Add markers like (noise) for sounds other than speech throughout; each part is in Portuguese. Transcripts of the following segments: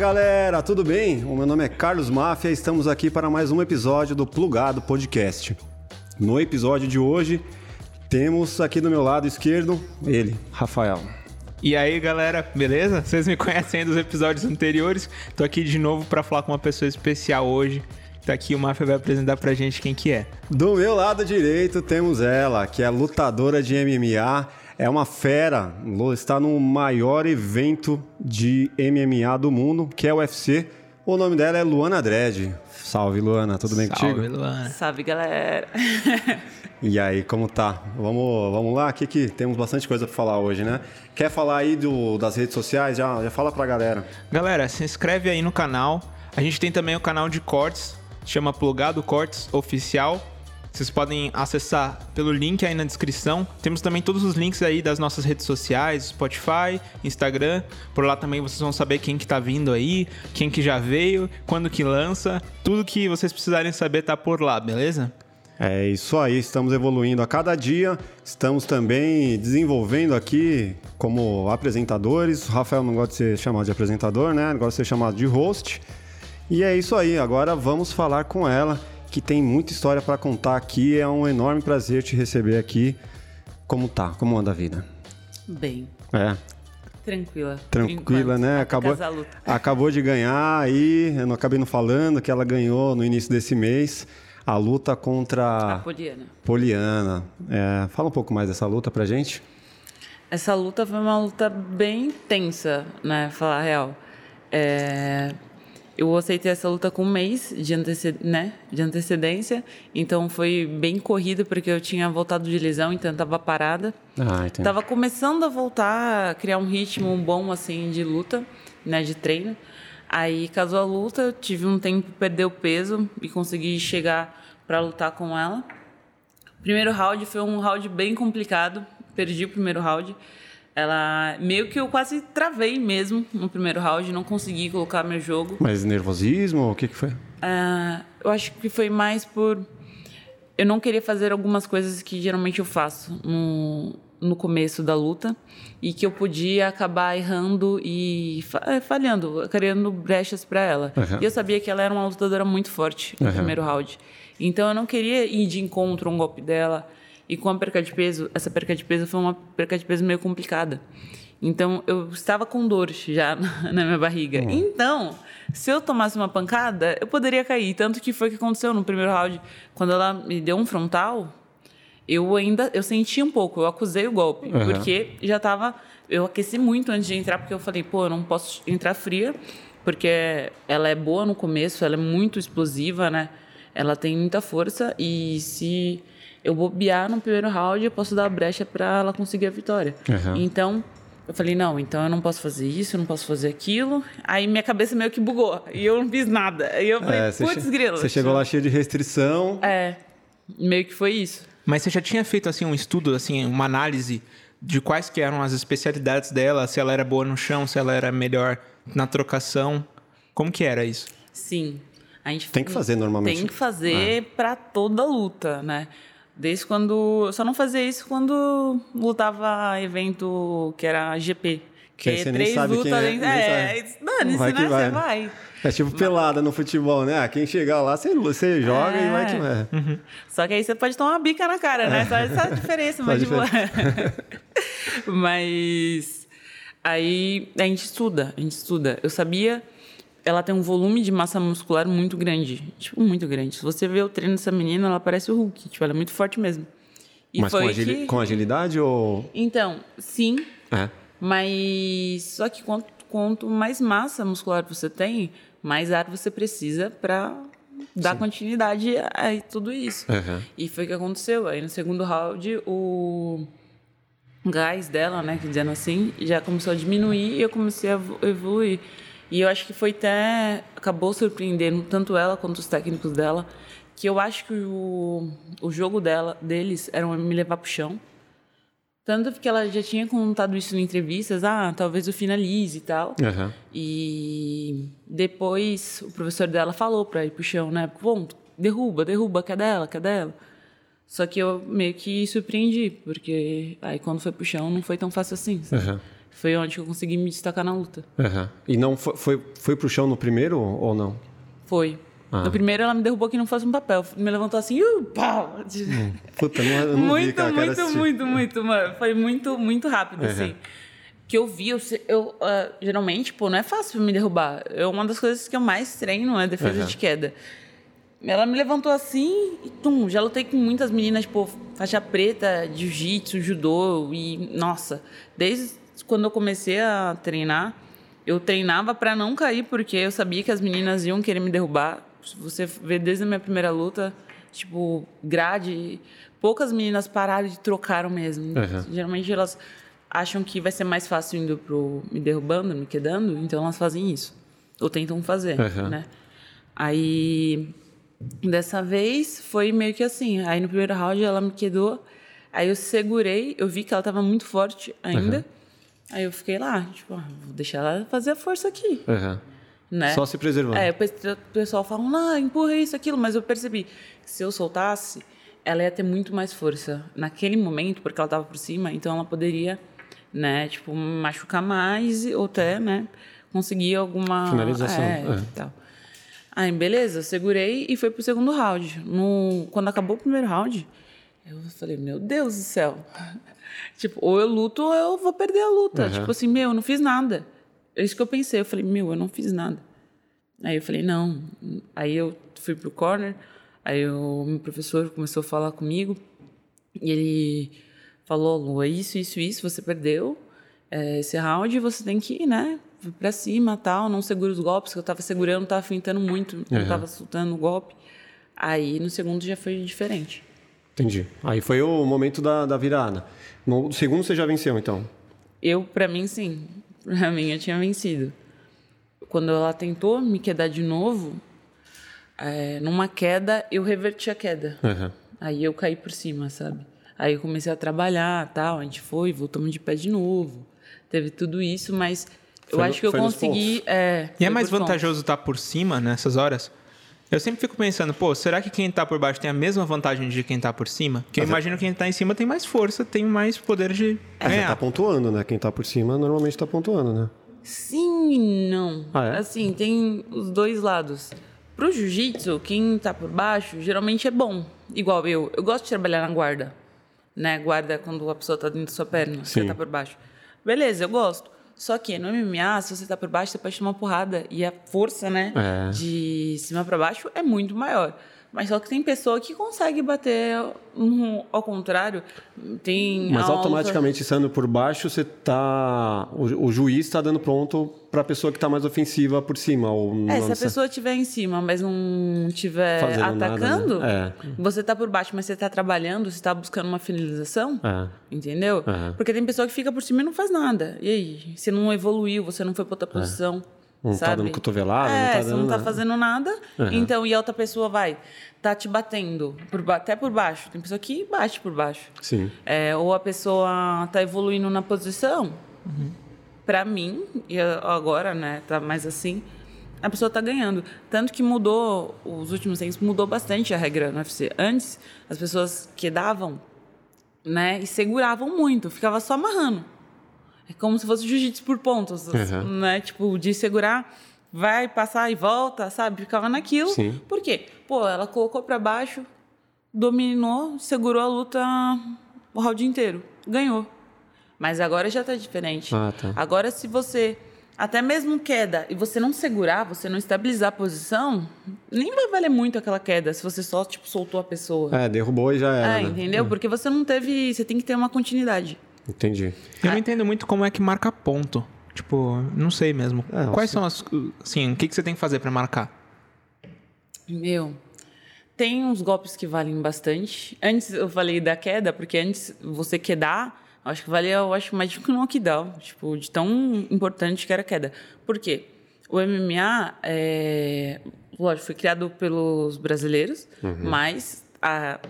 Galera, tudo bem? O meu nome é Carlos Máfia e estamos aqui para mais um episódio do Plugado Podcast. No episódio de hoje, temos aqui do meu lado esquerdo ele, Rafael. E aí, galera, beleza? Vocês me conhecem dos episódios anteriores. Tô aqui de novo para falar com uma pessoa especial hoje. Tá aqui o Máfia vai apresentar pra gente quem que é. Do meu lado direito temos ela, que é lutadora de MMA, é uma fera, está no maior evento de MMA do mundo, que é o UFC. O nome dela é Luana Dredd. Salve, Luana, tudo bem Salve, contigo? Salve, Luana. Salve, galera. (laughs) e aí, como tá? Vamos, vamos lá, aqui que temos bastante coisa para falar hoje, né? Quer falar aí do, das redes sociais? Já, já fala pra galera. Galera, se inscreve aí no canal. A gente tem também o canal de cortes, chama Plugado Cortes Oficial. Vocês podem acessar pelo link aí na descrição. Temos também todos os links aí das nossas redes sociais, Spotify, Instagram. Por lá também vocês vão saber quem que tá vindo aí, quem que já veio, quando que lança. Tudo que vocês precisarem saber tá por lá, beleza? É isso aí, estamos evoluindo a cada dia, estamos também desenvolvendo aqui como apresentadores. O Rafael não gosta de ser chamado de apresentador, né? Gosta de ser chamado de host. E é isso aí, agora vamos falar com ela que tem muita história para contar aqui. É um enorme prazer te receber aqui. Como tá? Como anda a vida? Bem. É. Tranquila. Tranquila, né? Acabou, acabou de ganhar aí, eu não acabei não falando que ela ganhou no início desse mês a luta contra a Poliana. Poliana. É, fala um pouco mais dessa luta pra gente. Essa luta foi uma luta bem tensa, né? Falar a real. É, eu aceitei essa luta com um mês de, anteced... né? de antecedência, então foi bem corrido porque eu tinha voltado de lesão, então estava parada. Ah, Tava começando a voltar a criar um ritmo bom assim de luta, né, de treino. Aí casou a luta, eu tive um tempo perder o peso e consegui chegar para lutar com ela. Primeiro round foi um round bem complicado, perdi o primeiro round. Ela meio que eu quase travei mesmo no primeiro round, não consegui colocar meu jogo. Mas nervosismo? O que, que foi? Uh, eu acho que foi mais por eu não queria fazer algumas coisas que geralmente eu faço no, no começo da luta e que eu podia acabar errando e é, falhando, criando brechas para ela. Uhum. E eu sabia que ela era uma lutadora muito forte no uhum. primeiro round. Então eu não queria ir de encontro a um golpe dela e com a perca de peso, essa perca de peso foi uma perca de peso meio complicada. Então, eu estava com dor já (laughs) na minha barriga. Uhum. Então, se eu tomasse uma pancada, eu poderia cair. Tanto que foi o que aconteceu no primeiro round. Quando ela me deu um frontal, eu ainda eu senti um pouco, eu acusei o golpe. Uhum. Porque já estava... Eu aqueci muito antes de entrar, porque eu falei, pô, eu não posso entrar fria, porque ela é boa no começo, ela é muito explosiva, né? Ela tem muita força e se eu bobear no primeiro round, eu posso dar a brecha para ela conseguir a vitória. Uhum. Então, eu falei, não, então eu não posso fazer isso, eu não posso fazer aquilo. Aí minha cabeça meio que bugou. E eu não fiz nada. Aí eu falei, é, putz, che grilo. Você chegou lá cheio de restrição. É, meio que foi isso. Mas você já tinha feito, assim, um estudo, assim, uma análise de quais que eram as especialidades dela, se ela era boa no chão, se ela era melhor na trocação. Como que era isso? Sim. A gente tem que fazer normalmente. Tem que fazer ah. para toda luta, né? Desde quando. Eu só não fazia isso quando lutava evento que era GP. Que, que é três lutas. É, é, dane-se, né? Você vai. vai. É tipo pelada no futebol, né? Ah, quem chegar lá, você, você joga é. e vai que vai. Uhum. Só que aí você pode tomar uma bica na cara, né? Só essa (laughs) diferença, mas (laughs) tipo... mas aí a gente estuda, a gente estuda. Eu sabia ela tem um volume de massa muscular muito grande. Tipo, muito grande. Se você vê o treino dessa menina, ela parece o Hulk. Tipo, ela é muito forte mesmo. E mas com, agili que... com, agilidade ou... Então, sim. É. Mas só que quanto, quanto mais massa muscular você tem, mais ar você precisa para dar sim. continuidade a tudo isso. Uhum. E foi o que aconteceu. Aí no segundo round, o gás dela, né, que dizendo assim, já começou a diminuir e eu comecei a evoluir. E eu acho que foi até. acabou surpreendendo tanto ela quanto os técnicos dela, que eu acho que o, o jogo dela, deles era me levar pro chão. Tanto que ela já tinha contado isso em entrevistas, ah, talvez eu finalize e tal. Uhum. E depois o professor dela falou para ir pro chão, né? Bom, derruba, derruba, quer dela, quer dela. Só que eu meio que surpreendi, porque aí quando foi pro chão não foi tão fácil assim. Uhum. Foi onde eu consegui me destacar na luta. Uhum. E não foi, foi, foi pro chão no primeiro ou não? Foi. Ah. No primeiro ela me derrubou que não fosse um papel. Me levantou assim, uh, pau! Hum. Puta, não, eu não muito, vi, cara, muito, muito, muito, muito, mano. Foi muito, muito rápido, uhum. assim. Que eu vi, eu, eu uh, geralmente, pô, não é fácil me derrubar. É uma das coisas que eu mais treino, é defesa uhum. de queda. Ela me levantou assim e tum, já lutei com muitas meninas, tipo, faixa preta, jiu-jitsu, judô e nossa, desde quando eu comecei a treinar, eu treinava para não cair porque eu sabia que as meninas iam querer me derrubar. Você vê desde a minha primeira luta, tipo, grade, poucas meninas pararam e trocaram mesmo. Uhum. Geralmente elas acham que vai ser mais fácil indo pro me derrubando, me quedando, então elas fazem isso. Ou tentam fazer, uhum. né? Aí Dessa vez foi meio que assim. Aí no primeiro round ela me quedou. Aí eu segurei, eu vi que ela tava muito forte ainda. Uhum. Aí eu fiquei lá, tipo, ah, vou deixar ela fazer a força aqui. Uhum. Né? Só se preservando. É, o pessoal fala, não, empurra isso, aquilo, mas eu percebi que se eu soltasse, ela ia ter muito mais força naquele momento, porque ela tava por cima, então ela poderia, né, tipo, machucar mais ou até, né, conseguir alguma. Finalização. É, é. Tal. Aí, beleza, segurei e foi pro segundo round. No, quando acabou o primeiro round, eu falei, meu Deus do céu. Tipo, ou eu luto ou eu vou perder a luta. Uhum. Tipo assim, meu, eu não fiz nada. É isso que eu pensei. Eu falei, meu, eu não fiz nada. Aí eu falei, não. Aí eu fui pro corner, aí o meu professor começou a falar comigo e ele falou, Lu, é isso, isso, isso, você perdeu é, esse round, você tem que, né, para cima tal, não segura os golpes, que eu estava segurando, estava fintando muito, uhum. não estava soltando o golpe. Aí no segundo já foi diferente. Entendi. Aí foi o momento da, da virada. No segundo você já venceu, então? Eu, para mim, sim. Para mim, eu tinha vencido. Quando ela tentou me quedar de novo, é, numa queda, eu reverti a queda. Uhum. Aí eu caí por cima, sabe? Aí eu comecei a trabalhar, tal, a gente foi, voltamos de pé de novo. Teve tudo isso, mas eu acho que eu consegui. É, e é mais vantajoso estar tá por cima nessas horas? Eu sempre fico pensando, pô, será que quem está por baixo tem a mesma vantagem de quem está por cima? Porque eu é imagino que quem está em cima tem mais força, tem mais poder de é, ganhar. tá pontuando, né? Quem está por cima normalmente está pontuando, né? Sim e não. Ah, é? Assim, tem os dois lados. Pro jiu-jitsu, quem está por baixo geralmente é bom. Igual eu. Eu gosto de trabalhar na guarda. Né? Guarda quando a pessoa está dentro da sua perna, Sim. você está por baixo. Beleza, eu gosto. Só que no MMA, se você tá por baixo, você pode tomar uma porrada. E a força, né, é. de cima para baixo é muito maior. Mas só que tem pessoa que consegue bater um, ao contrário. Tem Mas automaticamente sendo por baixo, você tá. O, o juiz está dando pronto para a pessoa que está mais ofensiva por cima. Ou é, se a pessoa estiver em cima, mas não estiver atacando, nada, né? é. você está por baixo, mas você está trabalhando, você está buscando uma finalização. É. Entendeu? É. Porque tem pessoa que fica por cima e não faz nada. E aí? Você não evoluiu, você não foi para outra é. posição. Não sabe? tá dando cotovelada, é, não tá dando você não tá nada. fazendo nada. Uhum. Então, e a outra pessoa vai, tá te batendo, por, até por baixo. Tem pessoa que bate por baixo. Sim. É, ou a pessoa tá evoluindo na posição. Uhum. Para mim, e agora, né, tá mais assim, a pessoa tá ganhando. Tanto que mudou, os últimos tempos, mudou bastante a regra no UFC. Antes, as pessoas quedavam, né, e seguravam muito, ficava só amarrando. É como se fosse jiu-jitsu por pontos, uhum. né? Tipo, de segurar, vai passar e volta, sabe? Ficava naquilo. Sim. Por quê? Pô, ela colocou para baixo, dominou, segurou a luta o round inteiro. Ganhou. Mas agora já tá diferente. Ah, tá. Agora, se você até mesmo queda e você não segurar, você não estabilizar a posição, nem vai valer muito aquela queda se você só tipo soltou a pessoa. É, derrubou e já era. É, né? entendeu? Hum. Porque você não teve, você tem que ter uma continuidade. Entendi. Eu não entendo muito como é que marca ponto. Tipo, não sei mesmo. É, Quais são as. Assim, o que, que você tem que fazer para marcar? Meu. Tem uns golpes que valem bastante. Antes eu falei da queda, porque antes você quedar, acho que valia, eu acho, mais do que um knockdown. Tipo, de tão importante que era a queda. Por quê? O MMA, é, lógico, foi criado pelos brasileiros, uhum. mas a,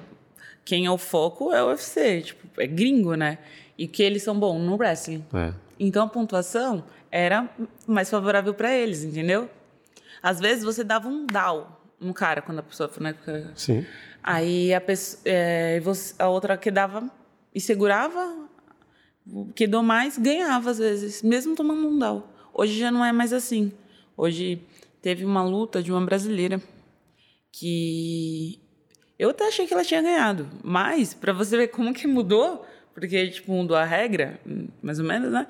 quem é o foco é o UFC. Tipo, é gringo, né? E que eles são bons no wrestling. É. Então a pontuação era mais favorável para eles, entendeu? Às vezes você dava um down no cara quando a pessoa foi na época. Sim. Aí a, pessoa, é, você, a outra que dava e segurava, Quedou mais, ganhava às vezes, mesmo tomando um down. Hoje já não é mais assim. Hoje teve uma luta de uma brasileira que eu até achei que ela tinha ganhado, mas para você ver como que mudou, porque tipo mudou a regra, mais ou menos, né?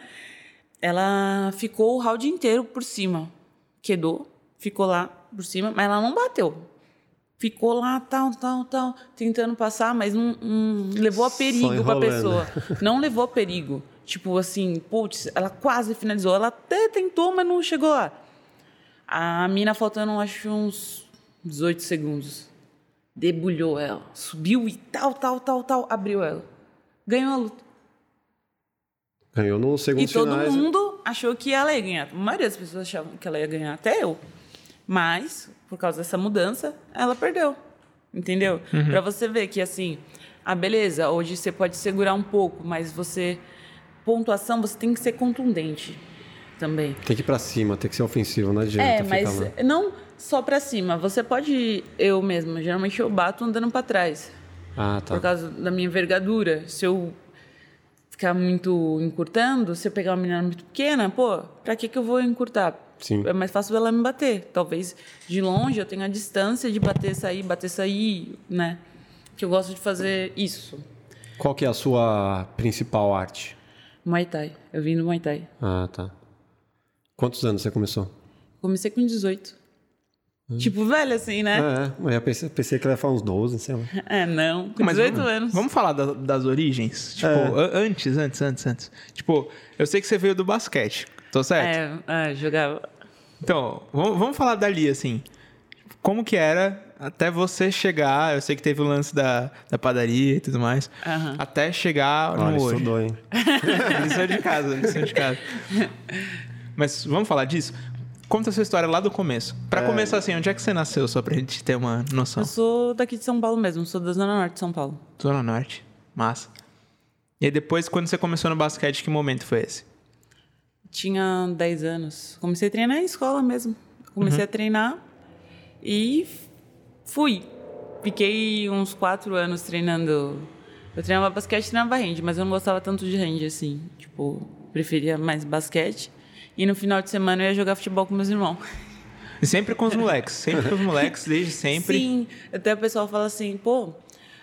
Ela ficou o round inteiro por cima, quedou, ficou lá por cima, mas ela não bateu. Ficou lá, tal, tal, tal, tentando passar, mas não, não levou a perigo para a pessoa. Não levou a perigo. Tipo assim, putz, ela quase finalizou. Ela até tentou, mas não chegou lá. A mina faltando, acho, uns 18 segundos. Debulhou ela. Subiu e tal, tal, tal, tal. Abriu ela. Ganhou a luta. Ganhou no segundo E todo finais, né? mundo achou que ela ia ganhar. A maioria das pessoas achavam que ela ia ganhar, até eu. Mas, por causa dessa mudança, ela perdeu. Entendeu? Pra você ver que, assim, ah, beleza, hoje você pode segurar um pouco, mas você. Pontuação, você tem que ser contundente também. Tem que ir pra cima, tem que ser ofensivo, não adianta É, ficar mas lá. não só pra cima. Você pode. Eu mesma, geralmente eu bato andando pra trás. Ah, tá. Por causa da minha envergadura. Se eu ficar muito encurtando, se eu pegar uma menina muito pequena, pô, pra que, que eu vou encurtar? Sim. É mais fácil ela me bater. Talvez de longe eu tenha a distância de bater, sair, bater, sair, né? Que eu gosto de fazer isso. Qual que é a sua principal arte? Muay Thai. Eu vim do Muay Thai. Ah, tá. Quantos anos você começou? Comecei com 18. Tipo, velho assim, né? Ah, é. Eu pensei, pensei que ele ia falar uns 12, sei lá. (laughs) É, não. Com Mas 18 vamos, anos. Vamos falar da- das origens? Tipo, É. antes, antes, antes, antes. Tipo, eu sei que você veio do basquete, tô certo? É, é, jogava. Então, vamos, vamos falar dali, assim. Como que era até você chegar... Eu sei que teve o lance da, da padaria e tudo mais. Aham. Até chegar Olha, no hoje. estudou, hein? (laughs) lição de casa, lição de casa. (laughs) Mas vamos falar disso? Conta a sua história lá do começo. Pra começar assim, onde é que você nasceu, só pra gente ter uma noção? Eu sou daqui de São Paulo mesmo, sou da Zona Norte de São Paulo. Zona Norte. Massa. E aí depois, quando você começou no basquete, que momento foi esse? Tinha 10 anos. Comecei a treinar em escola mesmo. Comecei a treinar e fui. Fiquei uns 4 anos treinando. Eu treinava basquete e treinava hand, mas eu não gostava tanto de hand, assim. Tipo, preferia mais basquete. E no final de semana eu ia jogar futebol com meus irmãos. E sempre com os moleques. Sempre com os moleques, desde sempre. Sim, até o pessoal fala assim, pô,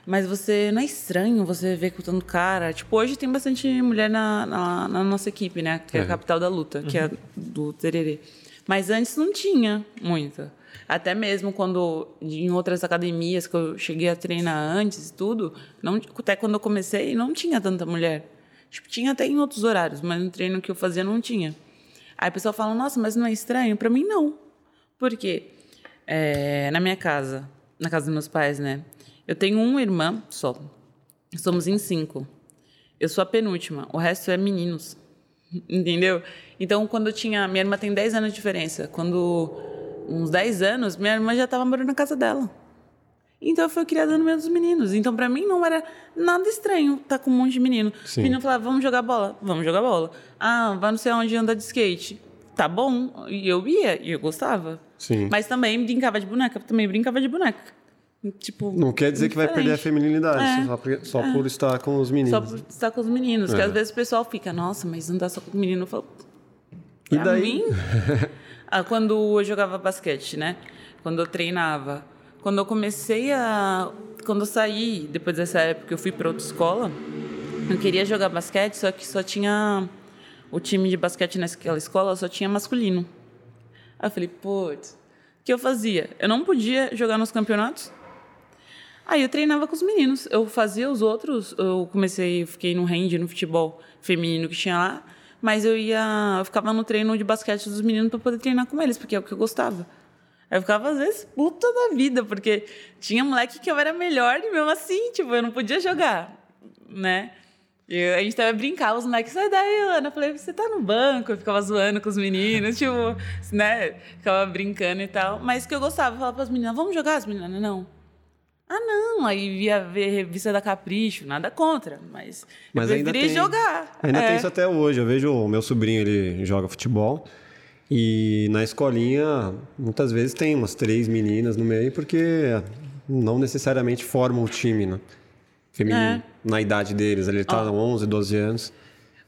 mas você não é estranho você ver com tanto cara? Tipo, hoje tem bastante mulher na, na, na nossa equipe, né? Que é, a capital da luta, que é do Tererê. Mas antes não tinha muita. Até mesmo quando, em outras academias que eu cheguei a treinar antes e tudo, não, até quando eu comecei, não tinha tanta mulher. Tipo, tinha até em outros horários, mas no treino que eu fazia não tinha. Aí o pessoal fala, nossa, mas não é estranho? Pra mim, não. Por quê? É, na minha casa, na casa dos meus pais, né? Eu tenho uma irmã só. Somos em cinco. Eu sou a penúltima. O resto é meninos. (laughs) Entendeu? Então, quando eu tinha. Minha irmã tem 10 anos de diferença. Quando. Uns 10 anos, minha irmã já estava morando na casa dela. Então, eu fui criada no meio dos meninos. Então, pra mim, não era nada estranho estar com um monte de menino. Sim. O menino falava, vamos jogar bola? Vamos jogar bola. Ah, vai não sei onde andar de skate. Tá bom. E eu ia, e eu gostava. Sim. Mas também brincava de boneca. Também brincava de boneca. Tipo. Não quer dizer que vai perder a feminilidade, É. só, por, só por estar com os Só meninos. por estar com os meninos. Que É. às vezes o pessoal fica, nossa, mas não dá só com o menino. Eu falo, E pra daí? mim? (laughs) Ah, quando eu jogava basquete, né? Quando eu treinava. Quando eu comecei a. Quando eu saí, depois dessa época, eu fui para outra escola. Eu queria jogar basquete, só que só tinha. O time de basquete naquela escola só tinha masculino. Aí eu falei, putz, o que eu fazia? Eu não podia jogar nos campeonatos. Aí eu treinava com os meninos. Eu fazia os outros. Eu comecei, eu fiquei no hand, no futebol feminino que tinha lá. Mas eu ia, eu ficava no treino de basquete dos meninos para poder treinar com eles, porque é o que eu gostava. Eu ficava às vezes puta da vida, porque tinha moleque que eu era melhor e mesmo assim, tipo, eu não podia jogar, né? E a gente tava brincando, os moleques, sai daí, Ana. Eu falei, você tá no banco. Eu ficava zoando com os meninos, (laughs) tipo, né? Ficava brincando e tal. Mas que eu gostava, eu falava pras meninas, vamos jogar? As meninas, não. Ah, não. Aí ia ver revista da Capricho, nada contra, mas, Mas eu ainda preferia tem- jogar. Ainda É. tem isso até hoje. Eu vejo o meu sobrinho, ele joga futebol. E na escolinha, muitas vezes tem umas três meninas no meio, porque não necessariamente formam o time, né? Feminino. É. Na idade deles. Ele tá Ó. 11, 12 anos.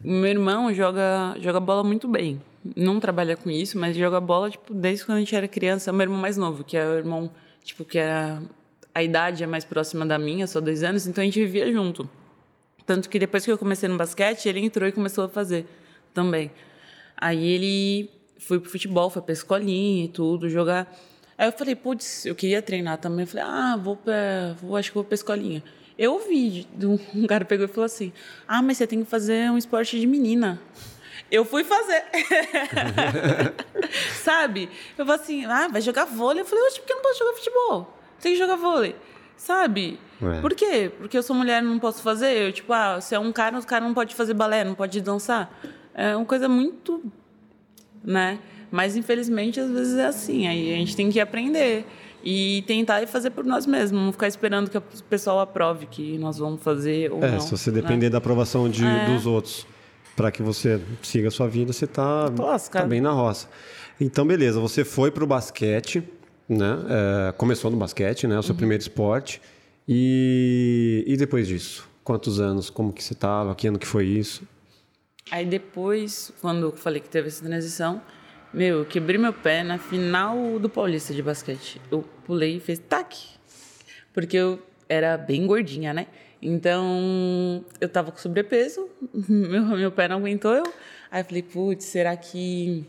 Meu irmão joga, joga bola muito bem. Não trabalha com isso, mas joga bola, tipo, desde quando a gente era criança. É o meu irmão mais novo, que é o irmão, tipo, que era... A idade é mais próxima da minha, só dois anos, então a gente vivia junto. Tanto que depois que eu comecei no basquete, ele entrou e começou a fazer também. Aí ele foi pro futebol, foi pra escolinha e tudo, jogar. Aí eu falei, putz, eu queria treinar também. Eu falei, ah, vou pra, vou, acho que vou pra escolinha. Eu ouvi, (laughs) um cara pegou e falou assim, ah, mas você tem que fazer um esporte de menina. Eu fui fazer. (laughs) Sabe? Eu falei assim, ah, vai jogar vôlei. Eu falei, oxe, por que eu não posso jogar futebol? Tem que jogar vôlei. Sabe? Ué. Por quê? Porque eu sou mulher e não posso fazer? Eu, tipo, ah, se é um cara, o cara não pode fazer balé, não pode dançar. É uma coisa muito. Né? Mas infelizmente às vezes é assim. Aí a gente tem que aprender e tentar fazer por nós mesmos, não ficar esperando que o pessoal aprove que nós vamos fazer ou É, não. se você né? depender da aprovação de, É. dos outros para que você siga a sua vida, você tá, lascado. tá bem na roça. Então, beleza, você foi pro basquete, né? É, começou no basquete, né? O Uhum. seu primeiro esporte. E, e depois disso? Quantos anos? Como que você tava? Que ano que foi isso? Aí depois, quando eu falei que teve essa transição, meu, eu quebrei meu pé na final do Paulista de basquete. Eu pulei e fez tac. Porque eu era bem gordinha, né? Então, eu tava com sobrepeso, (laughs) meu, meu pé não aguentou eu. Aí eu falei, putz, será que.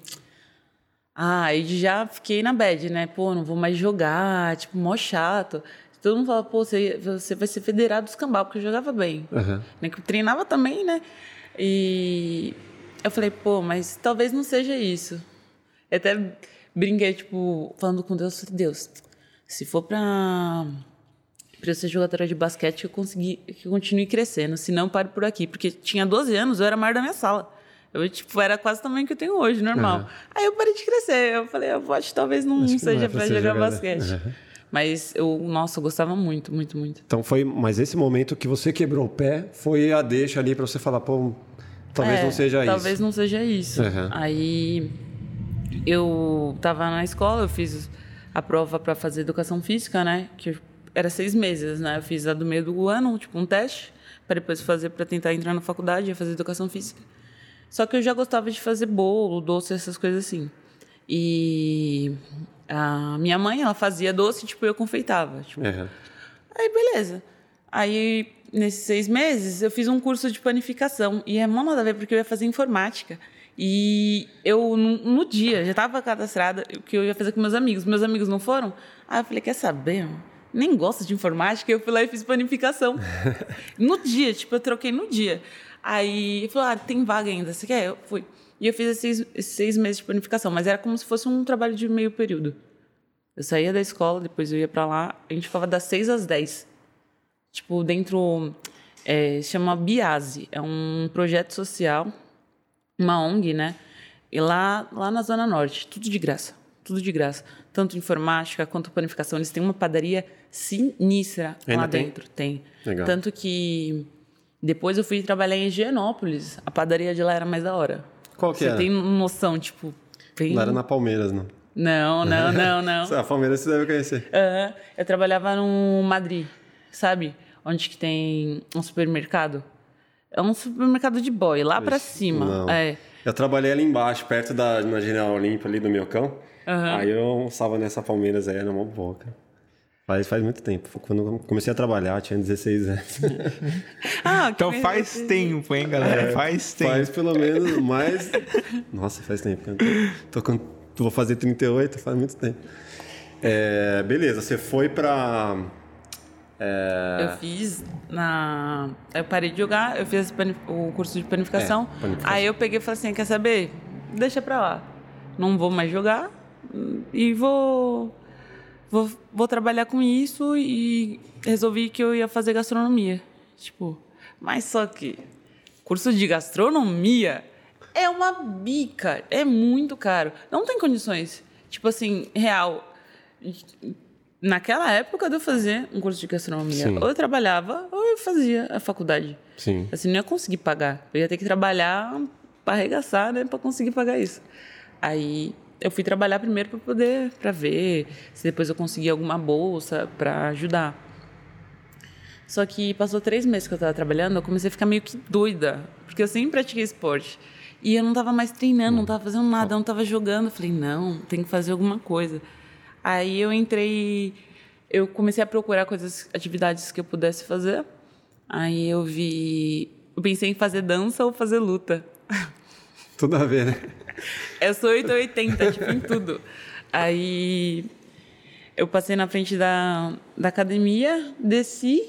Ah, aí já fiquei na bad, né? Pô, não vou mais jogar, tipo, mó chato. Todo mundo fala, pô, você, você vai ser federado dos cambal, porque eu jogava bem Aham. né, que eu treinava também, né? E eu falei, pô, mas talvez não seja isso. Eu até brinquei, tipo, falando com Deus, falei, Deus, se for pra, pra eu ser jogadora de basquete, eu consegui, que eu continue crescendo, senão eu paro por aqui. Porque tinha 12 anos, eu era maior da minha sala. Eu, tipo, era quase o tamanho que eu tenho hoje, normal. Aham. Aí eu parei de crescer. Eu falei, eu acho que talvez não Acho que não seja é ser jogar jogador. basquete. Aham. Mas eu, nossa, eu gostava muito, muito, muito. Então foi, mas esse momento que você quebrou o pé foi a deixa ali para você falar, pô, talvez É, não seja talvez isso. não seja isso. Uhum. Aí eu tava na escola, eu fiz a prova para fazer educação física, né? Que era seis meses, né? Eu fiz a do meio do ano, tipo um teste, para depois fazer para tentar entrar na faculdade e fazer educação física. Só que eu já gostava de fazer bolo, doce, essas coisas assim. E a minha mãe, ela fazia doce, tipo, eu confeitava. Tipo, Aham. Aí, beleza. Aí, nesses seis meses, eu fiz um curso de panificação. E é mó nada a ver, porque eu ia fazer informática. E eu, no, dia, já estava cadastrada, o que eu ia fazer com meus amigos. Meus amigos não foram? Aí eu falei, quer saber? Nem gosto de informática. Eu fui lá e fiz panificação. (laughs) no dia, tipo, eu troquei no dia. Aí, eu falei, ah, tem vaga ainda, você quer? Eu fui. E eu fiz esses, esses seis meses de panificação, mas era como se fosse um trabalho de meio período. Eu saía da escola, depois eu ia pra lá, a gente ficava das 6 às 10. Tipo, dentro. É, chama Biase. É um projeto social, uma ONG, né? E lá, lá na Zona Norte, tudo de graça. Tudo de graça. Tanto informática quanto panificação. Eles têm uma padaria sinistra Ainda lá tem? dentro. Tem. Legal. Tanto que depois eu fui trabalhar em Higienópolis. A padaria de lá era mais da hora. Qual que Você era? tem noção, tipo. Bem... Lá era na Palmeiras, não. Não, não, não, não. (laughs) A Palmeiras você deve conhecer. Aham. Eu trabalhava no Madrid, sabe? Onde que tem um supermercado. É um supermercado de boy, lá pra cima. Não. É. Eu trabalhei ali embaixo, perto da na General Olímpia, ali do Miocão. Aham. Aí eu almoçava nessa Palmeiras aí, era uma boa, cara. Faz, faz muito tempo. Foi Quando eu comecei a trabalhar, tinha 16 anos. (laughs) Ah, que Então faz tempo, hein, galera? Faz tempo. É, Faz pelo menos mais. Nossa, faz tempo. cara. Tô, com... tô- Vou fazer 38, faz muito tempo. É, beleza, você foi pra. É, Eu fiz na. Eu parei de jogar, eu fiz o curso de panificação. É, panificação. Aí eu peguei e falei assim: quer saber? Deixa pra lá. Não vou mais jogar e vou. Vou, vou trabalhar com isso e resolvi que eu ia fazer gastronomia. Tipo, mas só que curso de gastronomia é uma bica, é muito caro. Não tem condições. Tipo assim, real. Naquela época de eu fazer um curso de gastronomia, Sim. ou eu trabalhava ou eu fazia a faculdade. sim. Assim, não ia conseguir pagar. Eu ia ter que trabalhar para arregaçar, né, para conseguir pagar isso. Aí eu fui trabalhar primeiro para poder, para ver se depois eu conseguia alguma bolsa para ajudar. Só que passou três meses que eu tava trabalhando, eu comecei a ficar meio que doida. Porque eu sempre pratiquei esporte. E eu não tava mais treinando, não tava fazendo nada, eu não tava jogando. Eu falei, não, tem que fazer alguma coisa. Aí eu entrei, eu comecei a procurar coisas, atividades que eu pudesse fazer. Aí eu vi, eu pensei em fazer dança ou fazer luta. (laughs) Tudo a ver, né? Eu sou 880, tipo, em tudo. Aí eu passei na frente da, da academia, desci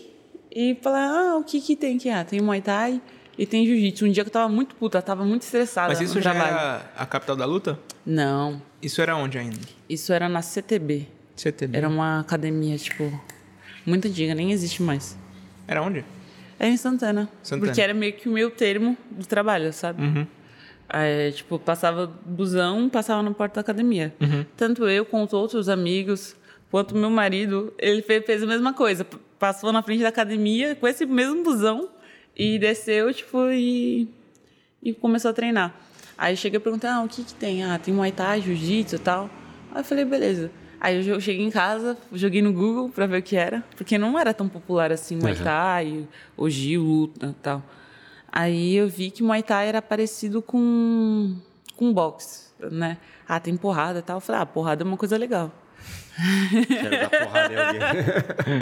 e falei, ah, o que que tem aqui? Ah, tem Muay Thai e tem Jiu-Jitsu. Um dia que eu tava muito puta, tava muito estressada Mas isso no já trabalho. era a capital da luta? Não, Isso era onde ainda? isso era na CTB. CTB. Era uma academia, tipo, muito antiga, nem existe mais. Era onde? Era em Santana. Santana. Porque era meio que o meu termo do trabalho, sabe? Uhum. Aí, tipo, passava busão, passava na porta da academia. Uhum. Tanto eu quanto outros amigos, quanto meu marido, ele fe- fez a mesma coisa. Passou na frente da academia com esse mesmo busão e desceu, tipo, e, e começou a treinar. Aí cheguei a perguntar, ah, o que que tem? Ah, tem Muay Thai, Jiu-Jitsu e tal. Aí eu falei, beleza. Aí eu cheguei em casa, joguei no Google pra ver o que era, porque não era tão popular assim Muay Uhum. Thai, o Gil, luta e tal. Aí eu vi que Muay Thai era parecido com, com boxe, né? Ah, tem porrada e tal. Eu falei, ah, porrada é uma coisa legal. Quero dar porrada em alguém.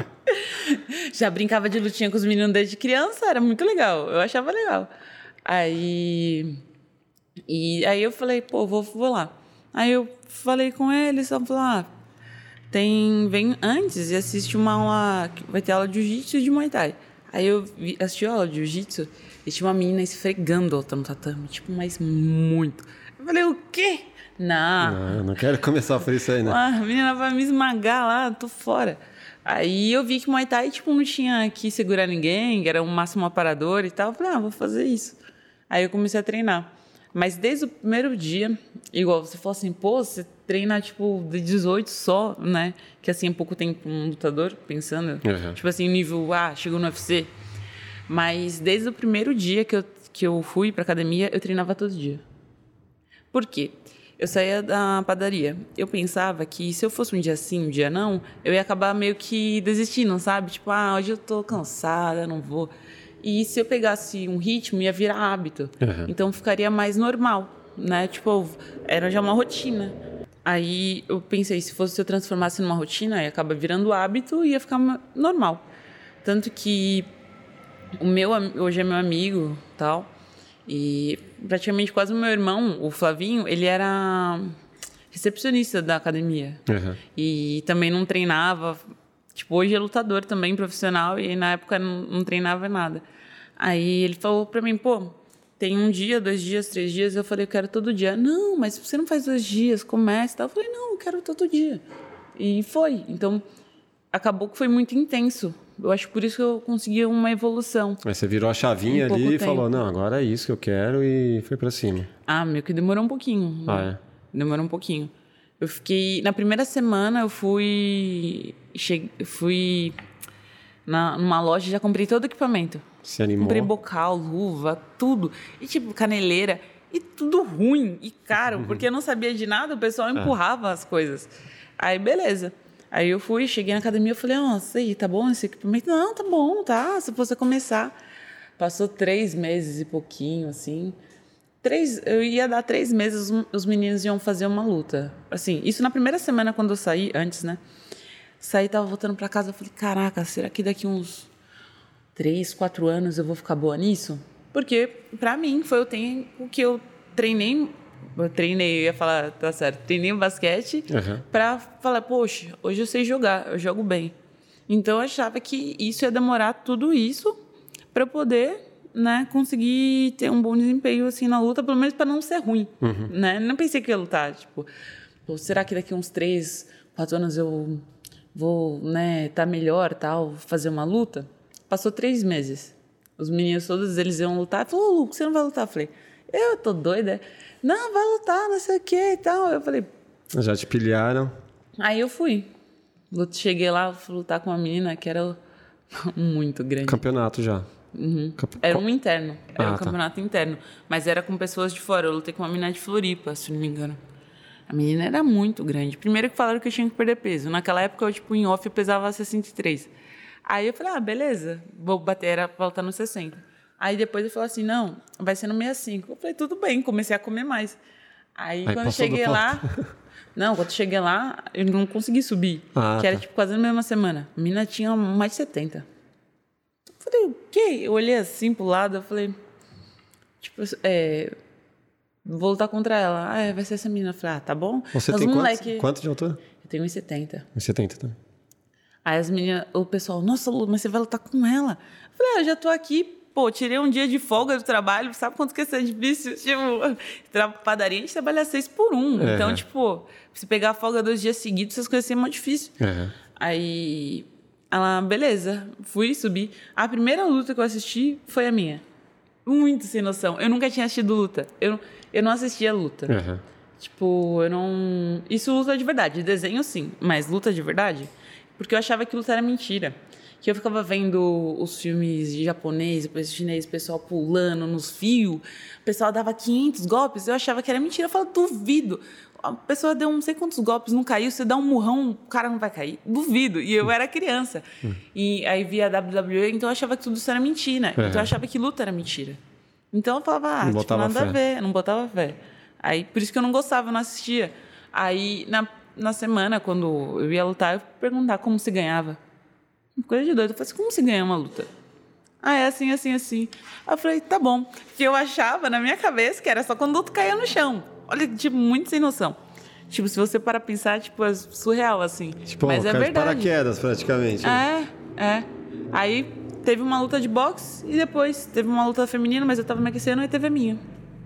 (laughs) Já brincava de lutinha com os meninos desde criança, era muito legal. Eu achava legal. Aí. E aí eu falei, pô, vou, vou lá. Aí eu falei com eles, só falou, ah, tem. Vem antes e assiste uma aula. Vai ter aula de jiu-jitsu e de Muay Thai. Aí eu vi, assisti a aula de jiu-jitsu e tinha uma menina esfregando outra no tatame, tipo, mas muito. Eu falei, o quê? Não. Não, não quero começar por isso aí, né? Ah, a menina vai me esmagar lá, tô fora. Aí eu vi que Muay Thai, tipo, não tinha que segurar ninguém, que era um máximo aparador e tal. Eu falei, ah, vou fazer isso. Aí eu comecei a treinar. Mas desde o primeiro dia, igual você falou assim, pô, você treina, tipo, de 18 só, né? Que assim, é pouco tempo um lutador, pensando. Uhum. Tipo assim, nível, ah, chegou no UFC. Mas desde o primeiro dia que eu, que eu fui pra academia, eu treinava todo dia. Por quê? Eu saía da padaria. Eu pensava que se eu fosse um dia sim, um dia não, eu ia acabar meio que desistindo, sabe? Tipo, ah, hoje eu tô cansada, não vou. E se eu pegasse um ritmo, ia virar hábito. Uhum. Então ficaria mais normal, né? Tipo, era já uma rotina. Aí eu pensei, se fosse se eu transformasse numa rotina, aí acaba virando hábito e ia ficar ma- normal. Tanto que o meu hoje é meu amigo, tal. E praticamente quase o meu irmão, o Flavinho, ele era recepcionista da academia. Uhum. E também não treinava. Tipo, hoje é lutador também, profissional, e na época não, não treinava nada. Aí ele falou pra mim, pô, tem um dia, dois dias, três dias. Eu falei, eu quero todo dia. Não, mas você não faz dois dias, começa e tal. Eu falei, não, eu quero todo dia. E foi. Então, acabou que foi muito intenso. Eu acho por isso que eu consegui uma evolução. Aí você virou a chavinha pouco ali e falou, não, agora é isso que eu quero e foi pra cima. Ah, meu, que demorou um pouquinho. Ah, é? Demorou um pouquinho. Eu fiquei. Na primeira semana eu fui. Cheguei, fui na, numa loja e já comprei todo o equipamento. Se animou. Comprei bocal, luva, tudo. E tipo, caneleira. E tudo ruim e Uhum. caro, porque eu não sabia de nada, o pessoal É. empurrava as coisas. Aí, beleza. Aí eu fui, cheguei na academia, eu falei, nossa, aí, tá bom esse equipamento? Não, tá bom, tá, se você começar. Passou três meses e pouquinho, assim. Três, eu ia dar três meses, os- os meninos iam fazer uma luta. Assim, isso na primeira semana quando eu saí, antes, né? Saí, tava voltando pra casa, eu falei, caraca, será que daqui uns três, quatro anos eu vou ficar boa nisso? Porque, pra mim, foi o tempo que eu treinei. Eu treinei, eu ia falar, tá certo, treinei o basquete Uhum. pra falar, poxa, hoje eu sei jogar, eu jogo bem. Então eu achava que isso ia demorar tudo isso pra eu poder, né, conseguir ter um bom desempenho assim na luta, pelo menos pra não ser ruim, né? Não pensei que ia lutar, tipo, será que daqui uns três, quatro anos eu vou, né, tá melhor, tal, fazer uma luta? Passou três meses. Os meninos todos eles iam lutar. Falou, Lu, você não vai lutar? Eu falei, eu tô doida. Não, vai lutar, não sei o que e tal. Eu falei, Já te pilharam. Aí eu fui. Cheguei lá, fui lutar com uma menina que era (laughs) muito grande. Campeonato já. Campe- Era um interno. Era Ah, um tá. campeonato interno. Mas era com pessoas de fora. Eu lutei com uma menina de Floripa, se não me engano. A menina era muito grande. Primeiro que falaram que eu tinha que perder peso. Naquela época, eu, tipo, em off, eu pesava 63. Aí eu falei, ah, beleza, vou bater, era pra voltar no 60. Aí depois ele falou assim, não, vai ser no 65. Eu falei, tudo bem, comecei a comer mais. Aí, Aí quando eu cheguei lá, (laughs) não, quando eu cheguei lá, eu não consegui subir, Ah, que era tá. tipo quase na mesma semana. A mina tinha mais de 70. Eu falei, o quê? Eu olhei assim pro lado, eu falei, tipo, é, vou lutar contra ela. Ah, é, vai ser essa menina. Eu falei, ah, tá bom. Você As tem quanto, quanto de altura? Eu tenho 1,70. 1,70 também. Aí as meninas, o pessoal, nossa, Lu, mas você vai lutar com ela? Eu falei, ah, eu já tô aqui, pô, tirei um dia de folga do trabalho, sabe quanto que isso é difícil? (laughs) Tipo, padaria a gente trabalha seis por um. É. Então, tipo, se pegar a folga dois dias seguidos, essas coisas assim é muito difícil. É. Aí, ela, beleza, fui subir. A primeira luta que eu assisti foi a minha. Muito sem noção. Eu nunca tinha assistido luta. Eu, eu não assistia luta. Aham. Tipo, eu não. Isso luta de verdade. Desenho sim, mas luta de verdade? Porque eu achava que luta era mentira. Que eu ficava vendo os filmes de japonês, depois chinês, o pessoal pulando nos fios, o pessoal dava 500 golpes, eu achava que era mentira. Eu falava, duvido. A pessoa deu não sei quantos golpes, não caiu, você dá um murrão, o cara não vai cair. Duvido. E eu era criança. E aí via a WWE, então eu achava que tudo isso era mentira. Então eu achava que luta era mentira. Então eu falava, ah, Não tipo, nada fé. a ver, não botava fé. Aí, por isso que eu não gostava, eu não assistia. Aí, na, na semana, quando eu ia lutar, eu perguntar como se ganhava. Coisa de doido. Eu falei assim, como se ganha uma luta? Ah, é assim, assim, assim. Aí eu falei, tá bom. Porque eu achava na minha cabeça que era só quando o outro caía no chão. Olha, tipo, muito sem noção. Tipo, se você parar pra pensar, tipo, é surreal, assim. Tipo, Mas é verdade. paraquedas, praticamente. É, é. Aí teve uma luta de boxe e depois teve uma luta feminina, mas eu tava me aquecendo e teve a minha.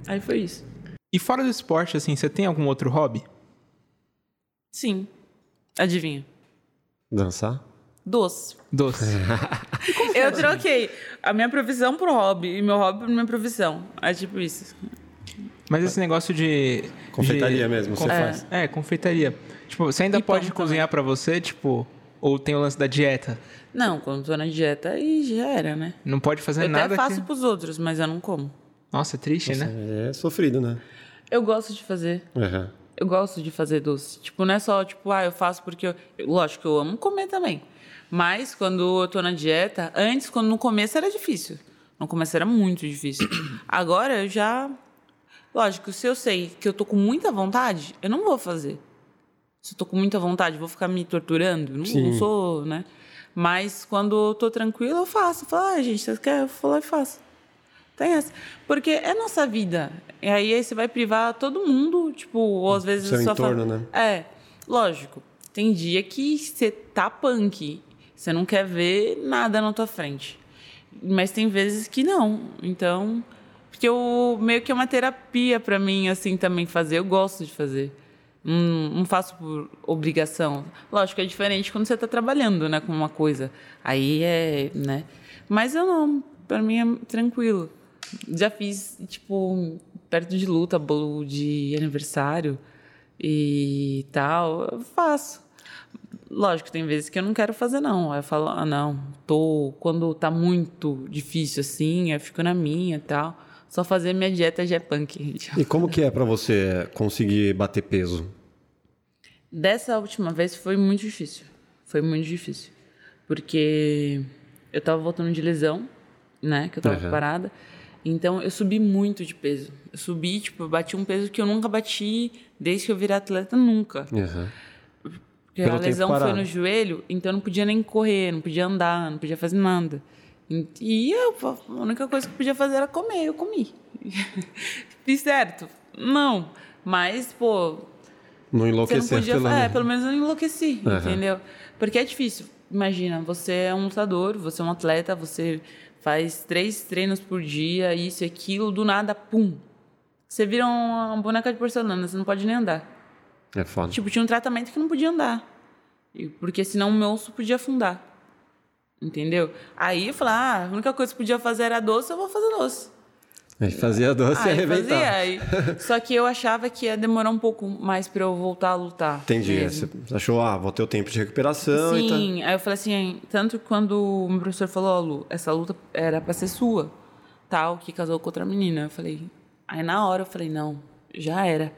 Aí foi isso. E fora do esporte, assim, você tem algum outro hobby? Sim. Adivinha? Dançar? Doce. Doce. (laughs) Eu troquei a minha profissão pro hobby e meu hobby pra minha profissão. É tipo isso. Mas esse negócio de. Confeitaria de- mesmo, você faz. É, confeitaria. Tipo, você ainda E pode cozinhar pra você, tipo. Ou tem o lance da dieta? Não, quando tô na dieta, aí já era, né? Não pode fazer Eu nada. até faço que- pros outros, mas eu não como. Nossa, é triste, né? É sofrido, né? Eu gosto de fazer. Aham. Eu gosto de fazer doce. Tipo, não é só, tipo, ah, eu faço porque eu... eu- Lógico que eu amo comer também. Mas quando eu tô na dieta, antes, quando no começo era difícil. No começo era muito difícil. (clears throat) Agora eu já. Lógico, se eu sei que eu tô com muita vontade, eu não vou fazer. Se eu tô com muita vontade, vou ficar me torturando? Não, não sou, né? Mas quando eu tô tranquila, eu faço. Eu falo, ah, gente, você quer? Eu vou lá e faço. Tem essa. Porque é nossa vida. E aí, aí você vai privar todo mundo, tipo, ou às vezes Seu entorno, fam- né? É, lógico. Tem dia que você tá punk. Você não quer ver nada na tua frente. Mas tem vezes que não. Então, porque eu meio que é uma terapia pra mim, assim, também fazer. Eu gosto de fazer. Não, não faço por obrigação. Lógico, é diferente quando você tá trabalhando, né, com uma coisa. Aí é, né? Mas eu não. Pra mim é tranquilo. Já fiz, tipo, perto de luta, bolo de aniversário e tal. Eu faço. Lógico, tem vezes que eu não quero fazer, não. Eu falo, ah, não, tô. Quando tá muito difícil assim, eu fico na minha e tal. Só fazer minha dieta já é punk. E como que é pra você conseguir bater peso? Dessa última vez foi muito difícil. Foi muito difícil. Porque eu tava voltando de lesão, né? Que eu tava Aham. parada. Então eu subi muito de peso. Eu subi, tipo, eu bati um peso que eu nunca bati desde que eu virei atleta, nunca. Aham. Porque Pelo a lesão foi no joelho, então eu não podia nem correr, não podia andar, não podia fazer nada. E eu, a única coisa que eu podia fazer era comer, eu comi. (laughs) Fiz certo? Não. Mas, pô, Não você não enlouquecer podia. pelo É, pelo menos eu não enlouqueci, Aham. entendeu? Porque é difícil. Imagina, você é um lutador, você é um atleta, você faz três treinos por dia, isso e aquilo, do nada, pum. Você vira uma boneca de porcelana, você não pode nem andar. É foda. Tipo, tinha um tratamento que não podia andar. Porque senão o meu osso podia afundar. Entendeu? Aí eu falei, ah, a única coisa que podia fazer era doce, eu vou fazer doce. Aí fazia doce e Aí arrebentava. fazia. Aí... Só que eu achava que ia demorar um pouco mais pra eu voltar a lutar. Entendi. mesmo. Você achou, ah, vou ter o tempo de recuperação e tal. Sim, aí eu falei assim, tanto que quando o meu professor falou, ó, Lu, essa luta era pra ser sua, tal, que casou com outra menina. Eu falei, aí na hora eu falei, não, já era.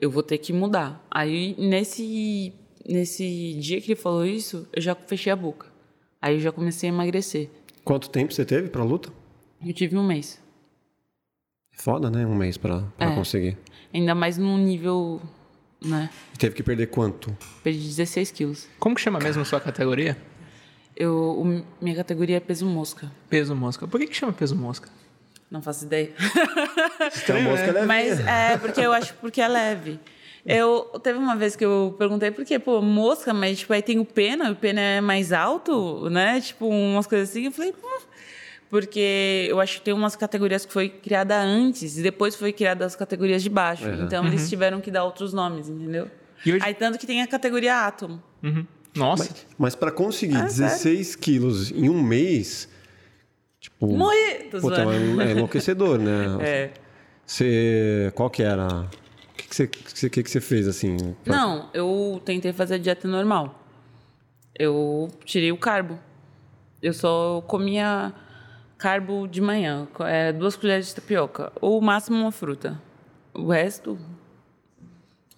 Eu vou ter que mudar. Aí nesse, nesse dia que ele falou isso, eu já fechei a boca. Aí eu já comecei a emagrecer. Quanto tempo você teve pra luta? Eu tive um mês. Foda, né? Um mês pra, pra É. conseguir. Ainda mais num nível, né? E teve que perder quanto? Perdi 16 quilos. Como que chama mesmo a sua categoria? Eu, o- minha categoria é peso mosca. Peso mosca. Por que, que chama peso mosca? Não faço ideia. Então, mosca é (laughs) Mas é, porque eu acho porque é leve. Eu teve uma vez que eu perguntei por quê, pô, mosca, mas tipo, aí tem o pena, o pena é mais alto, né? Tipo, umas coisas assim. Eu falei, pô, porque eu acho que tem umas categorias que foi criada antes e depois foi criada as categorias de baixo. Então eles tiveram que dar outros nomes, entendeu? E hoje- Aí tanto que tem a categoria átomo. Uhum. Nossa. Mas, mas pra conseguir Ah, 16 quilos em um mês, tipo... Morri! Puta, zoando. é enlouquecedor, né? (laughs) É. Você... Qual que era... Que, você, que, você- que você fez, assim? pra- Não, eu tentei fazer a dieta normal. Eu tirei o carbo. Eu só comia carbo de manhã, é, duas colheres de tapioca, ou o máximo uma fruta. O resto,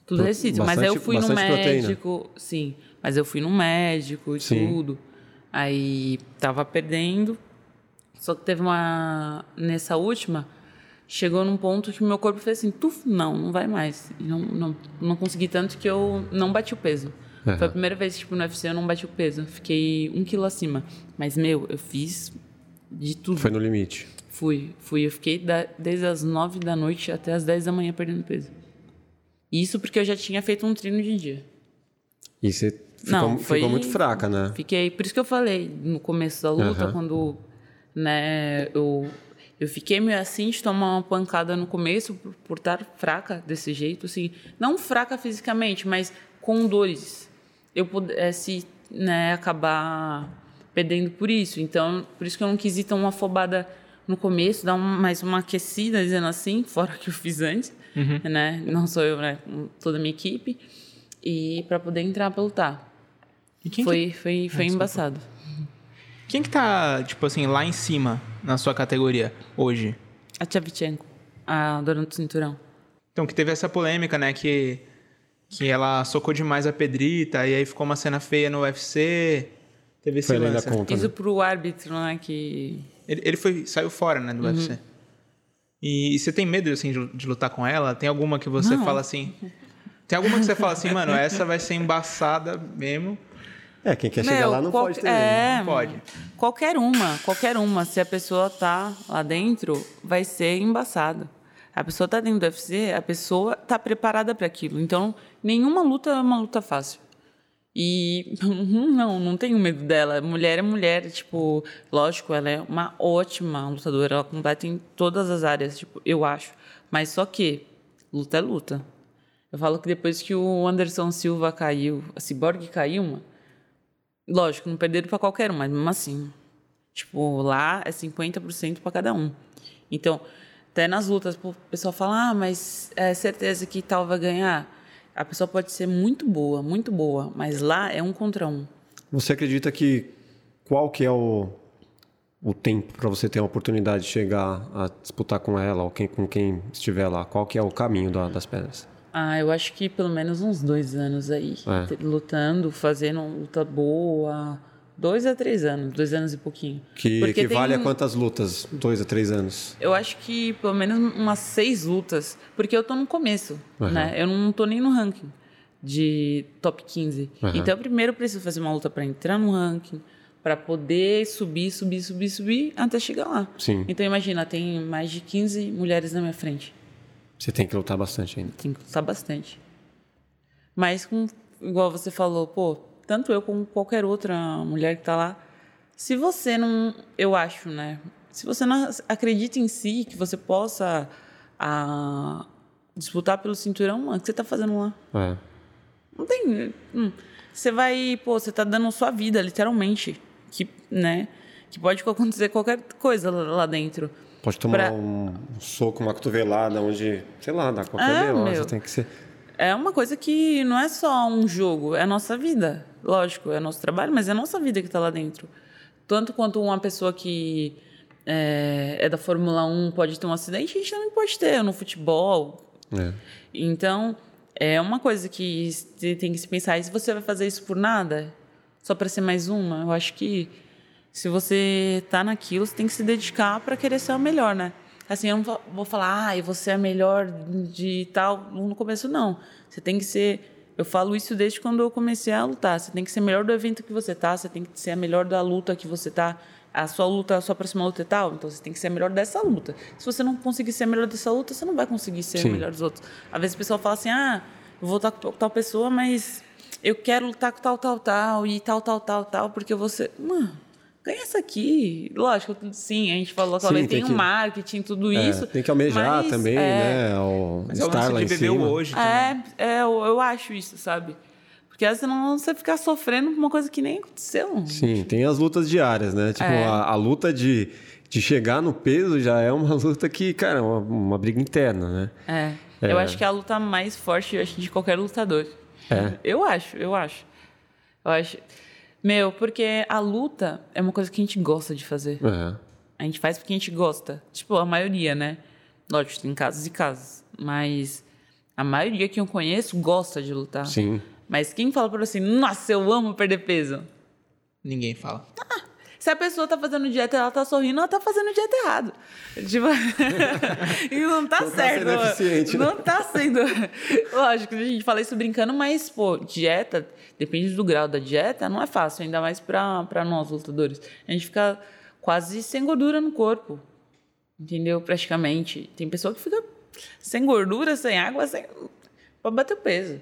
tudo restrito. Mas aí eu fui no bastante proteína. médico, sim. Mas eu fui no médico e Sim. tudo. Aí tava perdendo. Só que teve uma. Nessa última, chegou num ponto que o meu corpo fez assim: tuf, não, não vai mais. E não, não, não consegui tanto que eu não bati o peso. Aham. Foi a primeira vez, tipo, no UFC eu não bati o peso. Fiquei um quilo acima. Mas, meu, eu fiz de tudo. Foi no limite. Fui, fui. Eu fiquei da- desde as nove da noite até as dez da manhã perdendo peso. Isso porque eu já tinha feito um treino de dia. E você ficou, Não, ficou foi- muito fraca, né? Fiquei, por isso que eu falei no começo da luta, Aham. quando né, eu, eu fiquei meio assim de tomar uma pancada no começo por, por estar fraca desse jeito, assim, não fraca fisicamente, mas com dores. Eu pudesse né, acabar perdendo por isso. Então, por isso que eu não quis ir tão afobada no começo, dar um- mais uma aquecida, dizendo assim, (laughs) fora que eu fiz antes, né? Não sou eu, né? Toda a minha equipe. E para poder entrar para lutar. E quem, Foi, foi, foi embaçado. que, quem que tá, tipo assim, lá em cima na sua categoria hoje? A Tchavchenko, a dona do cinturão. Então, que teve essa polêmica, né? Que, que ela socou demais a Pedrita e aí ficou uma cena feia no UFC. Teve esse lance. conta. Isso né? pro árbitro, né, que... Ele, ele foi, saiu fora, né, do Uhum. UFC. E, e você tem medo, assim, de, de lutar com ela? Tem alguma que você Não. fala assim... Tem alguma que você fala assim, mano, essa vai ser embaçada mesmo. É, quem quer chegar Meu, lá não qual- pode ter É, Não pode. Qualquer uma, qualquer uma. Se a pessoa tá lá dentro, vai ser embaçado. A pessoa tá dentro do UFC, a pessoa tá preparada para aquilo. Então, nenhuma luta é uma luta fácil. E (laughs) não, não tenho medo dela. Mulher é mulher, tipo, lógico, ela é uma ótima lutadora, ela completa em todas as áreas, tipo, eu acho. Mas só que luta é luta. Eu falo que depois que o Anderson Silva caiu, a Cyborg caiu, mano, lógico, não perderam para qualquer um, mas mesmo assim, tipo, lá é 50% para cada um. Então, até nas lutas, o pessoal fala, ah, mas é certeza que tal vai ganhar. A pessoa pode ser muito boa, muito boa, mas lá é um contra um. Você acredita que qual que é o, o tempo para você ter a oportunidade de chegar a disputar com ela ou quem, com quem estiver lá? Qual que é o caminho da- das pedras? Ah, eu acho que pelo menos uns dois anos aí, É. lutando, fazendo uma luta boa. Dois a três anos, dois anos e pouquinho. Que Porque equivale tem- a quantas lutas? Dois a três anos? Eu acho que pelo menos umas seis lutas, porque eu tô no começo, Aham. né? Eu não tô nem no ranking de top 15. Aham. Então, eu primeiro preciso fazer uma luta para entrar no ranking, para poder subir, subir, subir, subir até chegar lá. Sim. Então, imagina, tem mais de 15 mulheres na minha frente. Você tem que lutar bastante ainda. Tem que lutar bastante. Mas, com, igual você falou, pô, tanto eu como qualquer outra mulher que tá lá, se você não, eu acho, né? Se você não acredita em si, que você possa ah, disputar pelo cinturão, mano, o que você tá fazendo lá? É. Não tem. hum. Você vai, pô, você tá dando sua vida, literalmente. Que, né? Que pode acontecer qualquer coisa lá dentro. Pode tomar Pra- um, soco, uma cotovelada, onde, sei lá, dá qualquer É, meu. Tem que ser. É uma coisa que não é só um jogo, é a nossa vida. Lógico, é nosso trabalho, mas é a nossa vida que está lá dentro. Tanto quanto uma pessoa que é, é da Fórmula 1 pode ter um acidente, a gente também pode ter no futebol. É. Então, é uma coisa que tem que se pensar. E se você vai fazer isso por nada, só para ser mais uma, eu acho que Se você tá naquilo, você tem que se dedicar para querer ser o melhor, né? Assim, eu não vou falar, ah, você é melhor de tal. No começo, não. Você tem que ser. Eu falo isso desde quando eu comecei a lutar. Você tem que ser melhor do evento que você tá, você tem que ser a melhor da luta que você tá. A sua luta, a sua próxima luta é tal, então você tem que ser a melhor dessa luta. Se você não conseguir ser a melhor dessa luta, você não vai conseguir ser Sim. a melhor dos outros. Às vezes o pessoal fala assim, ah, eu vou lutar com tal pessoa, mas eu quero lutar com tal, tal, tal, e tal, tal, tal, tal, porque você. Mano, ganha isso aqui. Lógico, sim, a gente falou que tem, o marketing, tudo é, isso. Tem que almejar mas, também, é, né? O mas estar é o lá de em cima. hoje. É, é eu, eu, acho isso, sabe? Porque às vezes não você ficar sofrendo por uma coisa que nem aconteceu. Sim, tem as lutas diárias, né? Tipo, é. a, a, luta de, de chegar no peso já é uma (laughs) luta que, cara, é uma, uma briga interna, né? É. é. Eu acho que é a luta mais forte acho, de qualquer lutador. É. Eu acho, eu acho. Eu acho. Meu, porque a luta é uma coisa que a gente gosta de fazer. Uhum. A gente faz porque a gente gosta. Tipo, a maioria, né? Lógico, tem casos e casos. Mas a maioria que eu conheço gosta de lutar. Sim. Mas quem fala pra você, nossa, eu amo perder peso? Ninguém fala. Ah, se a pessoa tá fazendo dieta ela tá sorrindo, ela tá fazendo dieta errado. Tipo... (laughs) e não tá não certo. Tá sendo não tá sendo. Lógico, a gente fala isso brincando, mas, pô, dieta depende do grau da dieta, não é fácil, ainda mais para nós lutadores. A gente fica quase sem gordura no corpo, entendeu? Praticamente. Tem pessoa que fica sem gordura, sem água, sem para bater o peso,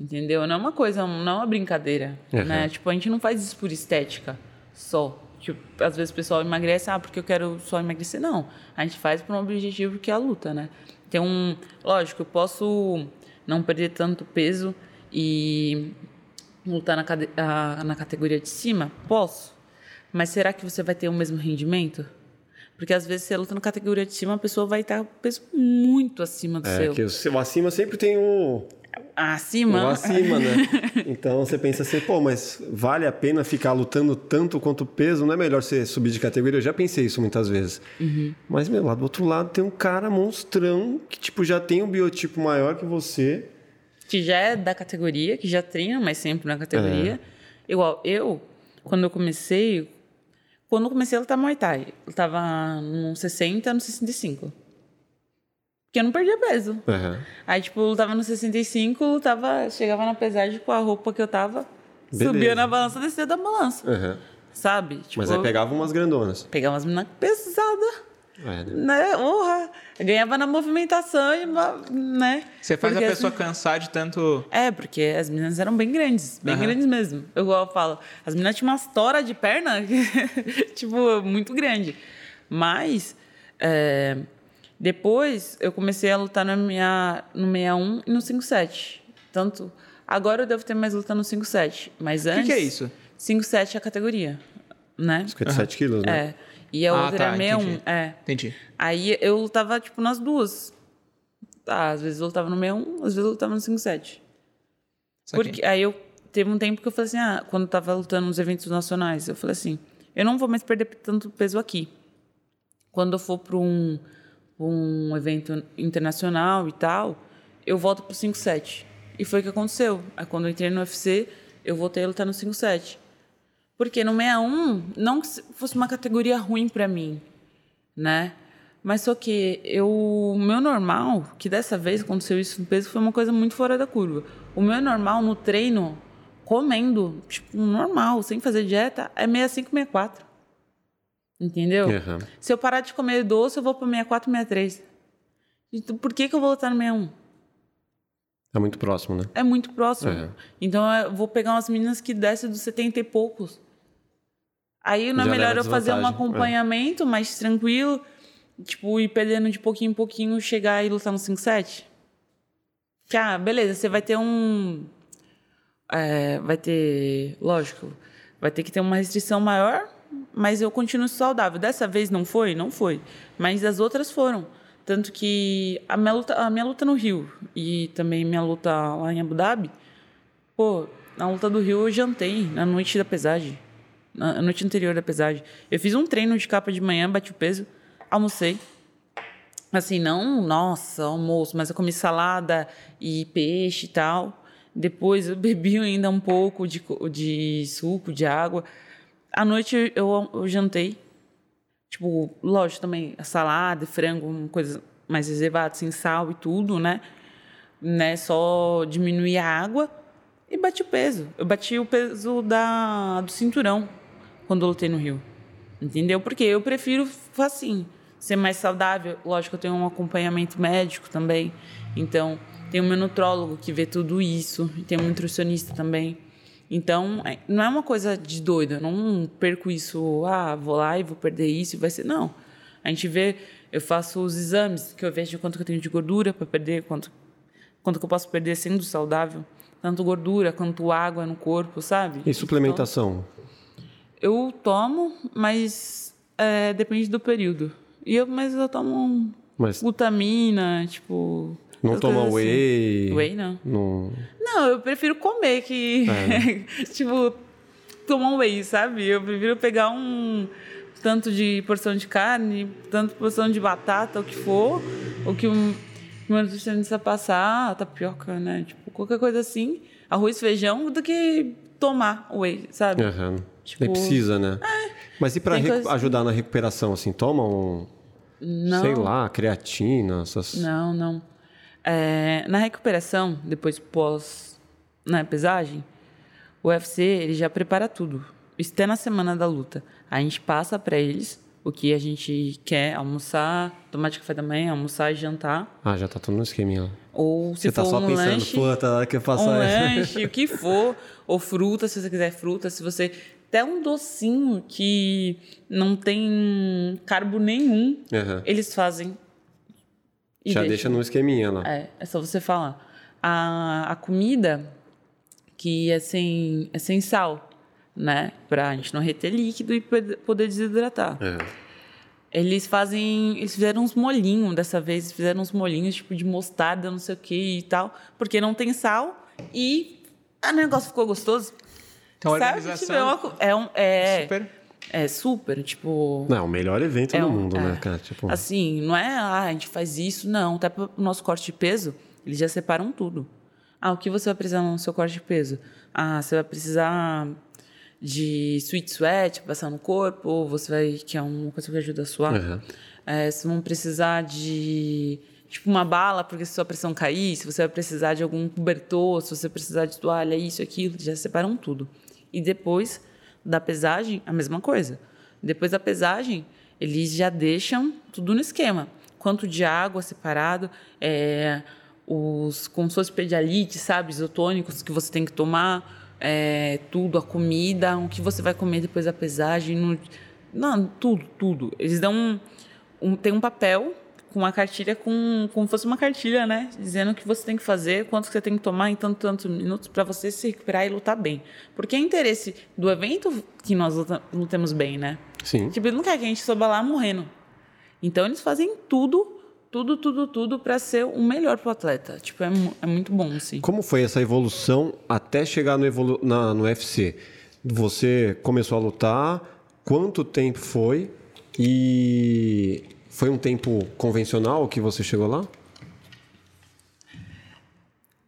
entendeu? Não é uma coisa, não é uma brincadeira, uhum. né? Tipo, a gente não faz isso por estética só. Tipo, às vezes o pessoal emagrece, ah, porque eu quero só emagrecer. Não, a gente faz por um objetivo que é a luta, né? Tem um, lógico, eu posso não perder tanto peso e lutar na, a, na categoria de cima? Posso. Mas será que você vai ter o mesmo rendimento? Porque às vezes você luta na categoria de cima, a pessoa vai estar peso muito acima do é, seu. Que o, acima sempre tem um. Acima? Um acima, né? (laughs) então você pensa assim, pô, mas vale a pena ficar lutando tanto quanto peso? Não é melhor você subir de categoria? Eu já pensei isso muitas vezes. Uhum. Mas, meu, lá do outro lado tem um cara monstrão que, tipo, já tem um biotipo maior que você que já é da categoria, que já treina, mas sempre na categoria. É. Igual, eu, quando eu comecei, quando eu comecei a lutar Muay Thai, eu tava no 60, no 65. Porque eu não perdia peso. Uhum. Aí, tipo, eu lutava no 65, lutava, chegava na pesagem com a roupa que eu tava, Beleza. subia na balança, descia da balança. Uhum. Sabe? Tipo, Mas aí pegava umas grandonas. Pegava umas meninas pesadas. É, né? né? Urra! Ganhava na movimentação e, né? Você faz porque a pessoa as... cansar de tanto. É, porque as meninas eram bem grandes, bem uhum. grandes mesmo. Eu, eu falo, as meninas tinham umas toras de perna, (laughs) tipo, muito grande. Mas, é... depois eu comecei a lutar no, minha, no 61 e no 57. Tanto. Agora eu devo ter mais luta no 57. Mas antes. O que, que, é isso? 57 é a categoria, né? 57 uhum. quilos, né? É. E a ah, outra tá, era 61. Entendi. É. Entendi. Aí eu lutava, tipo, nas duas. Tá, às vezes eu lutava no 61, às vezes eu lutava no 57. Porque aí eu teve um tempo que eu falei assim, ah, quando eu tava lutando nos eventos nacionais, eu falei assim, eu não vou mais perder tanto peso aqui. Quando eu for para um, um evento internacional e tal, eu volto pro 57. E foi o que aconteceu. Aí quando eu entrei no UFC, eu voltei a lutar no 57. Porque no 61 não que fosse uma categoria ruim para mim, né? Mas só que eu, o meu normal, que dessa vez aconteceu isso no peso, foi uma coisa muito fora da curva. O meu normal no treino, comendo, tipo, normal, sem fazer dieta, é 65, 64. Entendeu? Uhum. Se eu parar de comer doce, eu vou para 64, 63. Então, por que, que eu vou lutar no 61? É muito próximo, né? É muito próximo. Uhum. Então eu vou pegar umas meninas que descem dos 70 e poucos. Aí não é melhor eu fazer um é. acompanhamento é. mais tranquilo, tipo, ir perdendo de pouquinho em pouquinho, chegar e lutar no 5-7? Que, ah, beleza, você vai ter um. É, vai ter. Lógico, vai ter que ter uma restrição maior, mas eu continuo saudável. Dessa vez não foi? Não foi. Mas as outras foram. Tanto que a minha luta, a minha luta no Rio e também minha luta lá em Abu Dhabi, pô, na luta do Rio eu jantei na noite da pesagem na noite anterior da pesagem. Eu fiz um treino de capa de manhã, bati o peso, almocei. Assim, não, nossa, almoço, mas eu comi salada e peixe e tal. Depois eu (laughs) bebi ainda um pouco de, de suco, de água. À noite eu, eu jantei. Tipo, lógico também, salada, frango, uma coisa mais reservada, sem sal e tudo, né? né? Só diminuir a água e bati o peso. Eu bati o peso da, do cinturão quando eu lutei no Rio. Entendeu? Porque eu prefiro assim, ser mais saudável. Lógico, eu tenho um acompanhamento médico também. Então, tem um meu nutrólogo que vê tudo isso, e tem um nutricionista também. Então, é, não é uma coisa de doida, eu não perco isso, ah, vou lá e vou perder isso vai ser. Não. A gente vê, eu faço os exames, que eu vejo quanto que eu tenho de gordura para perder, quanto, quanto que eu posso perder sendo saudável. Tanto gordura quanto água no corpo, sabe? E suplementação? Então, eu tomo, mas é, depende do período. E eu, mas eu tomo mas... glutamina, tipo. Não toma whey? Assim. Whey, não. não. Não, eu prefiro comer que. É, (laughs) tipo, tomar whey, sabe? Eu prefiro pegar um tanto de porção de carne, tanto porção de batata, o que for, o que um meu nutricionista passar, tapioca, né? Tipo, qualquer coisa assim, arroz, feijão, do que tomar whey, sabe? Uhum. Tipo, Nem precisa, né? É, Mas e para ajudar na recuperação, assim, toma um. Não. Sei lá, creatina, essas. Não, não. É, na recuperação, depois pós na né, pesagem, o UFC ele já prepara tudo. Isso até na semana da luta. A gente passa para eles o que a gente quer almoçar, tomar de café da manhã, almoçar e jantar. Ah, já tá tudo no esqueminha. Ou se você tá for tá só um pensando, lanche, puta, que eu faço um lanche, o que for, ou fruta, se você quiser fruta, se você até um docinho que não tem carbo nenhum, uhum. eles fazem. Já deixa deixa no esqueminha lá. É, é só você falar. A, a comida que é sem, é sem sal, né? Pra gente não reter líquido e poder desidratar. É. Eles fazem. Eles fizeram uns molhinhos dessa vez, fizeram uns molhinhos tipo de mostarda, não sei o que e tal, porque não tem sal e o negócio ficou gostoso. Então, a organização tipo, é, um, é super. É super, tipo. Não, o melhor evento é do um, mundo, né, é, né, cara? Tipo... Assim, não é, ah, a gente faz isso, não. Até para o nosso corte de peso, eles já separam tudo. Ah, o que você vai precisar no seu corte de peso? Ah, você vai precisar de sweet sweat passar no corpo, ou você vai, que é uma coisa que ajuda a suar. Uhum. É, vocês vão precisar de tipo uma bala porque se sua pressão cair, se você vai precisar de algum cobertor, se você precisar de toalha, isso, aquilo, já separam tudo. E depois da pesagem, a mesma coisa. Depois da pesagem, eles já deixam tudo no esquema. Quanto de água separado, é, os fosse pedialite, sabe? Isotônicos que você tem que tomar, é, tudo, a comida, o que você vai comer depois da pesagem. No, não, tudo, tudo. Eles dão um, um, tem um papel com uma cartilha com como fosse uma cartilha, né? Dizendo o que você tem que fazer, quanto você tem que tomar em tanto tantos minutos para você se recuperar e lutar bem. Porque é interesse do evento que nós lutemos bem, né? Sim. Tipo, ele não quer que a gente soba lá morrendo. Então eles fazem tudo, tudo, tudo, tudo para ser o melhor pro atleta. Tipo, é, é muito bom, assim. Como foi essa evolução até chegar no, evolu na, no UFC? Você começou a lutar, quanto tempo foi? E foi um tempo convencional que você chegou lá?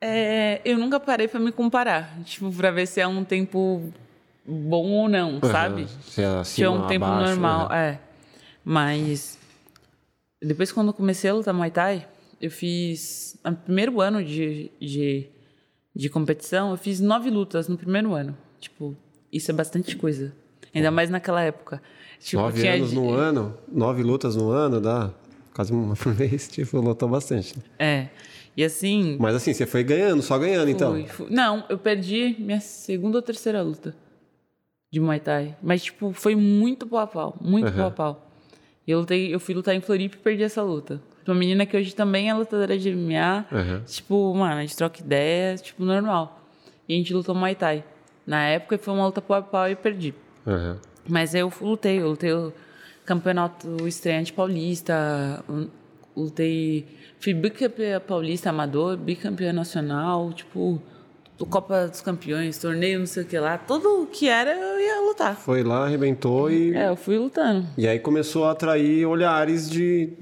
É, eu nunca parei para me comparar, tipo, para ver se é um tempo bom ou não, uhum, sabe? Se é, se é um tempo abaixo, normal, é. é. Mas depois quando eu comecei a lutar Muay Thai, eu fiz no primeiro ano de, de, de competição, eu fiz nove lutas no primeiro ano. Tipo, isso é bastante coisa. Ainda mais naquela época. Tipo, nove anos no ano, nove lutas no ano, dá quase uma (laughs) por mês, tipo, lutou bastante. É. E assim. Mas assim, você foi ganhando, só ganhando, então? fui, então? Fui. Não, eu perdi minha segunda ou terceira luta de Muay Thai. Mas, tipo, foi muito pau a pau. Muito uhum. pau a pau. Eu, lutei, eu fui lutar em Floripa e perdi essa luta. Uma menina que hoje também é lutadora de MMA. Uhum. Tipo, mano, a gente troca ideia, tipo, normal. E a gente lutou Muay Thai. Na época foi uma luta pau a pau e perdi. Uhum. Mas eu lutei, eu lutei o campeonato estreante paulista, lutei, fui bicampeã paulista amador, bicampeã nacional, tipo, Copa dos Campeões, torneio, não sei o que lá, tudo o que era eu ia lutar. Foi lá, arrebentou e. É, eu fui lutando. E aí começou a atrair olhares de.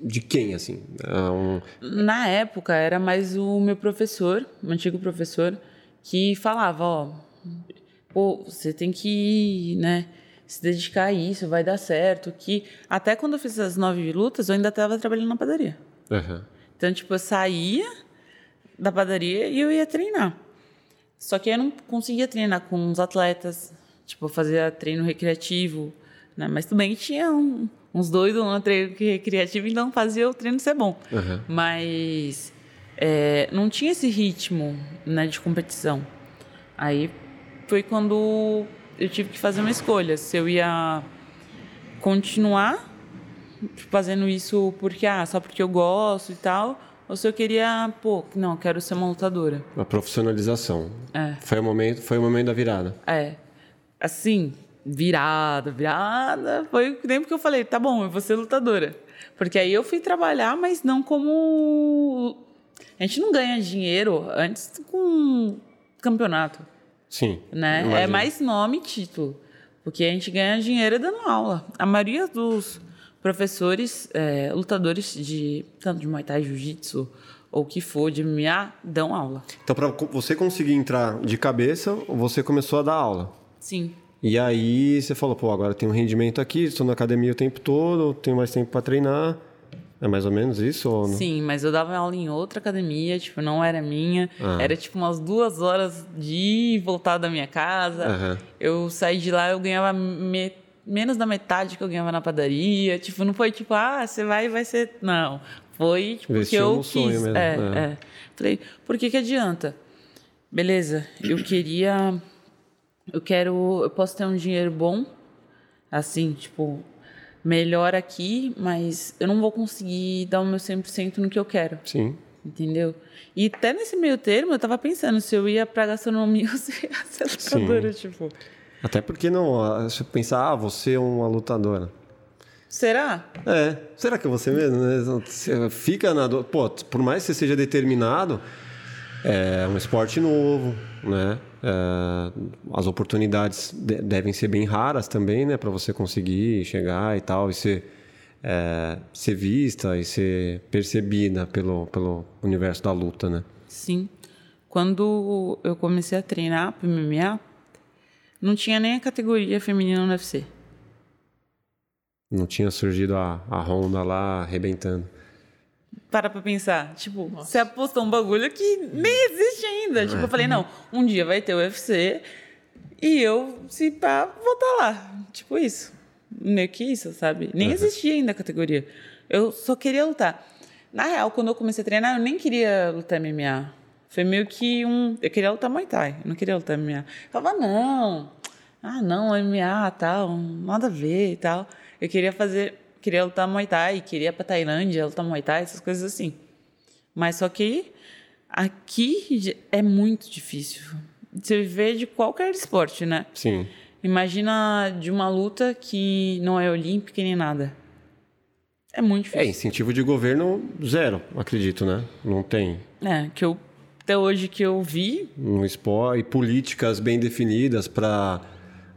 De quem, assim? É um... Na época, era mais o meu professor, o antigo professor, que falava, ó, pô, você tem que, né, se dedicar a isso, vai dar certo. Que até quando eu fiz as nove lutas, eu ainda estava trabalhando na padaria. Uhum. Então, tipo, eu saía da padaria e eu ia treinar. Só que eu não conseguia treinar com os atletas. Tipo, eu fazia treino recreativo, né? Mas também tinha um, uns doidos no treino recreativo, então fazia o treino ser bom. Uhum. Mas é, não tinha esse ritmo né, de competição. Aí foi quando eu tive que fazer uma escolha. Se eu ia continuar fazendo isso porque, ah, só porque eu gosto e tal, ou se eu queria, pô, não, quero ser uma lutadora. A profissionalização. É. Foi o momento, foi o momento da virada. É. Assim, virada, virada. Foi o tempo que eu falei, tá bom, eu vou ser lutadora. Porque aí eu fui trabalhar, mas não como. A gente não ganha dinheiro antes com campeonato. Sim. Né? É mais nome e título. Porque a gente ganha dinheiro dando aula. A maioria dos professores, é, lutadores de tanto de Muay Thai, Jiu-Jitsu ou o que for, de MMA, dão aula. Então, para você conseguir entrar de cabeça, você começou a dar aula. Sim. E aí você falou, pô, agora tem um rendimento aqui, estou na academia o tempo todo, tenho mais tempo para treinar. É mais ou menos isso ou não? Sim, mas eu dava aula em outra academia, tipo, não era minha. Ah. Era tipo umas duas horas de ir e voltar da minha casa. Aham. Eu saí de lá, eu ganhava me- menos da metade que eu ganhava na padaria. Tipo, não foi tipo, ah, você vai e vai ser. Não. Foi tipo, porque eu quis. sonho mesmo, É, é. é. Falei, por que que adianta? Beleza, eu queria. Eu quero. Eu posso ter um dinheiro bom, assim, tipo, melhor aqui, mas eu não vou conseguir dar o meu 100% no que eu quero. Sim. Entendeu? E até nesse meio termo, eu tava pensando se eu ia pra gastronomia (laughs) ou se ia ser lutadora, tipo. Até porque não, se eu pensar, ah, você é uma lutadora. Será? É, será que é você mesmo? né? Você fica na. do- Pô, por mais que você seja determinado, é um esporte novo, né? É, as oportunidades de- devem ser bem raras também, né? Para você conseguir chegar e tal, e ser, é, ser vista e ser percebida pelo, pelo universo da luta, né? Sim. Quando eu comecei a treinar pro MMA, não tinha nem a categoria feminina no UFC. Não tinha surgido a, a Honda lá arrebentando. Para pra pensar. Tipo, você apostou um bagulho que nem existe ainda. Tipo, eu falei, não, um dia vai ter o UFC e eu, se pá, vou estar lá. Tipo isso. Meio que isso, sabe? Nem existia ainda a categoria. Eu só queria lutar. Na real, quando eu comecei a treinar, eu nem queria lutar MMA. Foi meio que um. Eu queria lutar Muay Thai, eu não queria lutar MMA. Eu falava, não. Ah, não, MMA tal, nada a ver e tal. Eu queria fazer. Queria lutar Muay Thai, queria ir pra Tailândia lutar Muay Thai, essas coisas assim. Mas só que aqui é muito difícil. Você viver de qualquer esporte, né? Sim. Imagina de uma luta que não é olímpica nem nada. É muito É, difícil. incentivo de governo zero, acredito, né? Não tem. É, que eu até hoje que eu vi, um esporte e políticas bem definidas para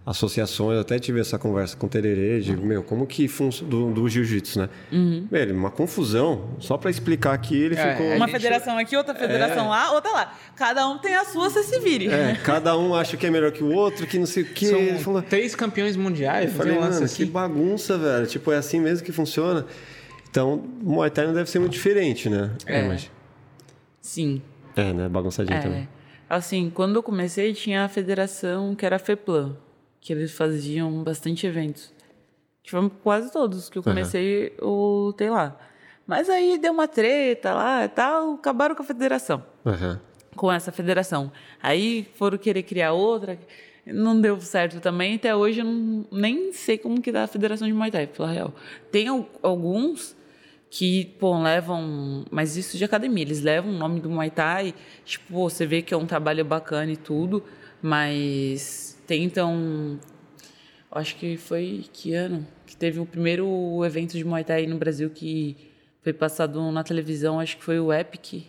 associações. Eu até tive essa conversa com o Tererê, de, meu, como que funciona do, do jiu-jitsu, né? Uhum. Velho, uma confusão. Só para explicar aqui, ele É, ficou. a uma gente- federação aqui, outra federação lá, outra lá. Cada um tem a sua, você se vire. É, cada um acha que é melhor que o outro, que não sei o quê. Ele São falou, três campeões mundiais. eu falei, mano, que bagunça, velho. Tipo, é assim mesmo que funciona. Então, o Muay Thai não deve ser muito diferente, né? É. mas- Sim. é né? Bagunçadinho É. também. Assim, quando eu comecei, tinha a federação que era a FEPLAN, que eles faziam bastante eventos. Que foram quase todos que eu comecei, eu lutei lá. Mas aí deu uma treta lá e tal, acabaram com a federação. Aham. Com essa federação. Aí foram querer criar outra, não deu certo também. Até hoje eu não, nem sei como que dá a federação de Muay Thai, pra falar a real. Tem al- alguns que, pô, levam. Mas isso de academia, eles levam o nome do Muay Thai, tipo, você vê que é um trabalho bacana e tudo, mas tentam. Acho que foi que ano? Que teve o primeiro evento de Muay Thai no Brasil que foi passado na televisão, acho que foi o Epic.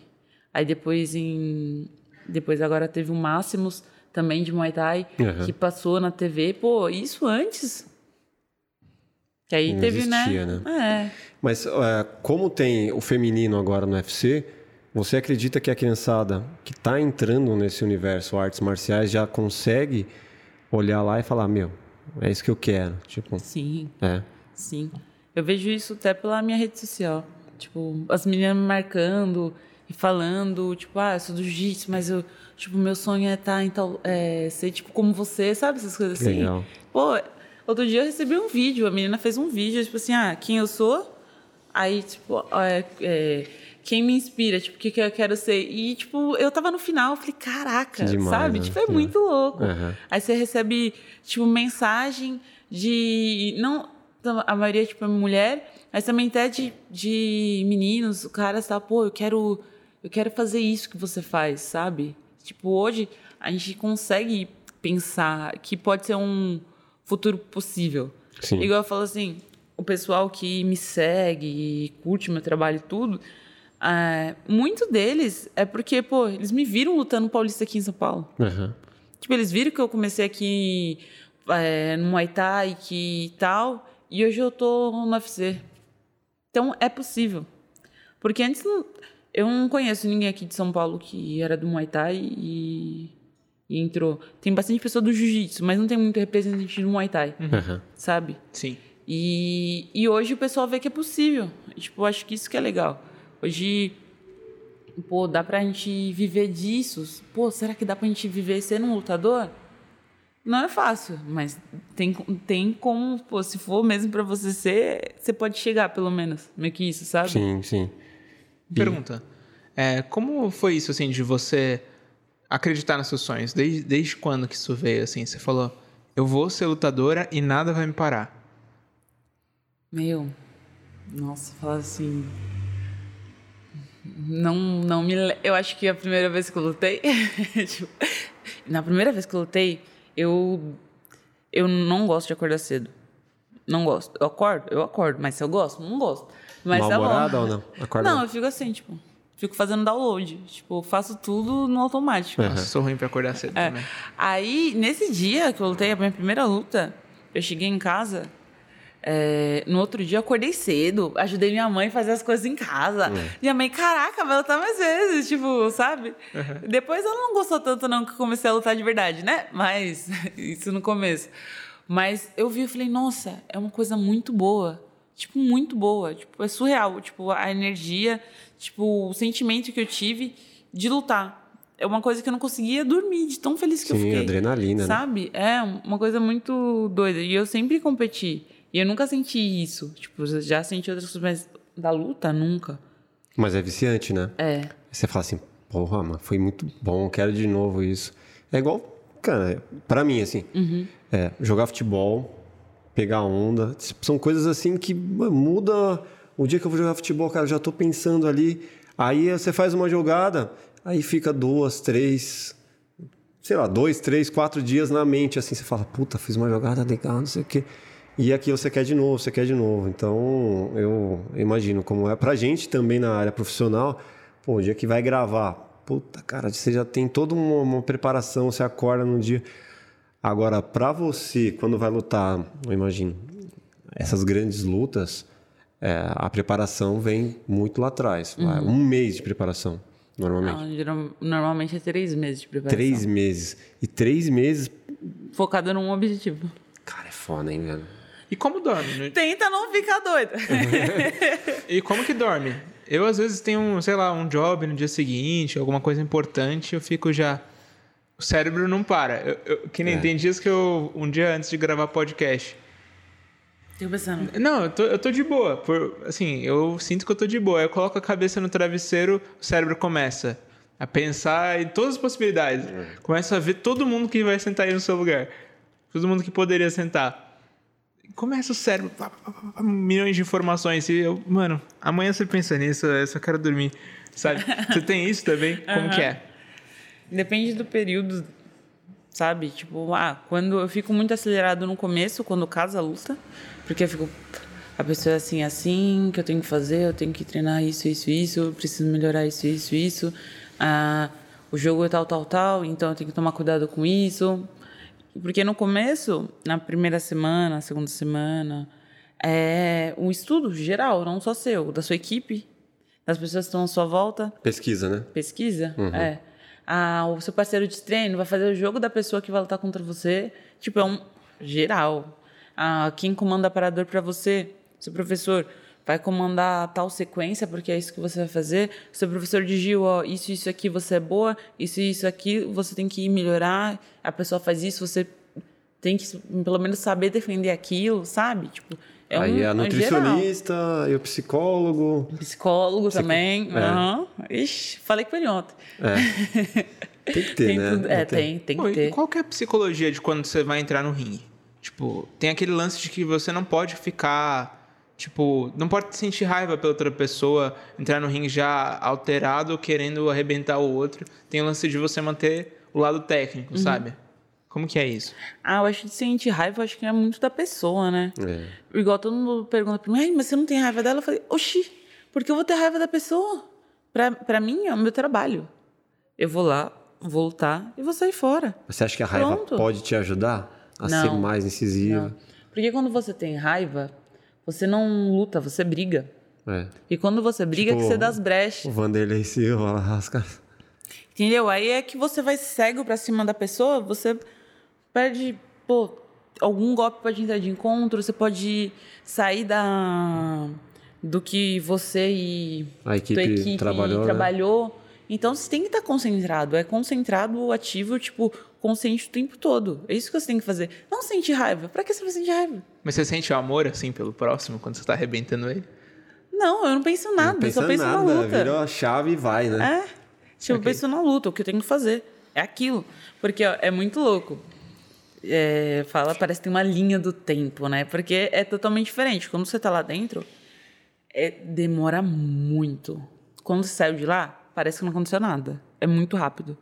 Aí depois em. Depois agora teve o Máximos também de Muay Thai, Uhum. que passou na TV. Pô, isso antes. Que aí Não teve, existia, né? É. Mas é, como tem o feminino agora no UFC, você acredita que a criançada que está entrando nesse universo artes marciais já consegue olhar lá e falar, meu, É isso que eu quero. Tipo, Sim, é. sim. Eu vejo isso até pela minha rede social. Tipo, as meninas me marcando e falando, tipo, ah, eu sou do jiu-jitsu, mas eu, tipo, meu sonho é estar em tal, é, ser tipo como você, sabe? Essas coisas assim. Legal. Pô, outro dia eu recebi um vídeo, a menina fez um vídeo, tipo assim, ah, quem eu sou, aí, tipo, é, é, quem me inspira, tipo, o que, que eu quero ser. E, tipo, eu tava no final, eu falei, caraca, demais, sabe? né? Tipo, é Que muito louco. Aham. Aí você recebe, tipo, mensagem de. Não, a maioria, tipo, é mulher, mas também até de, de meninos, caras, tá, pô, eu quero. Eu quero fazer isso que você faz, sabe? Tipo, hoje a gente consegue pensar que pode ser um futuro possível. Sim. Igual eu falo assim, o pessoal que me segue e curte meu trabalho e tudo, é, muito deles é porque, pô, eles me viram lutando paulista aqui em São Paulo. Aham. Tipo, eles viram que eu comecei aqui é, no Muay Thai que tal, e hoje eu tô no UFC. Então, é possível. Porque antes não- eu não conheço ninguém aqui de São Paulo que era do Muay Thai e, e entrou. Tem bastante pessoa do Jiu-Jitsu, mas não tem muito representante do Muay Thai, Aham. sabe? Sim. E, e hoje o pessoal vê que é possível. E, Tipo, eu acho que isso que é legal. Hoje, pô, dá pra gente viver disso. Pô, será que dá pra gente viver sendo um lutador? Não é fácil, mas tem, tem como, pô, se for mesmo pra você ser, você pode chegar, pelo menos. Meio que isso, sabe? Sim, sim. Pergunta. É, como foi isso, assim, de você acreditar nos seus sonhos? Desde, desde quando que isso veio, assim? Você falou, eu vou ser lutadora e nada vai me parar. Meu, nossa, falar assim. Não, não me. Eu acho que a primeira vez que eu lutei. (laughs) tipo, na primeira vez que eu lutei, eu. Eu não gosto de acordar cedo. Não gosto. Eu acordo? Eu acordo, mas se eu gosto, não gosto. Mas tá bom. Ou não? Acorda- Não, eu fico assim, tipo. Fico fazendo download. Tipo, faço tudo no automático. Nossa, sou ruim pra acordar cedo É. também. Aí, nesse dia que eu lutei, a minha primeira luta, eu cheguei em casa. É, no outro dia eu acordei cedo, ajudei minha mãe a fazer as coisas em casa. Minha mãe, caraca, vai lutar mais vezes, tipo, sabe? Depois ela não gostou tanto, não, que eu comecei a lutar de verdade, né? Mas, (laughs) isso no começo. Mas eu vi e falei, nossa, é uma coisa muito boa. Tipo, muito boa. Tipo, é surreal. Tipo, a energia, tipo, o sentimento que eu tive de lutar. É uma coisa que eu não conseguia dormir, de tão feliz que eu Sim, fiquei. adrenalina, né? Sabe? É uma coisa muito doida. E eu sempre competi. E eu nunca senti isso. Tipo, eu já senti outras coisas, mas da luta, nunca. Mas é viciante, né? É. Você fala assim, porra, mano, foi muito bom, quero de novo isso. É igual, cara, pra mim, assim, é, jogar futebol, pegar onda, são coisas assim que muda. O dia que eu vou jogar futebol, cara, eu já tô pensando ali. Aí você faz uma jogada, aí fica duas, três, sei lá, dois, três, quatro dias na mente, assim, você fala, puta, fiz uma jogada legal, não sei o quê. E aqui você quer de novo, você quer de novo. Então, eu imagino como é pra gente também na área profissional, pô, o dia que vai gravar, puta, cara, você já tem toda uma, uma preparação, você acorda no dia. Agora, pra você, quando vai lutar, eu imagino, essas grandes lutas, é, a preparação vem muito lá atrás. vai, Um mês de preparação, normalmente. Não, normalmente é três meses de preparação. Três meses. E três meses, Focada num objetivo. cara, é foda, hein, velho? E como dorme? No- Tenta não ficar doida. E como que dorme? Eu, às vezes, tenho, um, sei lá, um job no dia seguinte, alguma coisa importante, eu fico já... O cérebro não para. Eu, eu- que nem É. tem dias que eu... Um dia antes de gravar podcast... Fico pensando. Não, eu tô, eu tô de boa. Por, assim, eu sinto que eu tô de boa. Eu coloco a cabeça no travesseiro, o cérebro começa a pensar em todas as possibilidades. Começa a ver todo mundo que vai sentar aí no seu lugar. Todo mundo que poderia sentar. Começa o cérebro, pá, pá, pá, milhões de informações. E eu, mano, amanhã você pensa nisso, eu só quero dormir. Sabe? (laughs) Você tem isso também? Como que é? Depende do período, sabe? Tipo, ah, quando eu fico muito acelerado no começo, quando casa a luta, porque eu fico. A pessoa é assim, assim, que eu tenho que fazer, eu tenho que treinar isso, isso, isso, eu preciso melhorar isso, isso, isso. Ah, o jogo é tal, tal, tal, então eu tenho que tomar cuidado com isso. Porque no começo, na primeira semana, segunda semana, é um estudo geral, não só seu, da sua equipe, das pessoas que estão à sua volta Pesquisa, né? pesquisa, é. Ah, o seu parceiro de treino vai fazer o jogo da pessoa que vai lutar contra você. Tipo, é um, geral. Ah, quem comanda aparador para você? Seu professor vai comandar tal sequência porque é isso que você vai fazer. Seu professor de Gil, ó, isso isso aqui você é boa, isso isso aqui você tem que ir melhorar. A pessoa faz isso, você tem que pelo menos saber defender aquilo, sabe? Tipo, é Aí um, a nutricionista é e o psicólogo. Psicólogo Psico... também. É. Uhum. Ixi, falei com ele ontem. É. (laughs) Tem que ter, tem né? Tudo... É, tem, tem que ter. Qual que é a psicologia de quando você vai entrar no ringue? Tipo, tem aquele lance de que você não pode ficar. Tipo, não pode sentir raiva pela outra pessoa, entrar no ringue já alterado, querendo arrebentar o outro. Tem o lance de você manter o lado técnico, uhum. sabe? Como que é isso? Ah, eu acho que sentir raiva, acho que é muito da pessoa, né? É. Igual todo mundo pergunta pra mim, mas você não tem raiva dela? Eu falei, oxi, porque eu vou ter raiva da pessoa? Pra, pra mim, é o meu trabalho. Eu vou lá, vou lutar e vou sair fora. Você acha que a raiva Pronto. pode te ajudar a não, ser mais incisiva? Não. Porque quando você tem raiva, você não luta, você briga. É. E quando você briga, tipo, é que você dá as brechas. O Vanderlei Silva, rasca. Entendeu? Aí é que você vai cego pra cima da pessoa, você perde, pô, algum golpe pode entrar de encontro, você pode sair da do que você e a equipe, equipe trabalhou. Né? trabalhou. Então você tem que estar concentrado. É concentrado, ativo, tipo, consciente o tempo todo. É isso que você tem que fazer. Não sentir raiva. Pra que você vai sentir raiva? Mas você sente amor, assim, pelo próximo, quando você tá arrebentando ele? Não, eu não penso nada. Não pensa eu só penso nada, na luta. Virou a chave e vai, né? É. Tipo, okay. eu penso na luta. O que eu tenho que fazer é aquilo. Porque ó, é muito louco é, fala, parece que tem uma linha do tempo, né? Porque é totalmente diferente. Quando você tá lá dentro, é, demora muito. Quando você saiu de lá, parece que não aconteceu nada. É muito rápido.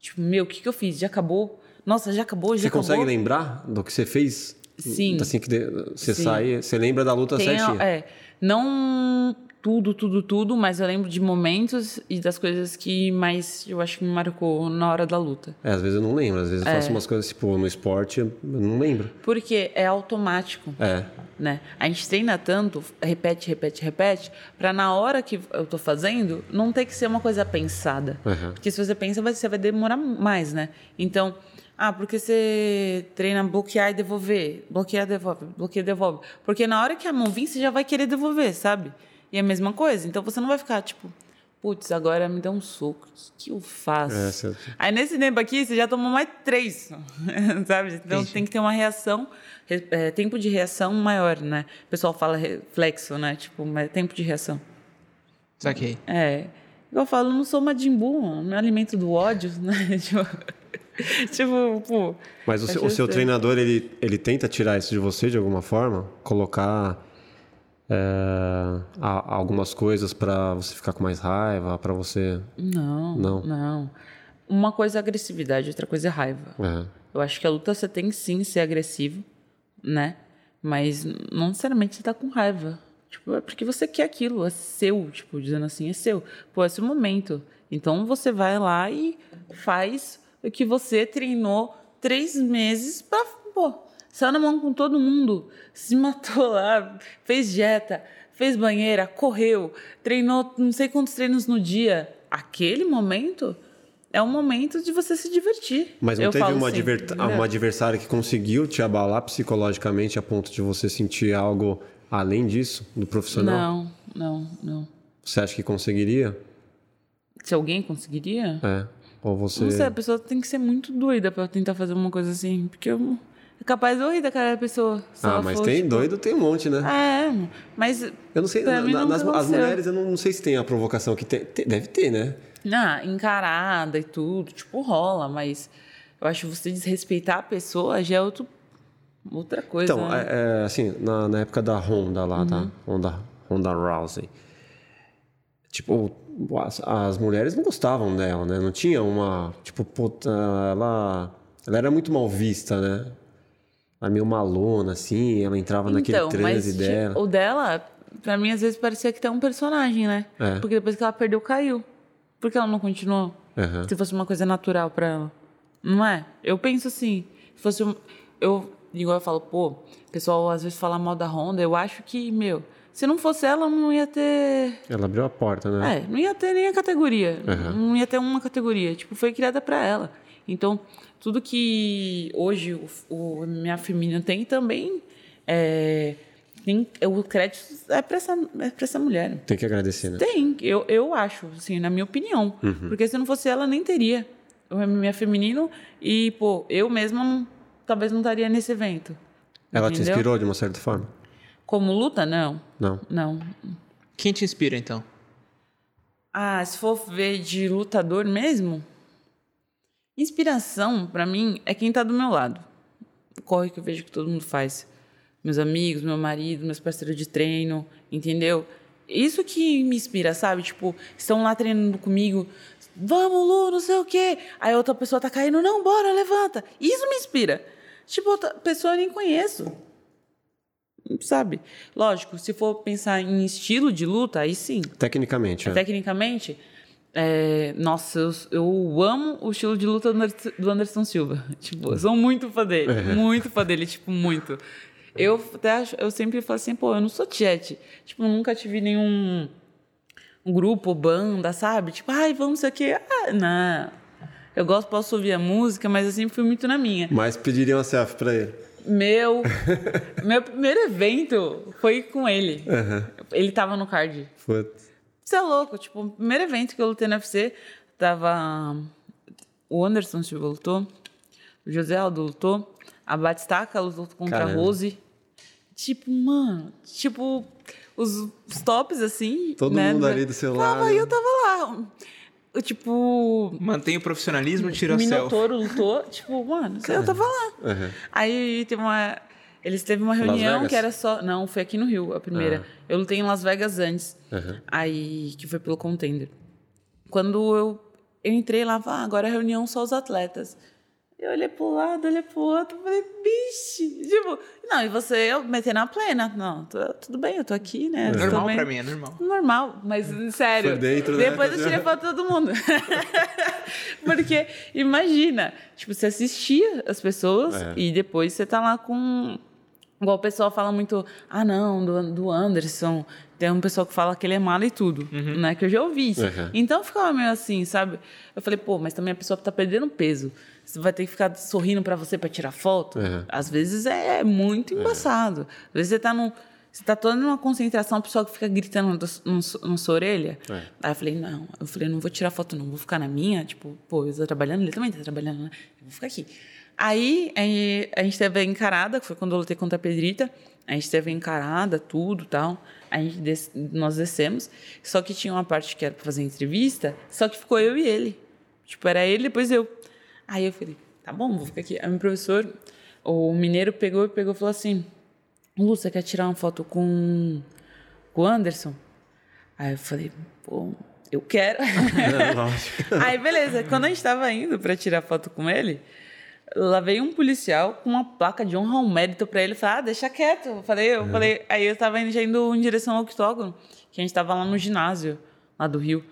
Tipo, meu, o que, que eu fiz? Já acabou? Nossa, já acabou? Já você acabou? consegue lembrar do que você fez? Sim. Assim que você Sim. sai, você lembra da luta tem, certinha? É. Não tudo, tudo, tudo, mas eu lembro de momentos e das coisas que mais eu acho que me marcou na hora da luta. É, às vezes eu não lembro, às vezes eu é. faço umas coisas, tipo, no esporte, eu não lembro. Porque é automático. É. Né? A gente treina tanto, repete, repete, repete, para na hora que eu tô fazendo, não ter que ser uma coisa pensada. Uhum. Porque se você pensa, você vai demorar mais, né? Então, ah, porque você treina bloquear e devolver. Bloquear, devolve. Bloqueia, devolve. Porque na hora que a mão vir, você já vai querer devolver, sabe? E é a mesma coisa. Então você não vai ficar tipo, putz, agora me dá um soco. O que eu faço? É. Aí nesse tempo aqui, você já tomou mais três, (laughs) sabe? Então tem que ter uma reação, é, tempo de reação maior, né? O pessoal fala reflexo, né? Tipo, tempo de reação. Saquei. É. Eu falo, não sou uma Jimbu, não é alimento do ódio, (laughs) né? tipo, (laughs) tipo, pô. Mas o seu, o seu treinador, ele, ele tenta tirar isso de você de alguma forma? Colocar é, algumas coisas para você ficar com mais raiva, para você. Não, não. Não. Uma coisa é agressividade, outra coisa é raiva. É. Eu acho que a luta você tem sim ser agressivo, né? Mas não necessariamente você tá com raiva. Tipo, é porque você quer aquilo, é seu, tipo, dizendo assim, é seu. Pô, é seu momento. Então você vai lá e faz que você treinou três meses pra, pô, saiu na mão com todo mundo, se matou lá, fez dieta, fez banheira, correu, treinou não sei quantos treinos no dia. Aquele momento é um momento de você se divertir. Mas não Eu teve uma, assim, uma adversária que conseguiu te abalar psicologicamente a ponto de você sentir algo além disso, do profissional? Não, não, não. Você acha que conseguiria? Se alguém conseguiria? É. Ou você. Não sei, a pessoa tem que ser muito doida para tentar fazer uma coisa assim. Porque eu é capaz de eu rir da cara da pessoa. Ah, mas for, tem tipo... doido, tem um monte, né? É, mas. Eu não sei, na, não nas, as mulheres, eu não, não, sei se tem a provocação que tem, tem, Deve ter, né? Ah, encarada e tudo, tipo, rola, mas eu acho que você desrespeitar a pessoa já é outro, outra coisa. Então, né? é, é, assim, na, na época da Honda lá, tá? uhum. tá? Honda, Honda Rousey. Tipo, as, as mulheres não gostavam dela, né? Não tinha uma. Tipo, puta, ela. Ela era muito mal vista, né? Ela meio malona, assim, ela entrava então, naquele transe dela. O dela, pra mim, às vezes parecia que tem um personagem, né? É. Porque depois que ela perdeu, caiu. Por que ela não continuou? Uhum. Se fosse uma coisa natural pra ela. Não é? Eu penso assim, se fosse um, Eu, igual eu falo, pô, o pessoal às vezes fala mal da Honda, eu acho que, meu, se não fosse ela, não ia ter. Ela abriu a porta, né? É, não ia ter nem a categoria. Uhum. Não ia ter uma categoria. Tipo, foi criada para ela. Então, tudo que hoje o, o MMA feminino tem também é, tem, o crédito é para essa, é essa mulher. Tem que agradecer, né? Tem, eu, eu acho, assim, na minha opinião. Uhum. Porque se não fosse ela, nem teria o MMA feminino e, pô, eu mesma não, talvez não estaria nesse evento. Ela te entendeu? inspirou de uma certa forma? Como luta, não. Não. Não. Quem te inspira, então? Ah, se for ver de lutador mesmo, inspiração pra mim é quem tá do meu lado. Corre que eu vejo que todo mundo faz. Meus amigos, meu marido, meus parceiros de treino, entendeu? Isso que me inspira, sabe? Tipo, estão lá treinando comigo. Vamos, Lu, não sei o quê. Aí outra pessoa tá caindo. Não, bora, levanta. Isso me inspira. Tipo, outra pessoa eu nem conheço. Sabe? Lógico, se for pensar em estilo de luta, aí sim. Tecnicamente, é. Tecnicamente, é, nossa, eu, eu amo o estilo de luta do Anderson, Silva. (laughs) Tipo, eu sou muito fã dele. Muito fã dele, tipo, muito. Eu até acho, eu sempre falo assim, pô, eu não sou tiete. Tipo, nunca tive nenhum um grupo, banda, sabe? Tipo, ai, vamos não sei o quê. Ah, não. Eu gosto, posso ouvir a música, mas eu sempre fui muito na minha. Mas pediria uma selfie pra ele. Meu, (laughs) meu primeiro evento foi com ele. Ele tava no card. Putz. Você é louco, tipo, o primeiro evento que eu lutei no UFC, tava. O Anderson Silva lutou, o José Aldo lutou, a Batistaca lutou contra Caramba. a Rose. Tipo, mano, tipo, os, os tops assim. Todo né, mundo da- ali do seu tava, eu tava lá. Eu, tipo, Mantém o profissionalismo e tira a selfie. Minotouro lutou, tipo, mano, eu tava lá. Uhum. Aí teve uma. Eles teve uma reunião que era só. Não, foi aqui no Rio, a primeira. Eu lutei em Las Vegas antes. Uhum. Aí, que foi pelo contender. Quando eu, eu entrei lá, ah, agora é reunião só os atletas. Eu olhei pro lado, olhei pro outro, falei, biche. Tipo, não, e você, eu metendo a plena. Não, tô- tudo bem, eu tô aqui, né? É Normal pra mim, é normal. Normal, mas sério. Por dentro, né? depois eu tirei foto de todo mundo. (laughs) Porque, imagina, tipo, você assistia as pessoas É. e depois você tá lá com. Igual o pessoal fala muito, ah, não, do, do Anderson. Tem um pessoal que fala que ele é malo e tudo, né? Que eu já ouvi isso. Uhum. Então ficava meio assim, sabe? Eu falei, pô, mas também a pessoa tá perdendo peso. Você vai ter que ficar sorrindo pra você pra tirar foto. Uhum. Às vezes é muito embaçado. Às vezes você tá num. Você tá toda numa concentração, a pessoa que fica gritando na, sua orelha. É. Aí eu falei, não, eu falei, não vou tirar foto, não, vou ficar na minha, tipo, pô, eu tô trabalhando, ele também tá trabalhando, né? Eu vou ficar aqui. Aí, a gente teve a encarada, que foi quando eu lutei contra a Pedrita. A gente teve a encarada, tudo e tal. A gente des- nós descemos. Só que tinha uma parte que era pra fazer entrevista, só que ficou eu e ele. Tipo, era ele, depois eu. Aí eu falei, tá bom, vou ficar aqui. Aí meu professor, o mineiro, pegou e pegou e falou assim: Lu, você quer tirar uma foto com, com o Anderson? Aí eu falei, pô, eu quero. (laughs) (laughs) Aí, beleza. Quando a gente tava indo pra tirar foto com ele, lá veio um policial com uma placa de honra ao mérito pra ele. Falei, ah, deixa quieto. Eu falei, eu falei. Aí eu tava indo, já indo em direção ao octógono, que a gente tava lá no ginásio, lá do Rio.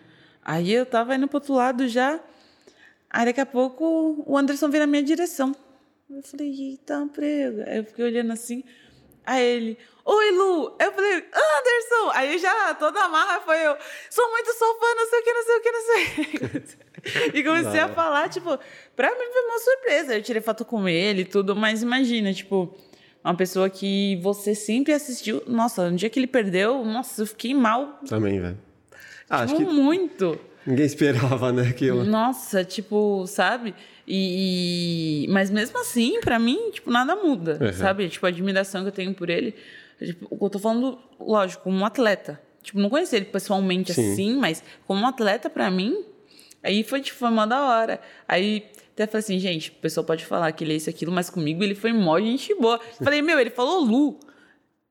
Aí eu tava indo pro outro lado já. Aí daqui a pouco o Anderson veio na minha direção. Eu falei, eita, prega. Aí eu fiquei olhando assim. Aí ele, oi Lu. Eu falei, Anderson. Aí já toda a marra foi eu, sou muito sua fã, não sei o que, não sei o que, não sei o que. (laughs) e comecei a falar, tipo, pra mim foi uma surpresa. Eu tirei foto com ele e tudo, mas imagina, tipo, uma pessoa que você sempre assistiu. Nossa, no dia que ele perdeu, nossa, eu fiquei mal Também, velho. Ah, acho tipo, que muito. Ninguém esperava, né, aquilo. Nossa, tipo, sabe? E, e- mas mesmo assim, pra mim, tipo, nada muda, Uhum. sabe? Tipo, a admiração que eu tenho por ele. Tipo, eu tô falando, lógico, como um atleta. Tipo, não conheci ele pessoalmente Sim. assim, mas como um atleta pra mim, aí foi, tipo, foi mó da hora. Aí até falei assim, gente, o pessoal pode falar que ele é isso, aquilo, mas comigo ele foi mó gente boa. Falei, meu, ele falou Lu.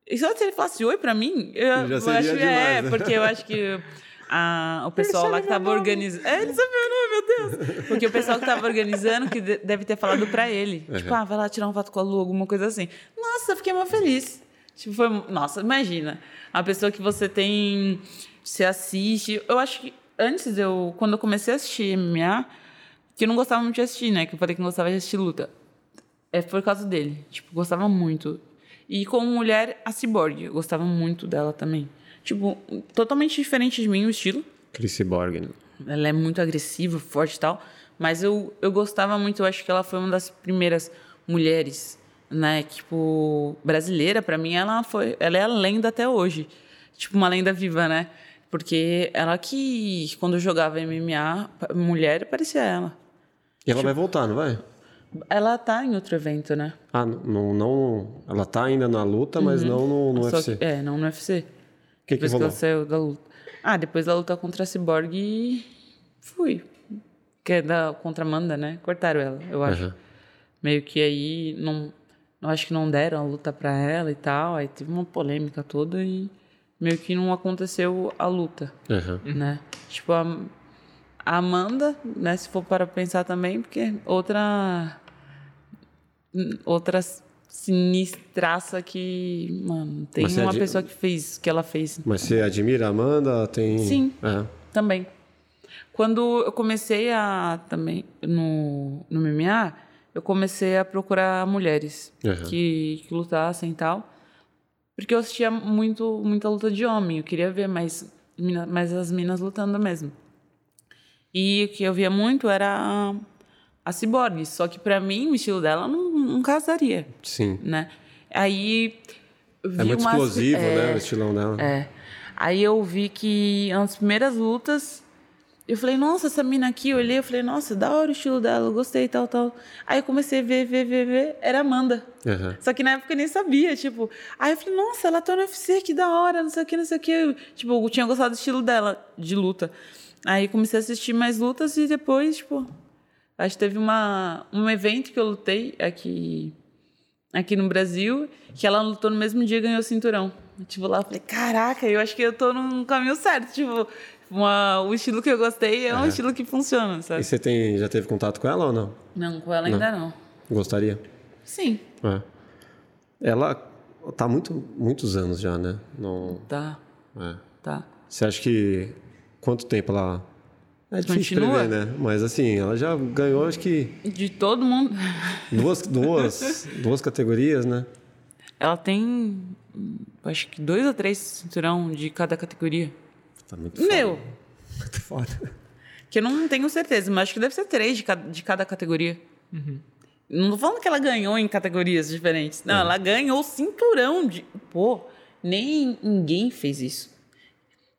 E só se ele falasse oi pra mim, eu, eu acho que é, né? porque eu acho que (laughs) a- o pessoal lá que tava organizando. É, ele sabe meu nome, meu Deus! Porque o pessoal que tava organizando que de- deve ter falado pra ele. Tipo, ah, vai lá tirar um foto com a Lu, alguma coisa assim. Nossa, eu fiquei mó feliz. Tipo, foi. Nossa, imagina. A pessoa que você tem. Você assiste. Eu acho que antes eu. Quando eu comecei a assistir MMA, que eu não gostava muito de assistir, né? Que eu falei que não gostava de assistir luta. É por causa dele. Tipo, gostava muito. E como mulher, a Cyborg. Eu gostava muito dela também. Tipo, totalmente diferente de mim o estilo. Chris Borg, né? Ela é muito agressiva, forte e tal. Mas eu, eu gostava muito, eu acho que ela foi uma das primeiras mulheres, né? Tipo, brasileira, para mim, ela foi. Ela é a lenda até hoje. Tipo, uma lenda viva, né? Porque ela que, quando jogava MMA, mulher, parecia ela. E ela vai voltar, não vai? Ela tá em outro evento, né? Ah, não, não. Ela tá ainda na luta, mas não no, no UFC. que- é, não no UFC. O que, que depois que rolou? ela saiu da luta. Ah, depois da luta contra a Cyborg, fui. Que é da contra a Amanda, né? Cortaram ela, eu acho. Aham. Meio que aí não, não acho que não deram a luta pra ela e tal. Aí teve uma polêmica toda e meio que não aconteceu a luta, Aham. né? Tipo, a, a Amanda, né? Se for para pensar também, porque outra. Outra sinistraça que. Mano, tem uma adi- pessoa que fez, que ela fez Mas você admira a Amanda? Tem... Sim. É. também. Quando eu comecei a também no, no MMA, eu comecei a procurar mulheres Aham. que, que lutassem e tal. Porque eu assistia muito, muita luta de homem. Eu queria ver mais, mais as minas lutando mesmo. E o que eu via muito era a, Cyborg. Só que pra mim, o estilo dela não, não casaria, Sim. né? Aí... eu É muito umas- explosivo, é, né? O estilão dela. é. Aí eu vi que nas primeiras lutas, eu falei, nossa, essa mina aqui, eu olhei, eu falei, nossa, da hora o estilo dela, eu gostei, tal, tal. Aí eu comecei a ver, ver, ver, ver, era Amanda. Aham. Só que na época eu nem sabia, tipo. Aí eu falei, nossa, ela tá no UFC, que da hora, não sei o que, não sei o que. Tipo, eu tinha gostado do estilo dela, de luta. Aí comecei a assistir mais lutas e depois, tipo. Acho que teve uma, um evento que eu lutei aqui, aqui no Brasil, que ela lutou no mesmo dia e ganhou o cinturão. Tipo, lá eu falei, caraca, eu acho que eu tô num caminho certo. Tipo, uma, o estilo que eu gostei é um estilo que funciona, E sabe? você tem, já teve contato com ela ou não? Não, com ela ainda não. Gostaria? Sim, É. Ela tá muito, muitos anos já, né? No, tá, é. tá. Você acha que quanto tempo ela é difícil Continua? prever, né? Mas assim, ela já ganhou acho que De todo mundo. duas, (laughs) duas, duas categorias, né? Ela tem, acho que dois ou três cinturão de cada categoria. Tá muito foda. Meu, Muito foda. que eu não tenho certeza, mas acho que deve ser três de cada, de cada categoria. Não tô falando que ela ganhou em categorias diferentes. Não, ela ganhou cinturão de. Pô, nem ninguém fez isso.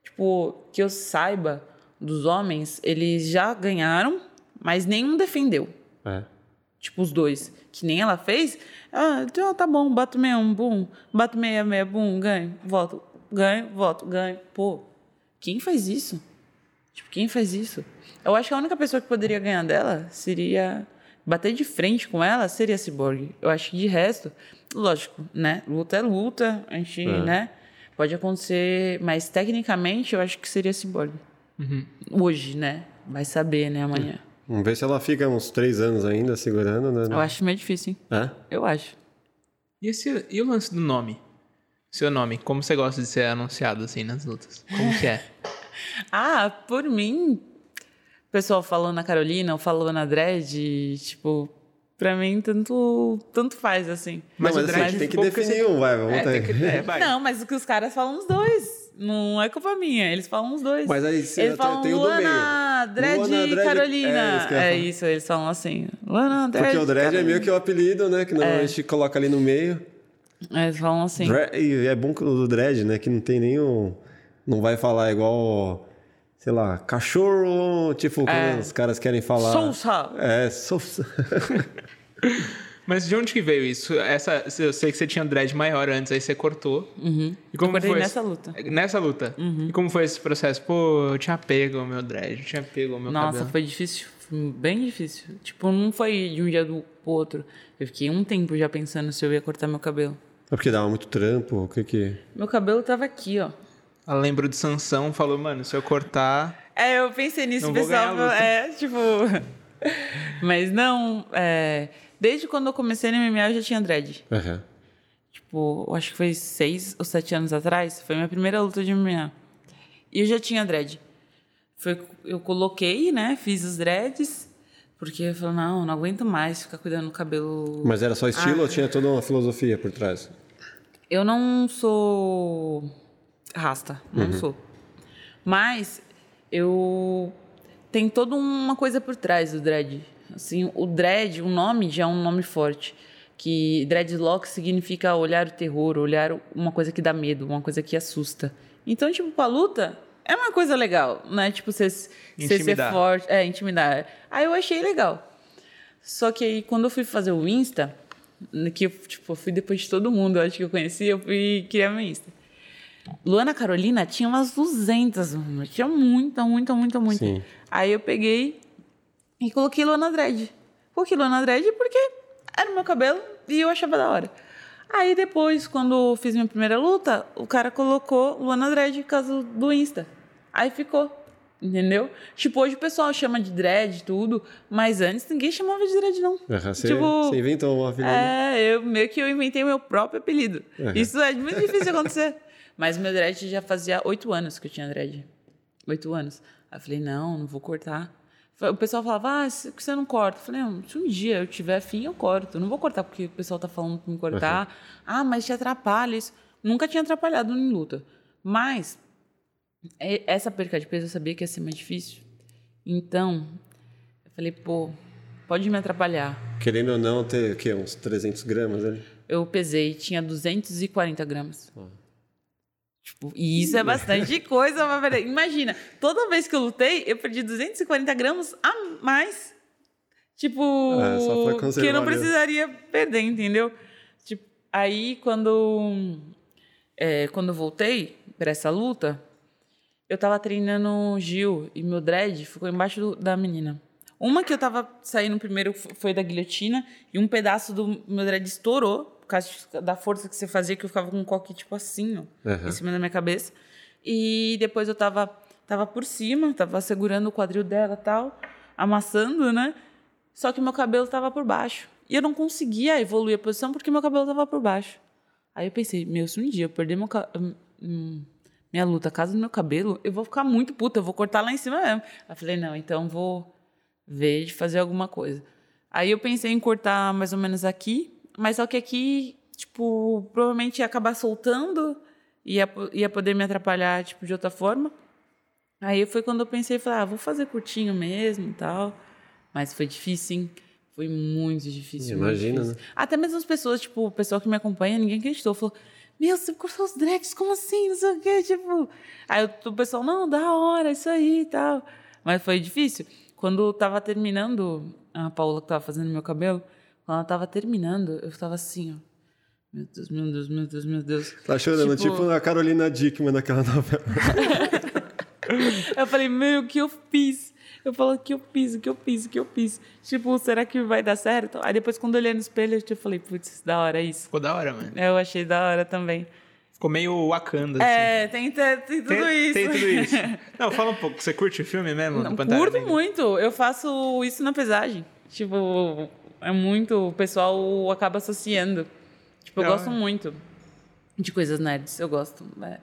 Tipo, que eu saiba dos homens, eles já ganharam, mas nenhum defendeu. É. Tipo, os dois. Que nem ela fez. Ah, então tá bom, bato meia, um, bum. Bato meia, meia, bum, ganho, volto. Ganho, volto, ganho. Pô, quem faz isso? Tipo, quem faz isso? Eu acho que a única pessoa que poderia ganhar dela seria. Bater de frente com ela seria Cyborg. Eu acho que de resto, lógico, né? Luta é luta, a gente, É. né? Pode acontecer, mas tecnicamente eu acho que seria a Cyborg. Hoje, né? Vai saber, né? Amanhã. Vamos ver se ela fica uns três anos ainda segurando, né? Eu acho meio difícil, hein? É? Eu acho. E, esse, e o lance do nome? Seu nome, como você gosta de ser anunciado assim nas lutas? Como que é? (laughs) Ah, por mim, o pessoal falou na Carolina ou falou na Dredd, tipo, pra mim tanto, tanto faz, assim. Mas Mas, o não, mas Dredd assim, tem que definir um, vai. Vamos É, ter. que, é, vai. Não, mas o que os caras falam os dois. Não é culpa minha, eles falam os dois. Mas aí você eles falam tem o do Luana. Dredd Luana, e Dredd- Carolina. é ia É falar. isso, eles falam assim. Luana, Dredd. Porque o dread é Carolina. meio que o apelido, né? Que normalmente a gente coloca ali no meio. É, Eles falam assim. Dre- E é bom que o do dread, né? Que não tem nenhum. Não vai falar igual. Sei lá, cachorro. Tipo, É. os caras querem falar. Sousa. É, Sousa. (laughs) Mas de onde que veio isso? Essa, eu sei que você tinha dread maior antes, aí você cortou. Uhum. E como Eu foi nessa esse- luta. Nessa luta. E como foi esse processo? Pô, eu tinha pego o meu dread, eu tinha pego o meu Nossa, cabelo. foi difícil, foi bem difícil. Tipo, não foi de um dia do pro outro. Eu fiquei um tempo já pensando se eu ia cortar meu cabelo. É porque dava muito trampo. O que que. Meu cabelo tava aqui, ó. Ela lembrou de Sansão, falou, mano, se eu cortar... É, eu pensei nisso, pessoal. É, tipo. (laughs) Mas não, é, desde quando eu comecei no MMA eu já tinha dread. Aham. Tipo, eu acho que foi seis ou sete anos atrás. Foi minha primeira luta de MMA. E eu já tinha dread. Foi, eu coloquei, né? Fiz os dreads. Porque eu falei, não, não aguento mais ficar cuidando do cabelo. Mas era só estilo Ah. ou tinha toda uma filosofia por trás? Eu não sou rasta, não sou. Mas eu tem toda uma coisa por trás do dread. Assim, o dread, o nome já é um nome forte. Que dreadlock significa olhar o terror, olhar uma coisa que dá medo, uma coisa que assusta. Então, tipo, pra luta, é uma coisa legal, né? Tipo, você, você ser forte. É, intimidar. Aí eu achei legal. Só que aí, quando eu fui fazer o Insta, que eu, tipo, eu fui depois de todo mundo, eu acho que eu conheci, eu fui criar meu Insta. Luana Carolina tinha umas 200, mano. Tinha muita, muita, muita, muita. Sim. Aí eu peguei e coloquei Luana Dread. Coloquei Luana Dread porque era o meu cabelo e eu achava da hora. Aí depois, quando fiz minha primeira luta, o cara colocou Luana Dread por causa do Insta. Aí ficou. Entendeu? Tipo, hoje o pessoal chama de dread tudo, mas antes ninguém chamava de dread, não. Aham, Você, Tipo, você inventou uma apelido. É, eu meio que eu inventei meu próprio apelido. Uhum. Isso é muito difícil de acontecer. (laughs) Mas meu dread já fazia oito anos que eu tinha dread. Oito anos. Aí eu falei, não, não vou cortar. O pessoal falava, ah, por que você não corta? Eu falei, não, se um dia eu tiver fim, eu corto. Eu não vou cortar porque o pessoal tá falando pra me cortar. Ah, mas te atrapalha isso. Nunca tinha atrapalhado em luta. Mas, e- essa perca de peso eu sabia que ia ser mais difícil. Então, eu falei, pô, pode me atrapalhar. Querendo ou não, ter o quê? Uns 300 gramas né? Eu pesei, tinha 240 gramas. Tipo, e isso é bastante coisa. Imagina, toda vez que eu lutei, eu perdi 240 gramas a mais. Tipo, É, que eu não precisaria perder, entendeu? Tipo, aí quando, é, quando eu voltei para essa luta, eu tava treinando Gil e meu dread ficou embaixo do- da menina. Uma que eu tava saindo primeiro foi da guilhotina e um pedaço do meu dread estourou causa da força que você fazia, que eu ficava com um coque tipo assim, ó, Aham. em cima da minha cabeça. E depois eu tava, tava por cima, tava segurando o quadril dela tal, amassando, né? Só que meu cabelo tava por baixo. E eu não conseguia evoluir a posição porque meu cabelo tava por baixo. Aí eu pensei, meu, se um dia eu perder meu hum, hum, minha luta, a casa do meu cabelo, eu vou ficar muito puta, eu vou cortar lá em cima mesmo. Aí eu falei, não, então vou ver de fazer alguma coisa. Aí eu pensei em cortar mais ou menos aqui, mas só que aqui, tipo, provavelmente ia acabar soltando, ia, ia poder me atrapalhar, tipo, de outra forma. Aí foi quando eu pensei, falei, ah, vou fazer curtinho mesmo e tal. Mas foi difícil, hein? Foi muito difícil. muito Imagina, difícil. né? Até mesmo as pessoas, tipo, o pessoal que me acompanha, ninguém acreditou. Falou, meu, você cortou os dreads, como assim? Não sei o quê, tipo... Aí o pessoal, não, da hora, isso aí e tal. Mas foi difícil. Quando eu tava terminando, a Paula que tava fazendo meu cabelo, quando ela tava terminando, eu tava assim, ó. Meu Deus, meu Deus, meu Deus, meu Deus. Tá chorando, tipo, Tipo- a Carolina Dickman daquela novela. (laughs) Eu falei, meu, o que eu fiz? Eu falo, o que eu fiz, o que eu fiz, o que eu fiz? Tipo, será que vai dar certo? Aí depois, quando eu olhei no espelho, eu tipo, falei, putz, da hora isso. Ficou da hora, mano. Eu achei da hora também. Ficou meio Wakanda, assim. É, tem, tem, tudo tem, isso. tem tudo isso. (laughs) Não, fala um pouco. Você curte o filme mesmo? Não, curto muito. Eu faço isso na pesagem. Tipo, é muito. O pessoal acaba associando. Tipo, eu Da gosto muito de coisas nerds. Eu gosto. É.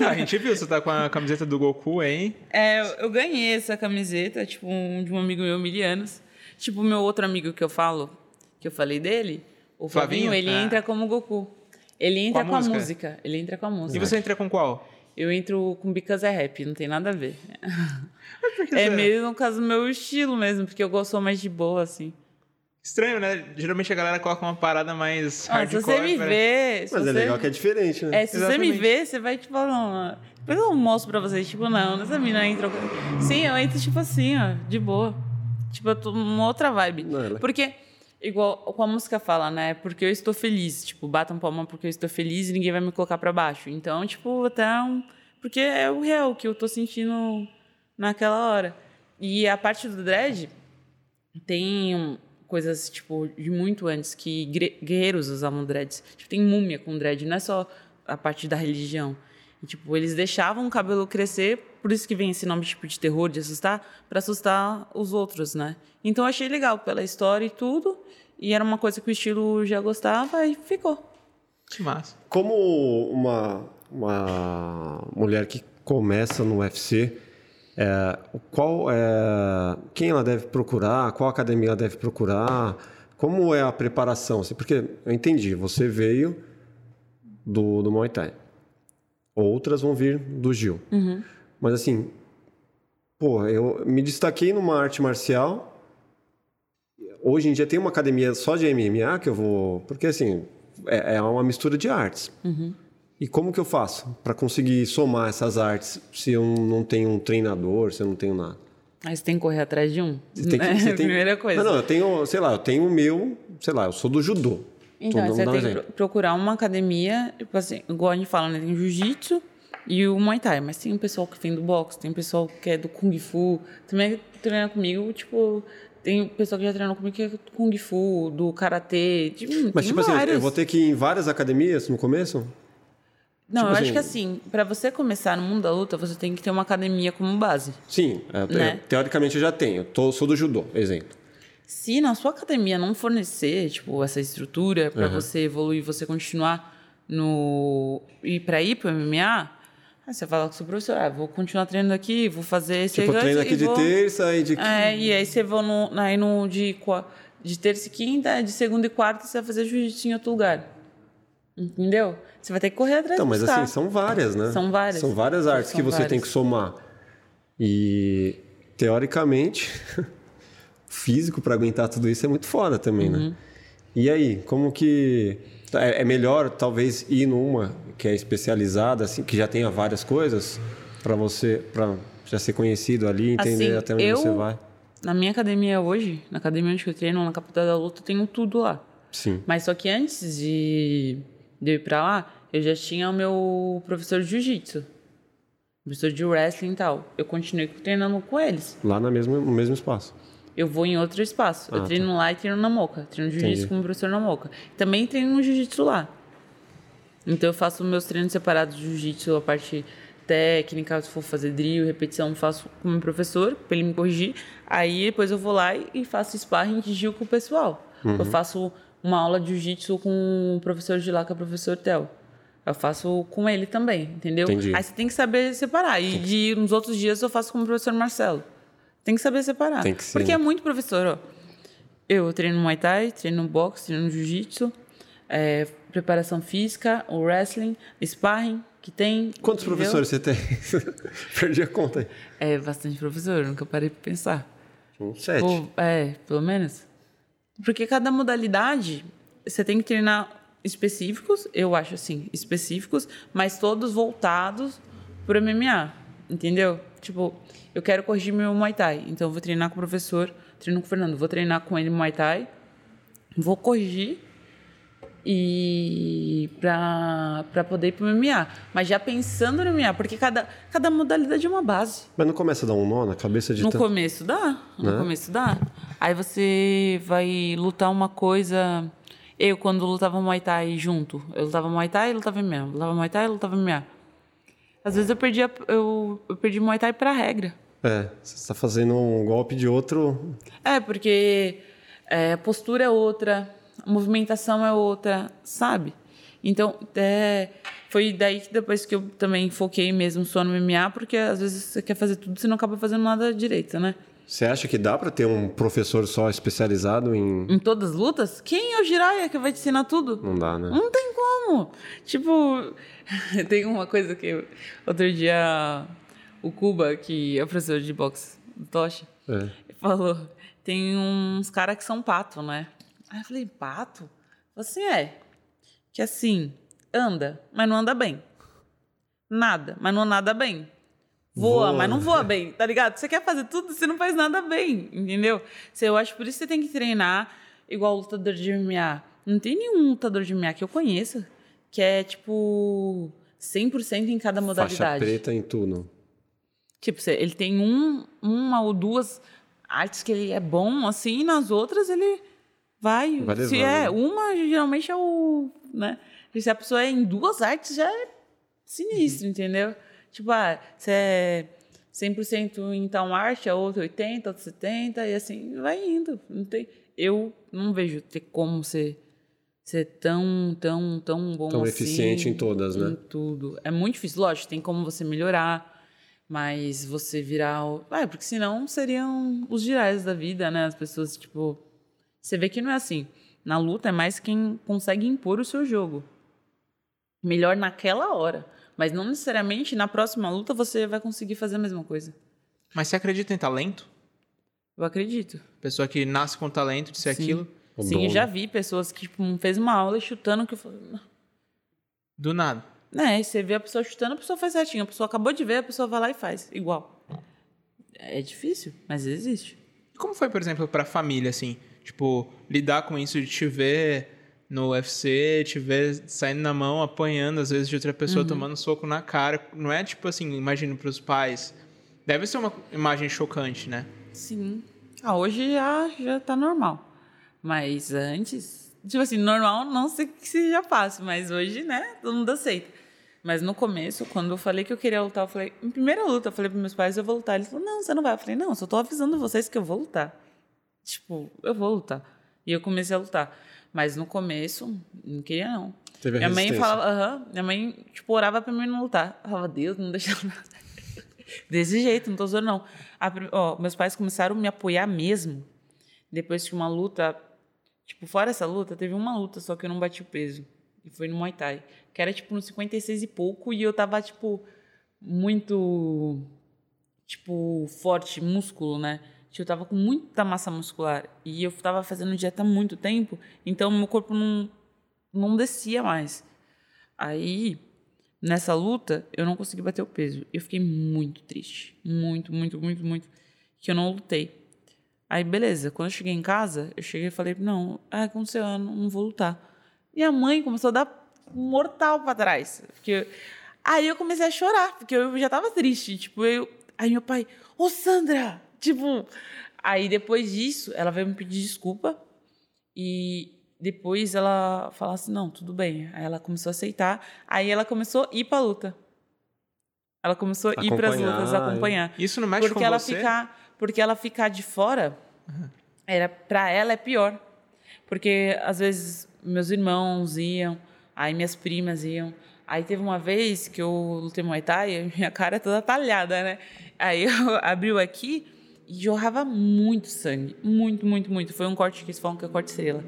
Ah, a gente viu, você tá com a camiseta do Goku aí. É, eu- ganhei essa camiseta, tipo, um- de um amigo meu, Milianos. Tipo, o meu outro amigo que eu falo, que eu falei dele, o Flavinho, Flavinho? ele Ah. entra como Goku. Ele entra Com com a a, música? música? Ele entra com a E música. você entra com qual? Eu entro com Because é Rap, não tem nada a ver. É meio, no caso, do meu estilo mesmo, porque eu gosto mais de boa, assim. Estranho, né? Geralmente a galera coloca uma parada mais Ah, se hardcore. você me vê... se Mas é legal que é diferente, né? É, se você me Exatamente. vê, você vai, tipo, não, depois eu mostro pra vocês, tipo, não, essa mina entra... Sim, eu entro, tipo assim, ó, de boa. Tipo, eu tô numa outra vibe. Não, ela- Porque, igual com a música fala, né? Porque eu estou feliz. Tipo, batam palma porque eu estou feliz e ninguém vai me colocar pra baixo. Então, tipo, até um... Porque é o real que eu tô sentindo naquela hora. E a parte do dread tem um- coisas, tipo, de muito antes que guerreiros usavam dreads. Tipo, tem múmia com dread, não é só a parte da religião. E, tipo, eles deixavam o cabelo crescer, por isso que vem esse nome, tipo, de terror, de assustar, para assustar os outros, né? Então, eu achei legal pela história e tudo. E era uma coisa que o estilo já gostava e ficou. Que massa. Como uma, uma mulher que começa no UFC, é, qual é, quem ela deve procurar, qual academia ela deve procurar, como é a preparação? assim? Porque eu entendi, você veio do, do Muay Thai, outras vão vir do Gil. Mas assim, pô, eu me destaquei numa arte marcial. Hoje em dia tem uma academia só de MMA que eu vou. Porque assim, é, é uma mistura de artes. Uhum. E como que eu faço para conseguir somar essas artes se eu não tenho um treinador, se eu não tenho nada? Aí você tem que correr atrás de um. Você tem que, (laughs) você tem... Primeira coisa. Não, não, eu tenho, sei lá, eu tenho o meu, sei lá, eu sou do judô. Então, Tô você dando um tem que exemplo. pro- procurar uma academia, tipo assim, igual a gente fala, né? Tem o jiu-jitsu e o muay thai. Mas tem um pessoal que vem do boxe, tem um pessoal que é do kung fu. Também treina comigo, tipo... Tem pessoal que já treinou comigo que é do kung fu, do karatê. Tipo, Mas tem tipo assim, eu vou ter que ir em várias academias no começo? Não, tipo eu acho assim- que assim, pra você começar no mundo da luta, você tem que ter uma academia como base. Sim, é, Né? eu- teoricamente eu já tenho. Tô- sou do judô, exemplo. Se na sua academia não fornecer, tipo, essa estrutura para Uhum. você evoluir, você continuar no e para ir pro MMA, aí você fala com o seu professor, ah, vou continuar treinando aqui, vou fazer esse Tipo, eu treino aqui e de vou... terça e de É, e aí você vai no, aí no de, de terça e quinta, de segunda e quarta você vai fazer jiu-jitsu em outro lugar. Entendeu? Você vai ter que correr atrás Então, mas buscar. assim, são várias, né? São várias. São várias artes São que você tem várias. que somar. E, teoricamente, (laughs) físico para aguentar tudo isso é muito foda também, Uhum. né? E aí, como que... É é melhor, talvez, ir numa que é especializada, assim, que já tenha várias coisas, para você, para já ser conhecido ali, entender Assim, até onde eu- você vai. Na minha academia hoje, na academia onde eu treino, na capital da luta, eu tenho tudo lá. Sim. Mas só que antes de, de eu ir pra lá, eu já tinha o meu professor de jiu-jitsu. Professor de wrestling e tal. Eu continuei treinando com eles. Lá na mesma, no mesmo espaço. Eu vou em outro espaço. Ah, eu treino lá e treino na Moca. Treino jiu-jitsu com o professor na Moca. Também treino no jiu-jitsu lá. Então eu faço meus treinos separados de jiu-jitsu, a parte técnica, se for fazer drill, repetição, faço com o meu professor, pra ele me corrigir. Aí depois eu vou lá e faço sparring de jiu com o pessoal. Uhum. Eu faço uma aula de jiu-jitsu com o professor de lá, que é o professor Theo. Eu faço com ele também, entendeu? Entendi. Aí você tem que saber separar. E de, nos outros dias eu faço com o professor Marcelo. Tem que saber separar. Tem que ser, Porque né? é muito professor, ó. Eu treino Muay Thai, treino boxe, treino Jiu-Jitsu, é, preparação física, o wrestling, sparring, que tem. Quantos entendeu? professores você tem? (laughs) Perdi a conta aí. É bastante professor, nunca parei pra pensar. Um sete. É, pelo menos. Porque cada modalidade você tem que treinar específicos, eu acho assim, específicos, mas todos voltados pro MMA, entendeu? Tipo, eu quero corrigir meu Muay Thai, então eu vou treinar com o professor, treino com o Fernando, vou treinar com ele Muay Thai, vou corrigir e pra poder ir pro MMA. Mas já pensando no MMA, porque cada, cada modalidade é uma base. Mas não começa a dar um nó na cabeça de No tanto... começo dá. No Né? começo dá. Aí você vai lutar uma coisa. Eu, quando lutava Muay Thai junto, eu lutava Muay Thai e lutava MMA. Eu lutava Muay Thai e lutava MMA. Às vezes eu perdi, a- eu, eu perdi Muay Thai pra regra. É, você está fazendo um golpe de outro... É, porque é, a postura é outra, a movimentação é outra, sabe? Então, é, foi daí que depois que eu também foquei mesmo só no MMA, porque às vezes você quer fazer tudo e você não acaba fazendo nada direito, né? Você acha que dá para ter um professor só especializado em... Em todas as lutas, quem é o Jiraiya que vai te ensinar tudo? Não dá, né? Não tem como. Tipo, (laughs) tem uma coisa que outro dia o Cuba, que é o professor de boxe do Tocha, É. falou: tem uns caras que são pato, né? Aí eu falei: pato? Você é. Que assim, anda, mas não anda bem. Nada, mas não nada bem. Voa, Voa. mas não voa bem, tá ligado? Você quer fazer tudo, você não faz nada bem, entendeu? Eu acho por isso que você tem que treinar igual lutador de MMA. Não tem nenhum lutador de MMA que eu conheça que é, tipo, 100% em cada Faixa modalidade. preta em tudo. Tipo, ele tem um, uma ou duas artes que ele é bom, assim, e nas outras ele vai. Vai se é né? uma, geralmente é o. Né? Se a pessoa é em duas artes, já é sinistro, entendeu? Tipo, ah, você é 100% em tal arte, a outra 80, outra 70, e assim vai indo. Não tem, eu não vejo ter como ser, ser tão, tão, tão bom Tão assim. eficiente em todas, né? Em tudo. É muito difícil. Lógico, tem como você melhorar, mas você virar. O... Ah, porque senão seriam os girais da vida, né? As pessoas, tipo. Você vê que não é assim. Na luta é mais quem consegue impor o seu jogo. Melhor naquela hora. Mas não necessariamente na próxima luta você vai conseguir fazer a mesma coisa. Mas você acredita em talento? Eu acredito. Pessoa que nasce com talento de ser Sim. aquilo. O Sim, já né? vi pessoas que, tipo, fez uma aula chutando que eu falei... "Não." Do nada. É, e você vê a pessoa chutando, a pessoa faz certinho. A pessoa acabou de ver, a pessoa vai lá e faz. Igual. É difícil, mas existe. E Como foi, por exemplo, pra família, assim? Tipo, lidar com isso de te ver no UFC, te ver saindo na mão, apanhando, às vezes, de outra pessoa, tomando soco na cara. Não é tipo assim, imagino pros pais. Deve ser uma imagem chocante, né? Sim. Ah, hoje já, já tá normal. Mas antes, tipo assim, normal não sei que seja fácil, mas hoje, né, todo mundo aceita. Mas no começo, quando eu falei que eu queria lutar, eu falei, em primeira luta, eu falei pros meus pais, eu vou lutar. Eles falaram, não, você não vai. Eu falei, não, eu só tô avisando vocês que eu vou lutar. Tipo, eu vou lutar. E eu comecei a lutar. Mas no começo, não queria não. Teve minha mãe falava, aham, minha mãe, tipo, orava pra mim não lutar. Eu falava, Deus, não deixa eu lutar. (laughs) Desse jeito, não tô zoando, não. A ó, meus pais começaram a me apoiar mesmo. Depois de uma luta, tipo, fora essa luta, teve uma luta só que eu não bati o peso. E foi no Muay Thai. Que era, tipo, no 56 e pouco. E eu tava, tipo, muito, tipo, forte, músculo, né? Eu tava com muita massa muscular. E eu tava fazendo dieta há muito tempo. Então, meu corpo não, não descia mais. Aí, nessa luta, eu não consegui bater o peso. Eu fiquei muito triste. Muito, muito, muito, muito. Que eu não lutei. Aí, beleza. Quando eu cheguei em casa, eu cheguei e falei, não, ah, aconteceu, eu não, não vou lutar. Minha mãe começou a dar mortal pra trás. Porque... Aí eu comecei a chorar, porque eu já tava triste. Tipo, eu... Aí meu pai, ô Sandra! Tipo... Aí depois disso, ela veio me pedir desculpa. E depois ela falou assim, não, tudo bem. Aí ela começou a aceitar. Aí ela começou a ir pra luta. Ela começou a ir pras Acompanhar, lutas, acompanhar. Isso não mexe porque com ela você? ficar porque ela ficar de fora era para ela é pior porque às vezes meus irmãos iam aí minhas primas iam aí teve uma vez que eu lutei Muay Thai (laughs) minha cara é toda talhada né aí eu (laughs) abriu aqui jorrava muito sangue muito muito muito foi um corte que eles falam que é corte estrela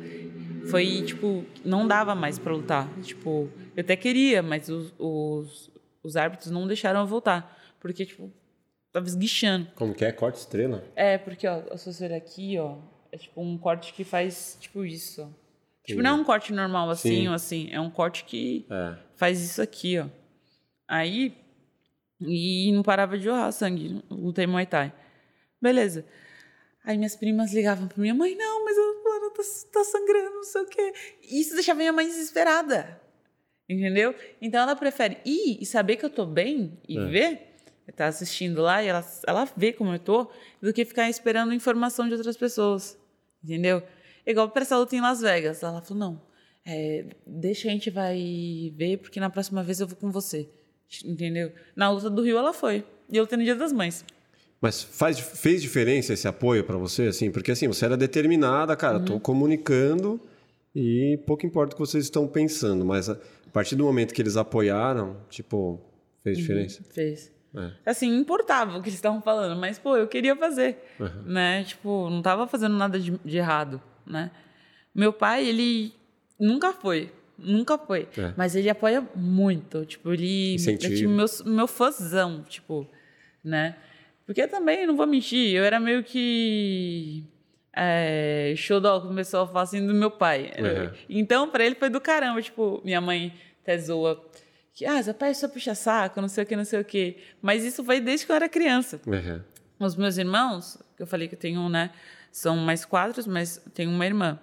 foi tipo não dava mais para lutar tipo eu até queria mas os, os os árbitros não deixaram eu voltar porque tipo tava esguichando Como que é? Corte estrela? é, porque, ó, se você olhar aqui, ó, é tipo um corte que faz, tipo, isso, ó. Tipo, não é um corte normal assim Sim. ou assim, é um corte que É. faz isso aqui, ó. Aí, e não parava de jorrar sangue, lutei Muay Thai. Beleza. Aí minhas primas ligavam pra minha mãe, não, mas eu mano, tá, tá sangrando, não sei o quê. Isso deixava minha mãe desesperada. Entendeu? Então ela prefere ir e saber que eu tô bem e É. ver, tá assistindo lá e ela, ela vê como eu tô, do que ficar esperando informação de outras pessoas. Entendeu? Igual pra essa luta em Las Vegas. Ela falou: não, é, deixa a gente vai ver, porque na próxima vez eu vou com você. Entendeu? Na luta do Rio ela foi. E eu lutei no Dia das Mães. Mas faz, fez diferença esse apoio pra você, assim? Porque assim, você era determinada, cara, Uhum. tô comunicando e pouco importa o que vocês estão pensando, mas a partir do momento que eles apoiaram, tipo, fez diferença? Fez. É. Assim, importava o que eles estavam falando, mas, pô, eu queria fazer, né? Tipo, não tava fazendo nada de, de errado, né? Meu pai, ele nunca foi, nunca foi, É. mas ele apoia muito, tipo, ele Incentiva. é tipo meu, meu fãzão, tipo, né? Porque também, não vou mentir, eu era meio que é, showdoll, como o pessoal fala assim, do meu pai. Uhum. Então, pra ele foi do caramba, tipo, minha mãe até zoa que, ah, seu pai só puxa saco, não sei o que, não sei o que. Mas isso foi desde que eu era criança. Uhum. Os meus irmãos, que eu falei que eu tenho, né, são mais quatro, mas tenho uma irmã.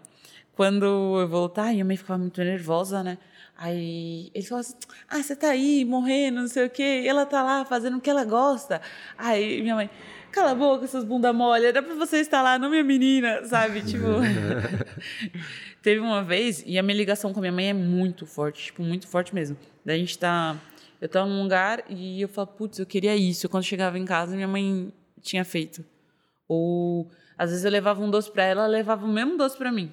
Quando eu voltar, minha mãe ficava muito nervosa, né? Aí eles falavam assim: ah, você tá aí morrendo, não sei o quê, e ela tá lá fazendo o que ela gosta. Aí minha mãe, cala a boca, essas bunda mole, era pra você estar lá, não minha menina, sabe? Tipo. (laughs) Teve uma vez, e a minha ligação com a minha mãe é muito forte, tipo, muito forte mesmo. Daí a gente tá. Eu tava num lugar e eu falo, putz, eu queria isso. Quando chegava em casa, minha mãe tinha feito. Ou às vezes eu levava um doce pra ela, ela levava o mesmo doce pra mim.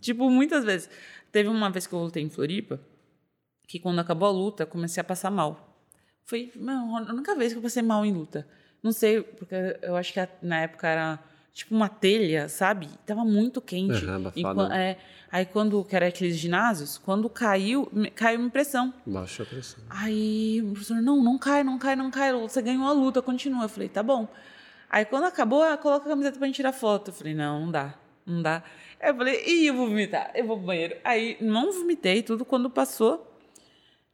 Tipo, muitas vezes. Teve uma vez que eu lutei em Floripa, que quando acabou a luta, comecei a passar mal. Foi mano, a única vez que eu passei mal em luta. Não sei, porque eu acho que na época era tipo uma telha, sabe? Tava muito quente. Aham, E é, aí quando, que era aqueles ginásios, quando caiu, caiu minha pressão. Baixa a pressão. Aí o professor, não, não cai, não cai, não cai. Você ganhou a luta, continua. Eu falei, tá bom. Aí quando acabou, ah, coloca a camiseta pra gente tirar foto. Eu falei, não, não dá, não dá. Aí eu falei, ih, eu vou vomitar, eu vou pro banheiro. Aí não vomitei, tudo quando passou.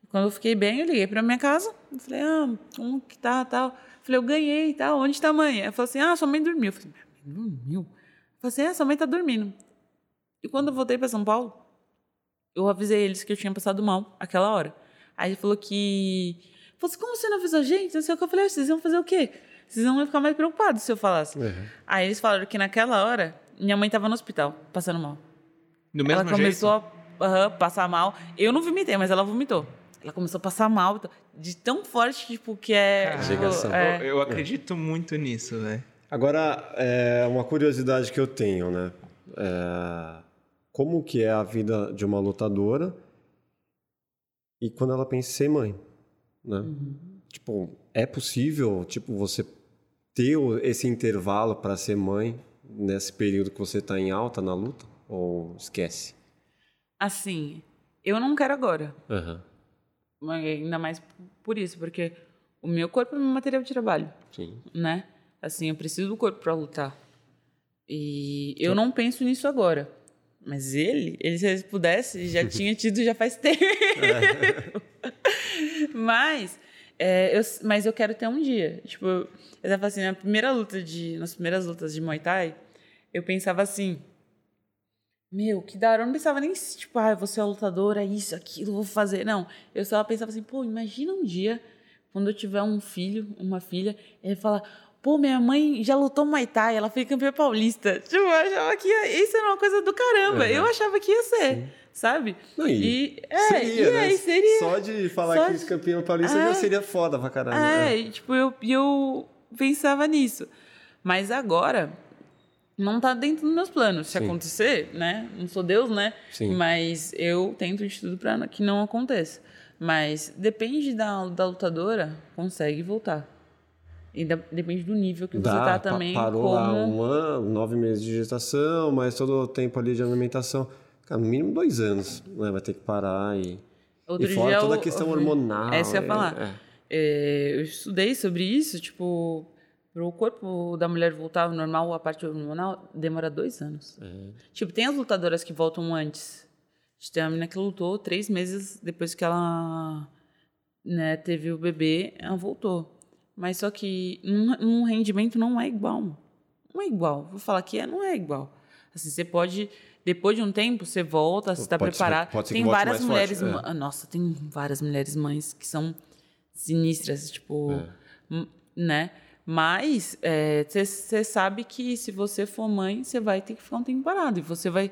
Quando eu fiquei bem, eu liguei pra minha casa. Eu falei, ah, como que tá, tal. Eu falei, eu ganhei, tal, onde tá a mãe? Ela falou assim, ah, sua mãe dormiu. Eu falei, minha mãe dormiu? Eu falei assim, ah, sua mãe tá dormindo. E quando eu voltei pra São Paulo, eu avisei eles que eu tinha passado mal aquela hora. Aí ele falou que. Falou assim, como você não avisou a gente? Não sei o que eu falei, vocês iam fazer o quê? Vocês iam ficar mais preocupados se eu falasse. Uhum. Aí eles falaram que naquela hora, minha mãe tava no hospital, passando mal. Do mesmo ela começou jeito? a aham, passar mal. Eu não vomitei, mas ela vomitou. Ela começou a passar mal, de tão forte, tipo, que é. Tipo, é, Eu, eu acredito muito nisso, velho. Agora, é uma curiosidade que eu tenho, né? É, como que é a vida de uma lutadora e quando ela pensa em ser mãe, né? Tipo, é possível, tipo, você ter esse intervalo para ser mãe nesse período que você está em alta na luta? Ou esquece? Assim, eu não quero agora. Mas Ainda mais por isso, porque o meu corpo é meu material de trabalho, sim. né? Assim, eu preciso do corpo pra lutar. E eu não penso nisso agora. Mas ele, ele se ele pudesse, já (laughs) tinha tido já faz tempo. (laughs) mas, é, eu, mas eu quero ter um dia. Tipo, eu tava assim, na primeira luta de. Nas primeiras lutas de Muay Thai, eu pensava assim. Meu, que da hora. Eu não pensava nem, tipo, ah, eu vou ser uma lutadora, isso, aquilo, vou fazer. Não. Eu só pensava assim, pô, imagina um dia, quando eu tiver um filho, uma filha, ele fala, pô, minha mãe já lutou Muay Thai, ela foi campeã paulista. Tipo, eu achava que ia, isso era uma coisa do caramba. Eu achava que ia ser, sabe? Não, e E, é, seria, e né? aí seria. Só de falar Só que de- esse campeão paulista É. já seria foda pra caralho. É, né? e, tipo, eu, eu pensava nisso. Mas agora, não tá dentro dos meus planos. Se Sim. acontecer, né? Não sou Deus, né? Sim. Mas eu tento de tudo pra que não aconteça. Mas depende da, da lutadora, consegue voltar. E da- depende do nível que você Dá, tá pa- também. parou como... lá um ano, nove meses de gestação, mas todo o tempo ali de alimentação. Cara, no mínimo dois anos, né? Vai ter que parar e... Outro e fora toda a questão hormonal. Essa eu ia é- falar. é. É, eu estudei sobre isso, tipo, para o corpo da mulher voltar ao normal, a parte hormonal, demora dois anos. É. Tipo, tem as lutadoras que voltam antes. Tem uma menina que lutou três meses depois que ela né, teve o bebê, ela voltou. Mas só que num, num rendimento não é igual. Não é igual. Vou falar que é, não é igual. Assim, você pode, depois de um tempo, você volta, você está ser- preparado. pode ser que tem várias mulheres. forte, é. ma- Nossa, tem várias mulheres mães que são sinistras, tipo, É. né? Mas você sabe que se você for mãe, você vai ter que ficar um tempo parado. E você vai.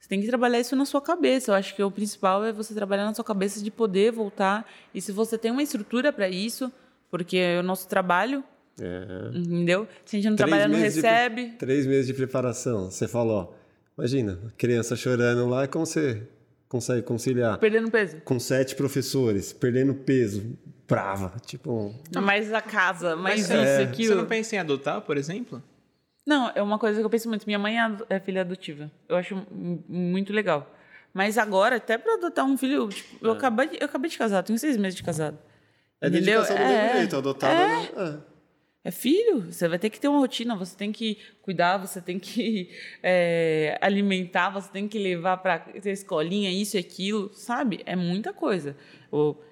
Você tem que trabalhar isso na sua cabeça. Eu acho que o principal é você trabalhar na sua cabeça de poder voltar. E se você tem uma estrutura para isso, porque é o nosso trabalho, É. entendeu? Se a gente não Três trabalha, não meses de recebe. três meses de preparação. Você falou, imagina, criança chorando lá, como você consegue conciliar? Perdendo peso. Com sete professores, perdendo peso, brava, tipo... Mais a casa, mais Mas isso, você- aquilo. Você não pensa em adotar, por exemplo? Não, é uma coisa que eu penso muito. Minha mãe é é filha adotiva. Eu acho mu- muito legal. Mas agora, até pra adotar um filho, tipo, eu, acabei, de- eu acabei de casar, tenho seis meses de casado. É Entendeu? dedicação do adotado... É, né? é filho, você vai ter que ter uma rotina, você tem que cuidar, você tem que (laughs) é, alimentar, você tem que levar pra ter escolinha, isso e aquilo, sabe? É muita coisa. Eu,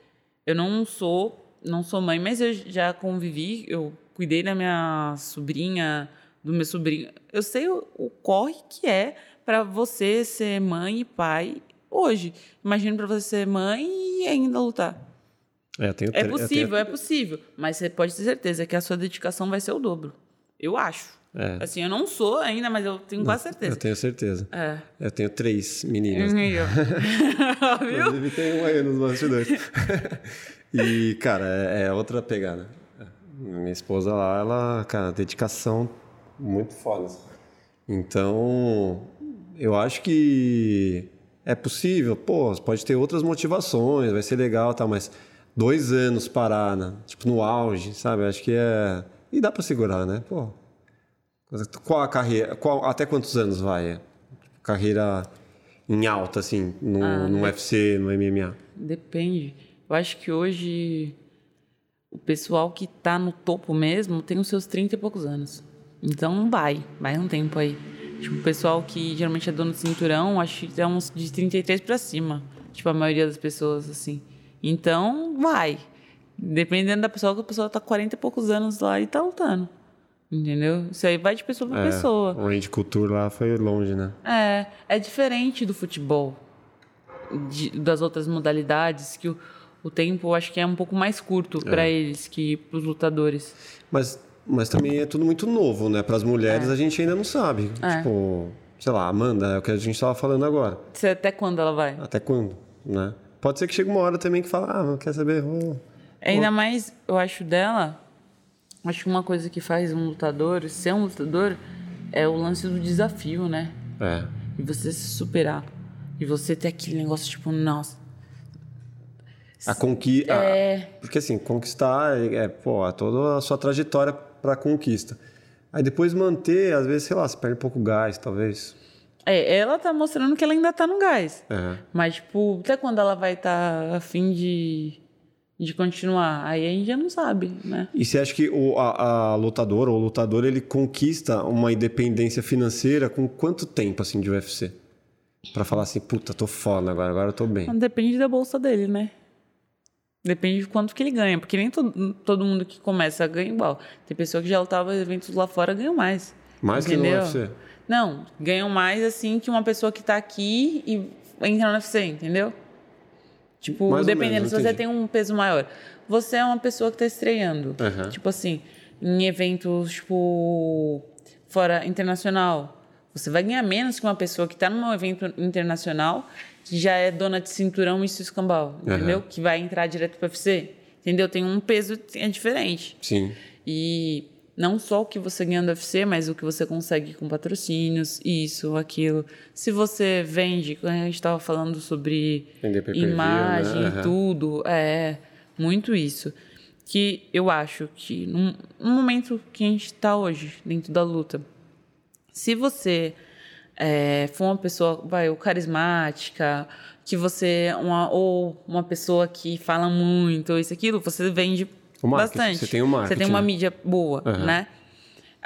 eu não sou, não sou mãe, mas eu já convivi, eu cuidei da minha sobrinha, do meu sobrinho. Eu sei o, o corre que é para você ser mãe e pai hoje. Imagina para você ser mãe e ainda lutar. É, tenho É eu possível, tenho- é possível. Mas você pode ter certeza que a sua dedicação vai ser o dobro. Eu acho. É. Assim, eu não sou ainda, mas eu tenho quase certeza. Eu tenho certeza. É. Eu tenho três meninas. Viu? (laughs) Viu? Inclusive tem um aí nos bastidores. (laughs) e, cara, é, é outra pegada. Minha esposa lá, ela, cara, dedicação muito foda. Então, eu acho que é possível, pô, pode ter outras motivações, vai ser legal e tal, mas dois anos parar, né? tipo, no auge, sabe? Acho que é. E dá pra segurar, né? Pô. Qual a carreira? Qual, até quantos anos vai? Carreira em alta, assim, no, Ah, no UFC, no MMA. Depende. Eu acho que hoje o pessoal que tá no topo mesmo tem os seus 30 e poucos anos. Então vai, vai um tempo aí. Tipo, o pessoal que geralmente é dono de cinturão, acho que é uns de 33 para cima. Tipo, a maioria das pessoas, assim. Então, vai. Dependendo da pessoa, que a pessoa tá 40 e poucos anos lá e tá lutando. Entendeu? Isso aí vai de pessoa para É, pessoa. O range culture lá foi longe, né? É, é diferente do futebol, de- das outras modalidades, que o, o tempo eu acho que é um pouco mais curto para eles que para os lutadores. Mas, mas também é tudo muito novo, né? Para as mulheres a gente ainda não sabe. É. Tipo, sei lá, Amanda, é o que a gente estava falando agora. Você até quando ela vai? Até quando, né? Pode ser que chegue uma hora também que fala, ah, não quer saber? Vou... Ainda mais, eu acho dela, acho que uma coisa que faz um lutador ser um lutador é o lance do desafio, né? É. E você se superar. E você ter aquele negócio tipo, nossa. A conquista. É. Porque assim, conquistar é, é, pô, é toda a sua trajetória para conquista. Aí depois manter, às vezes, sei lá, você perde um pouco o gás, talvez. É, ela tá mostrando que ela ainda tá no gás. É. Mas, tipo, até quando ela vai estar a fim de, de continuar? Aí a gente já não sabe, né? E você acha que o, a, a lutadora ou o lutador ele conquista uma independência financeira com quanto tempo assim de UFC? Pra falar assim, puta, tô foda agora, agora eu tô bem. Depende da bolsa dele, né? Depende de quanto que ele ganha. Porque nem todo, todo mundo que começa ganha igual. Tem pessoa que já lutava eventos lá fora ganham mais. Mais que no entendeu? UFC. Não, ganham mais assim que uma pessoa que tá aqui e entra no UFC, entendeu? Tipo, Mais dependendo, menos, se você tem um peso maior. Você é uma pessoa que tá estreando. Aham. Tipo assim, em eventos, tipo, fora internacional. Você vai ganhar menos que uma pessoa que tá num evento internacional que já é dona de cinturão e se escambau, entendeu? Que vai entrar direto pro UFC. Entendeu? Tem um peso é diferente. Sim. E não só o que você ganha do UFC, mas o que você consegue com patrocínios, isso, aquilo. Se você vende, quando a gente estava falando sobre pay-per-view, imagem né? e tudo, é muito isso. Que eu acho que num, num momento que a gente está hoje, dentro da luta, se você é, for uma pessoa, vai, ou carismática, que você, é uma, ou uma pessoa que fala muito, isso, aquilo, você vende bastante. você tem o marketing, Você tem uma mídia boa, Aham. né?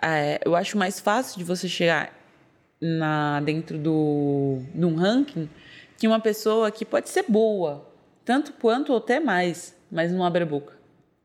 É, eu acho mais fácil de você chegar na, dentro do, de um ranking que uma pessoa que pode ser boa, tanto quanto ou até mais, mas não abre a boca.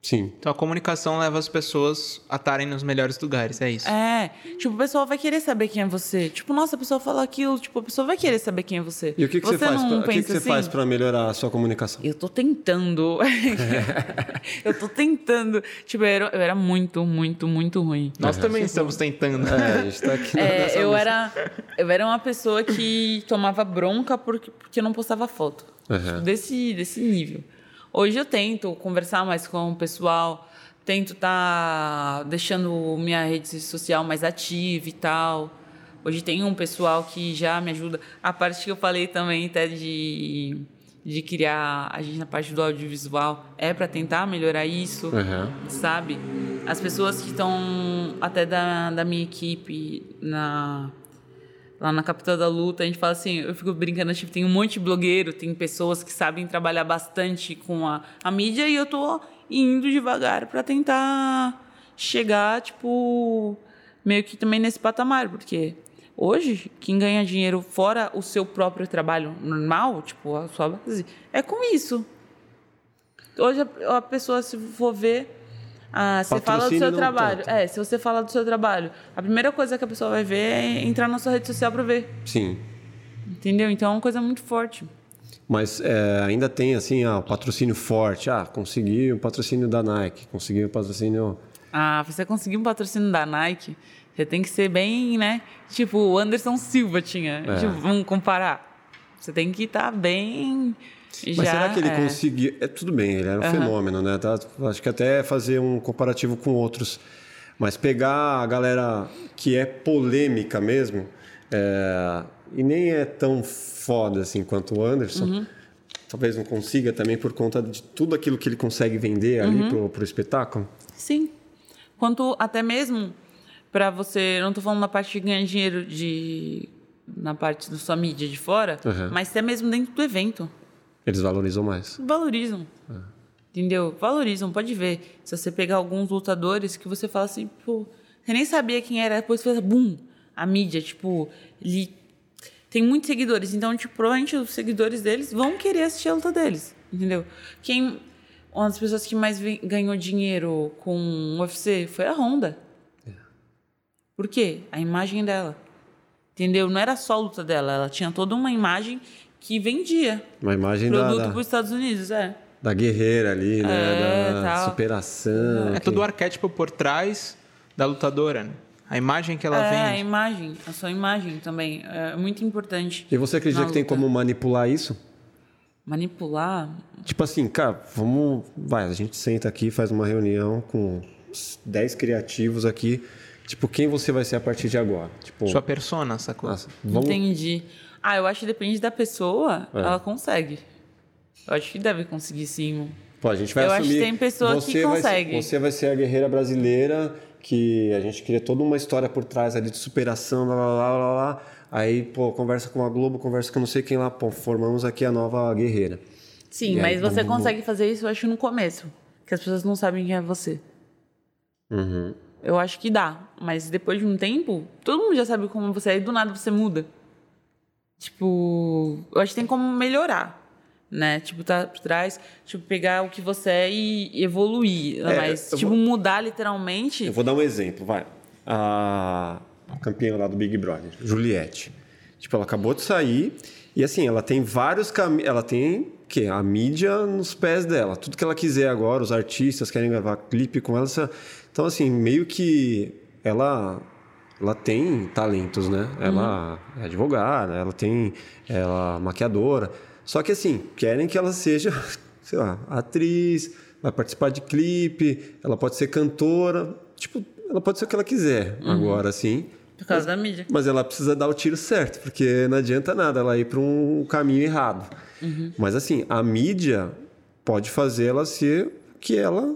Sim. Então a comunicação leva as pessoas a estarem nos melhores lugares, é isso. É, tipo, o pessoal vai querer saber quem é você. Tipo, nossa, a pessoa fala aquilo, tipo, a pessoa vai querer saber quem é você. E o que, que você, faz? não Pra, o que, que você assim? faz para melhorar a sua comunicação? Eu tô tentando. (laughs) eu tô tentando. Tipo, eu era, eu era muito, muito, muito ruim. Nós também estamos tentando. É, a gente tá aqui É, eu era, eu era uma pessoa que tomava bronca porque, porque eu não postava foto. Aham. Tipo, desse, desse nível. Hoje eu tento conversar mais com o pessoal, tento estar deixando minha rede social mais ativa e tal. Hoje tem um pessoal que já me ajuda. A parte que eu falei também até de, de criar a gente na parte do audiovisual é para tentar melhorar isso Aham. sabe? As pessoas que estão até da, da minha equipe na lá na capital da luta, a gente fala assim, eu fico brincando, tipo, tem um monte de blogueiro, tem pessoas que sabem trabalhar bastante com a, a mídia e eu tô indo devagar para tentar chegar, tipo, meio que também nesse patamar, porque hoje quem ganha dinheiro fora o seu próprio trabalho normal, tipo, a sua base, é com isso. Hoje a, a pessoa, se for ver, ah, você fala do seu trabalho. tanto. É, se você fala do seu trabalho, a primeira coisa que a pessoa vai ver é entrar na sua rede social para ver. Sim. Entendeu? Então é uma coisa muito forte. Mas é, ainda tem assim, ah, o patrocínio forte. Ah, consegui o patrocínio da Nike, consegui o patrocínio. Ah, você conseguir um patrocínio da Nike, você tem que ser bem, né? Tipo, o Anderson Silva tinha. É. Tipo, vamos comparar. Você tem que estar bem. Mas já, será que ele é. conseguiu? É tudo bem, ele era um fenômeno, né? Tá? Acho que até fazer um comparativo com outros. Mas pegar a galera que é polêmica mesmo, é, e nem é tão foda assim quanto o Anderson, Uhum. talvez não consiga também por conta de tudo aquilo que ele consegue vender ali Uhum. pro, pro espetáculo. Sim. Quanto até mesmo para você, não tô falando na parte de ganhar dinheiro de na parte da sua mídia de fora, Uhum. mas até mesmo dentro do evento. Eles valorizam mais. Valorizam. Entendeu? Valorizam, pode ver. Se você pegar alguns lutadores que você fala assim, pô, você nem sabia quem era, depois fez bum, a mídia, tipo, ele tem muitos seguidores, então, tipo, provavelmente os seguidores deles vão querer assistir a luta deles, entendeu? Quem uma das pessoas que mais ganhou dinheiro com o UFC foi a Honda. É. Por quê? A imagem dela. Entendeu? Não era só a luta dela, ela tinha toda uma imagem que vendia. Uma imagem produto da, para os Estados Unidos, é. Da guerreira ali, né? É, da tal. superação. É que- todo o arquétipo por trás da lutadora, né? A imagem que ela é, a vende. imagem, a sua imagem também é muito importante. E você acredita que tem como manipular isso? manipular? Tipo assim, cara, vamos. Vai, a gente senta aqui, faz uma reunião com os 10 criativos aqui. Tipo, quem você vai ser a partir de agora? Tipo, Sua persona, sacou? nossa, vamos. Entendi. Ah, eu acho que depende da pessoa, É. ela consegue. Eu acho que deve conseguir sim. Pô, a gente vai Eu acho assumir. que tem pessoa que você vai ser- consegue. você vai ser a guerreira brasileira que a gente cria toda uma história por trás ali de superação, blá blá blá blá. blá. Aí, pô, conversa com a Globo, conversa com não sei quem lá, pô, formamos aqui a nova guerreira. Sim, E aí, mas você bum, bum. consegue fazer isso, eu acho, no começo. Que as pessoas não sabem quem é você. Uhum. Eu acho que dá. Mas depois de um tempo, todo mundo já sabe como você é e do nada você muda. Tipo, eu acho que tem como melhorar. Né? Tipo, tá por trás, tipo, pegar o que você é e evoluir. É, mas, tipo, vou- mudar literalmente. Eu vou dar um exemplo, vai. A campeã lá do Big Brother, Juliette. Tipo, ela acabou de sair e assim, ela tem vários caminhos. Ela tem que a mídia nos pés dela. Tudo que ela quiser agora, os artistas querem gravar clipe com ela. Então, assim, meio que ela. Ela tem talentos, né? Ela é advogada, ela tem. Ela é maquiadora. Só que assim, querem que ela seja, (laughs) sei lá, atriz, vai participar de clipe, ela pode ser cantora, tipo, ela pode ser o que ela quiser agora, assim. Por causa da mídia. Mas ela precisa dar o tiro certo, porque não adianta nada ela ir para um caminho errado. Mas assim, a mídia pode fazer ela ser o que ela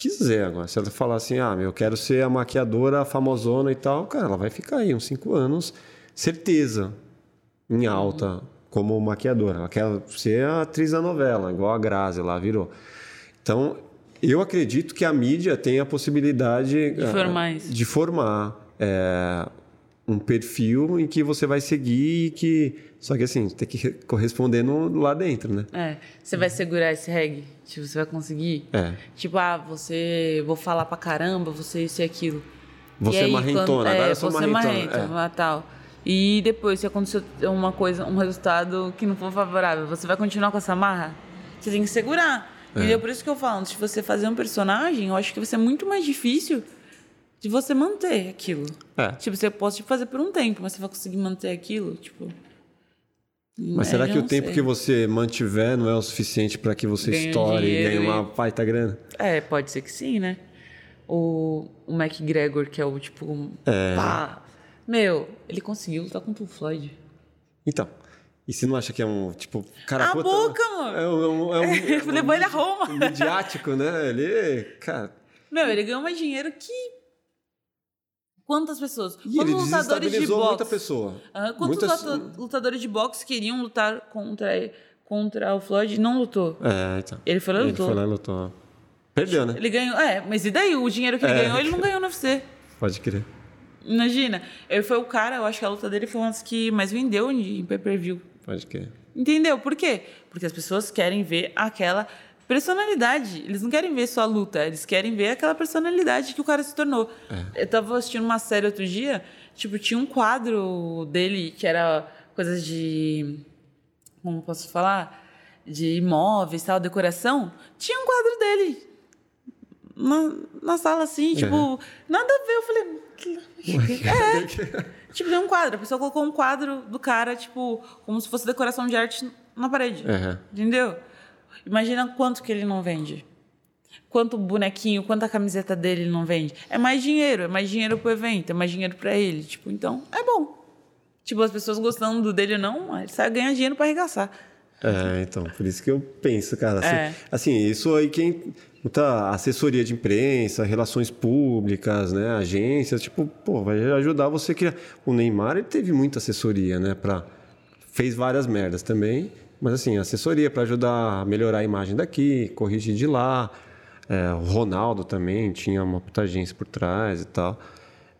quiser agora. Se ela falar assim, ah, meu, eu quero ser a maquiadora famosona e tal, cara, ela vai ficar aí uns cinco anos, certeza, em alta como maquiadora. Ela quer ser a atriz da novela, igual a Grazi lá virou. Então, eu acredito que a mídia tem a possibilidade De ah, formar isso. de formar é, um perfil em que você vai seguir e que só que assim tem que re- corresponder no, lá dentro, né? É. Você vai segurar esse reggae? Tipo, você vai conseguir? É. Tipo, ah, você. Vou falar pra caramba, você isso e aquilo. Você E é aí, marrentona, quando- agora é, eu sou você marrentona, marrenta, é. tal. E depois, se acontecer uma coisa, um resultado que não for favorável, você vai continuar com essa marra? Você tem que segurar. É. E é por isso que eu falo, antes de você fazer um personagem, eu acho que vai ser muito mais difícil de você manter aquilo. É. Tipo, você pode tipo, fazer por um tempo, mas você vai conseguir manter aquilo, tipo. Mas é, será que o não tempo sei. que você mantiver não é o suficiente para que você Ganhe estoure e ganhe uma baita grana? É, pode ser que sim, né? O, o McGregor, que é o tipo. É. Pá. Meu, ele conseguiu lutar contra o Floyd. Então, e você não acha que é um tipo cara A boca, mano! É um, é um, é um, é um Levou ele a Roma. um midiático, né? Ele, cara, Meu, ele ganhou mais dinheiro que. Quantas pessoas? e ele Quantos lutadores de boxe? muita pessoa. Aham, quantos Muitas- luta- lutadores de boxe queriam lutar contra, contra o Floyd e não lutou? É, então. Ele foi lá e Ele lutou. foi lá e lutou. Perdeu, né? Ele ganhou. É, mas e daí? O dinheiro que ele É. ganhou, ele não ganhou no UFC. Pode crer. Imagina. Ele foi o cara, eu acho que a luta dele foi uma das que mais vendeu em pay-per-view. Pode crer. Entendeu? Por quê? Porque as pessoas querem ver aquela personalidade. Eles não querem ver só a luta, eles querem ver aquela personalidade que o cara se tornou. Eu tava assistindo uma série outro dia, tipo, tinha um quadro dele que era coisas de. Como posso falar? De imóveis, tal, decoração. Tinha um quadro dele. Na, na sala, assim, tipo, nada a ver. Eu falei. "Que- É. (laughs) Tipo, deu um quadro. A pessoa colocou um quadro do cara, tipo, como se fosse decoração de arte na parede. Aham. Entendeu? Imagina quanto que ele não vende. Quanto bonequinho, quanta camiseta dele ele não vende. É mais dinheiro, é mais dinheiro pro evento, é mais dinheiro pra ele. Tipo, então, é bom. Tipo, as pessoas gostando dele não, ele sai ganhar dinheiro pra arregaçar. É, então, por isso que eu penso, cara. Assim, É. assim, isso aí quem. Muita assessoria de imprensa, relações públicas, né? Agências, tipo, pô, vai ajudar você a criar. O Neymar, ele teve muita assessoria, né? Pra... Fez várias merdas também, Mas assim, assessoria para ajudar a melhorar a imagem daqui, corrigir de lá. É, o Ronaldo também tinha uma puta agência por trás e tal.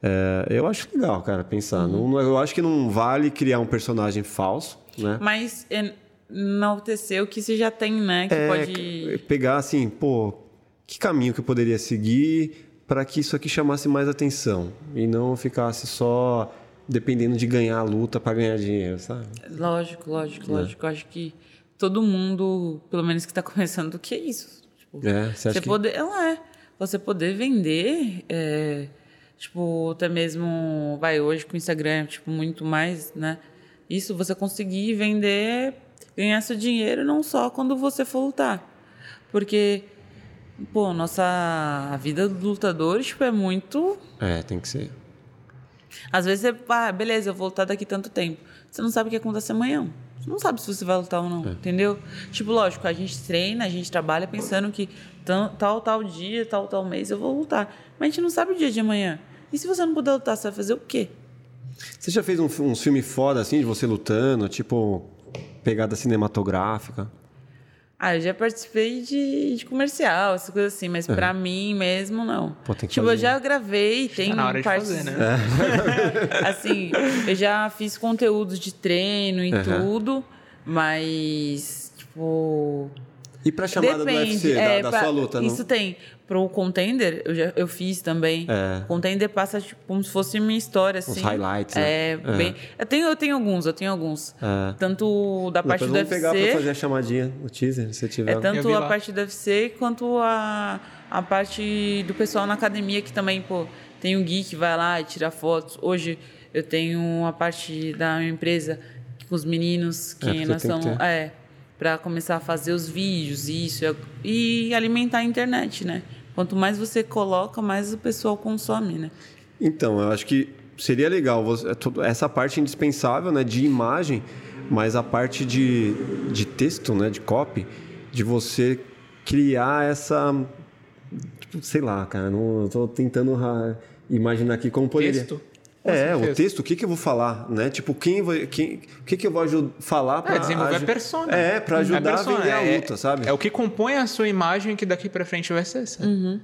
É, eu acho legal, cara, pensar. Uhum. Não, eu acho que não vale criar um personagem falso, né? Mas é, enaltecer o que você já tem, né? Que É, pode. pegar assim, pô, que caminho que eu poderia seguir para que isso aqui chamasse mais atenção e não ficasse só dependendo de ganhar a luta para ganhar dinheiro, sabe? Lógico, lógico, lógico. Eu acho que todo mundo, pelo menos que tá começando, o que é isso? Tipo, É, você acha você que- poder. Ela é. Você poder vender. é, tipo, até mesmo. Vai hoje com o Instagram, tipo, muito mais, né? Isso você conseguir vender, ganhar seu dinheiro não só quando você for lutar. Porque, pô, nossa a vida do lutador, tipo, é muito. É, tem que ser. Às vezes você, ah, beleza, eu vou lutar daqui tanto tempo. Você não sabe o que acontece amanhã. Você não sabe se você vai lutar ou não, entendeu? Tipo, lógico, a gente treina, a gente trabalha pensando que tal, tal dia, tal, tal mês eu vou lutar. Mas a gente não sabe o dia de amanhã. E se você não puder lutar, você vai fazer o quê? Você já fez um, uns filme foda assim de você lutando, tipo pegada cinematográfica? Ah, eu já participei de, de comercial, essas coisas assim, mas pra mim mesmo, não. Pô, tem que tipo, eu fazer. já gravei, tem Tá na hora de partes... fazer, né? (laughs) assim, eu já fiz conteúdos de treino e Aham. tudo, mas, tipo... E pra chamada do UFC, da, é, da pra- sua luta, Isso não? tem. Pro Contender, eu, já, eu fiz também. É. Contender passa tipo, como se fosse minha história, assim. highlights, né? É, É. bem... Eu tenho, eu tenho alguns, eu tenho alguns. É. Tanto da parte Depois do vamos pegar pra UFC... fazer a chamadinha, o teaser, se tiver. É tanto a parte do UFC quanto a, a parte do pessoal na academia que também, pô, tem o Gui que vai lá e tira fotos. Hoje eu tenho a parte da minha empresa com os meninos que É, nós ter. É, para começar a fazer os vídeos, isso, e alimentar a internet, né? Quanto mais você coloca, mais o pessoal consome, né? Então, eu acho que seria legal você- é essa parte indispensável, né, de imagem, mas a parte de, de texto, né, de copy, de você criar essa, tipo, sei lá, cara, não, eu tô tentando imaginar aqui como poderia. Texto? É, o texto, o que, que eu vou falar, né? Tipo, quem vai, quem, o que, que eu vou falar para É, desenvolver a persona. É, para É ajudar persona, a vender a é- luta, sabe? É o que compõe a sua imagem que daqui pra frente vai ser, sabe?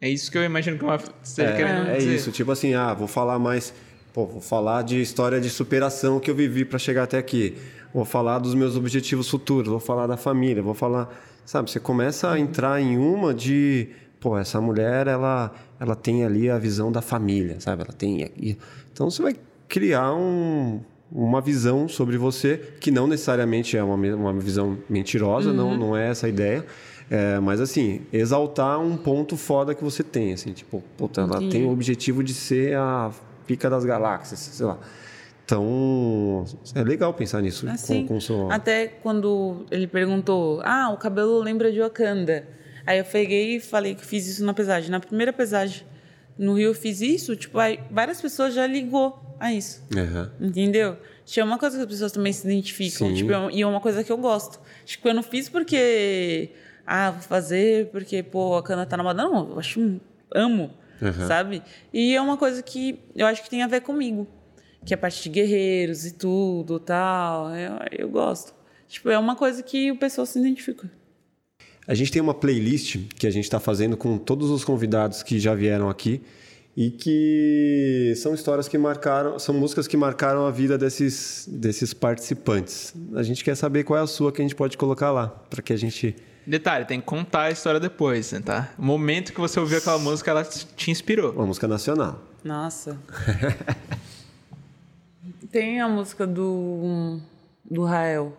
É isso que eu imagino que uma, você É, querendo é dizer. isso, tipo assim, ah, vou falar mais, pô, vou falar de história de superação que eu vivi para chegar até aqui. Vou falar dos meus objetivos futuros, vou falar da família, vou falar, sabe, você começa a entrar em uma de, pô, essa mulher, ela ela tem ali a visão da família, sabe? Ela tem. Então você vai criar um uma visão sobre você que não necessariamente é uma, uma visão mentirosa, não, não é essa a ideia. É, mas assim, exaltar um ponto foda que você tem, assim, tipo, puta, ela tem o objetivo de ser a pica das galáxias, sei lá. Então, é legal pensar nisso Assim, com, com seu... até quando ele perguntou, ah, o cabelo lembra de Wakanda. Aí eu peguei e falei que fiz isso na pesagem. Na primeira pesagem no Rio eu fiz isso, tipo, aí várias pessoas já ligou a isso. Aham. Entendeu? Tipo, é uma coisa que as pessoas também se identificam. Tipo, é e é uma coisa que eu gosto. Tipo, eu não fiz porque. Ah, vou fazer porque, pô, a cana tá na moda. Não, eu acho. Amo, Aham. sabe? E é uma coisa que eu acho que tem a ver comigo. Que é a parte de guerreiros e tudo tal. Eu, eu gosto. Tipo, é uma coisa que o pessoal se identifica. A gente tem uma playlist que a gente está fazendo com todos os convidados que já vieram aqui e que são histórias que marcaram, são músicas que marcaram a vida desses, desses participantes. A gente quer saber qual é a sua que a gente pode colocar lá, para que a gente. Detalhe, tem que contar a história depois, né, tá? O momento que você ouviu aquela música, ela te inspirou. Uma música nacional. Nossa. (laughs) Tem a música do, do Rael.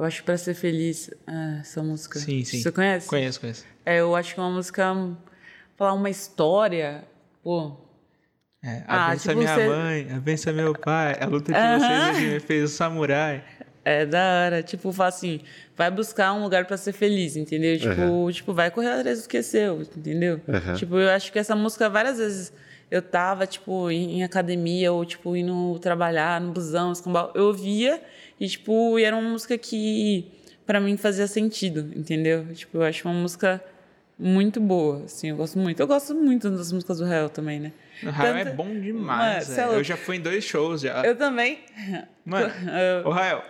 Eu acho que pra ser feliz. ah, essa música. Sim, sim. Você conhece? Conheço, conheço. É, eu acho que é uma música. Falar uma história. Pô. É, Ah, a benção tipo, minha você- mãe, a benção meu pai, a luta de Aham. vocês me fez o samurai. É da hora. Tipo, fala assim. Vai buscar um lugar pra ser feliz, entendeu? Tipo, tipo vai correr atrás do que é seu, entendeu? Tipo, eu acho que essa música, várias vezes, eu tava, tipo, em, em academia ou, tipo, indo trabalhar no busão, escambau. Eu ouvia e, tipo, e era uma música que, pra mim, fazia sentido, entendeu? Tipo, eu acho uma música muito boa, assim, eu gosto muito. Eu gosto muito das músicas do Hell também, né? O Rael é Tanto- bom Mano, demais, cê é. Eu já fui em dois shows já. Eu também. Mano, Eu- (laughs) ô Rael,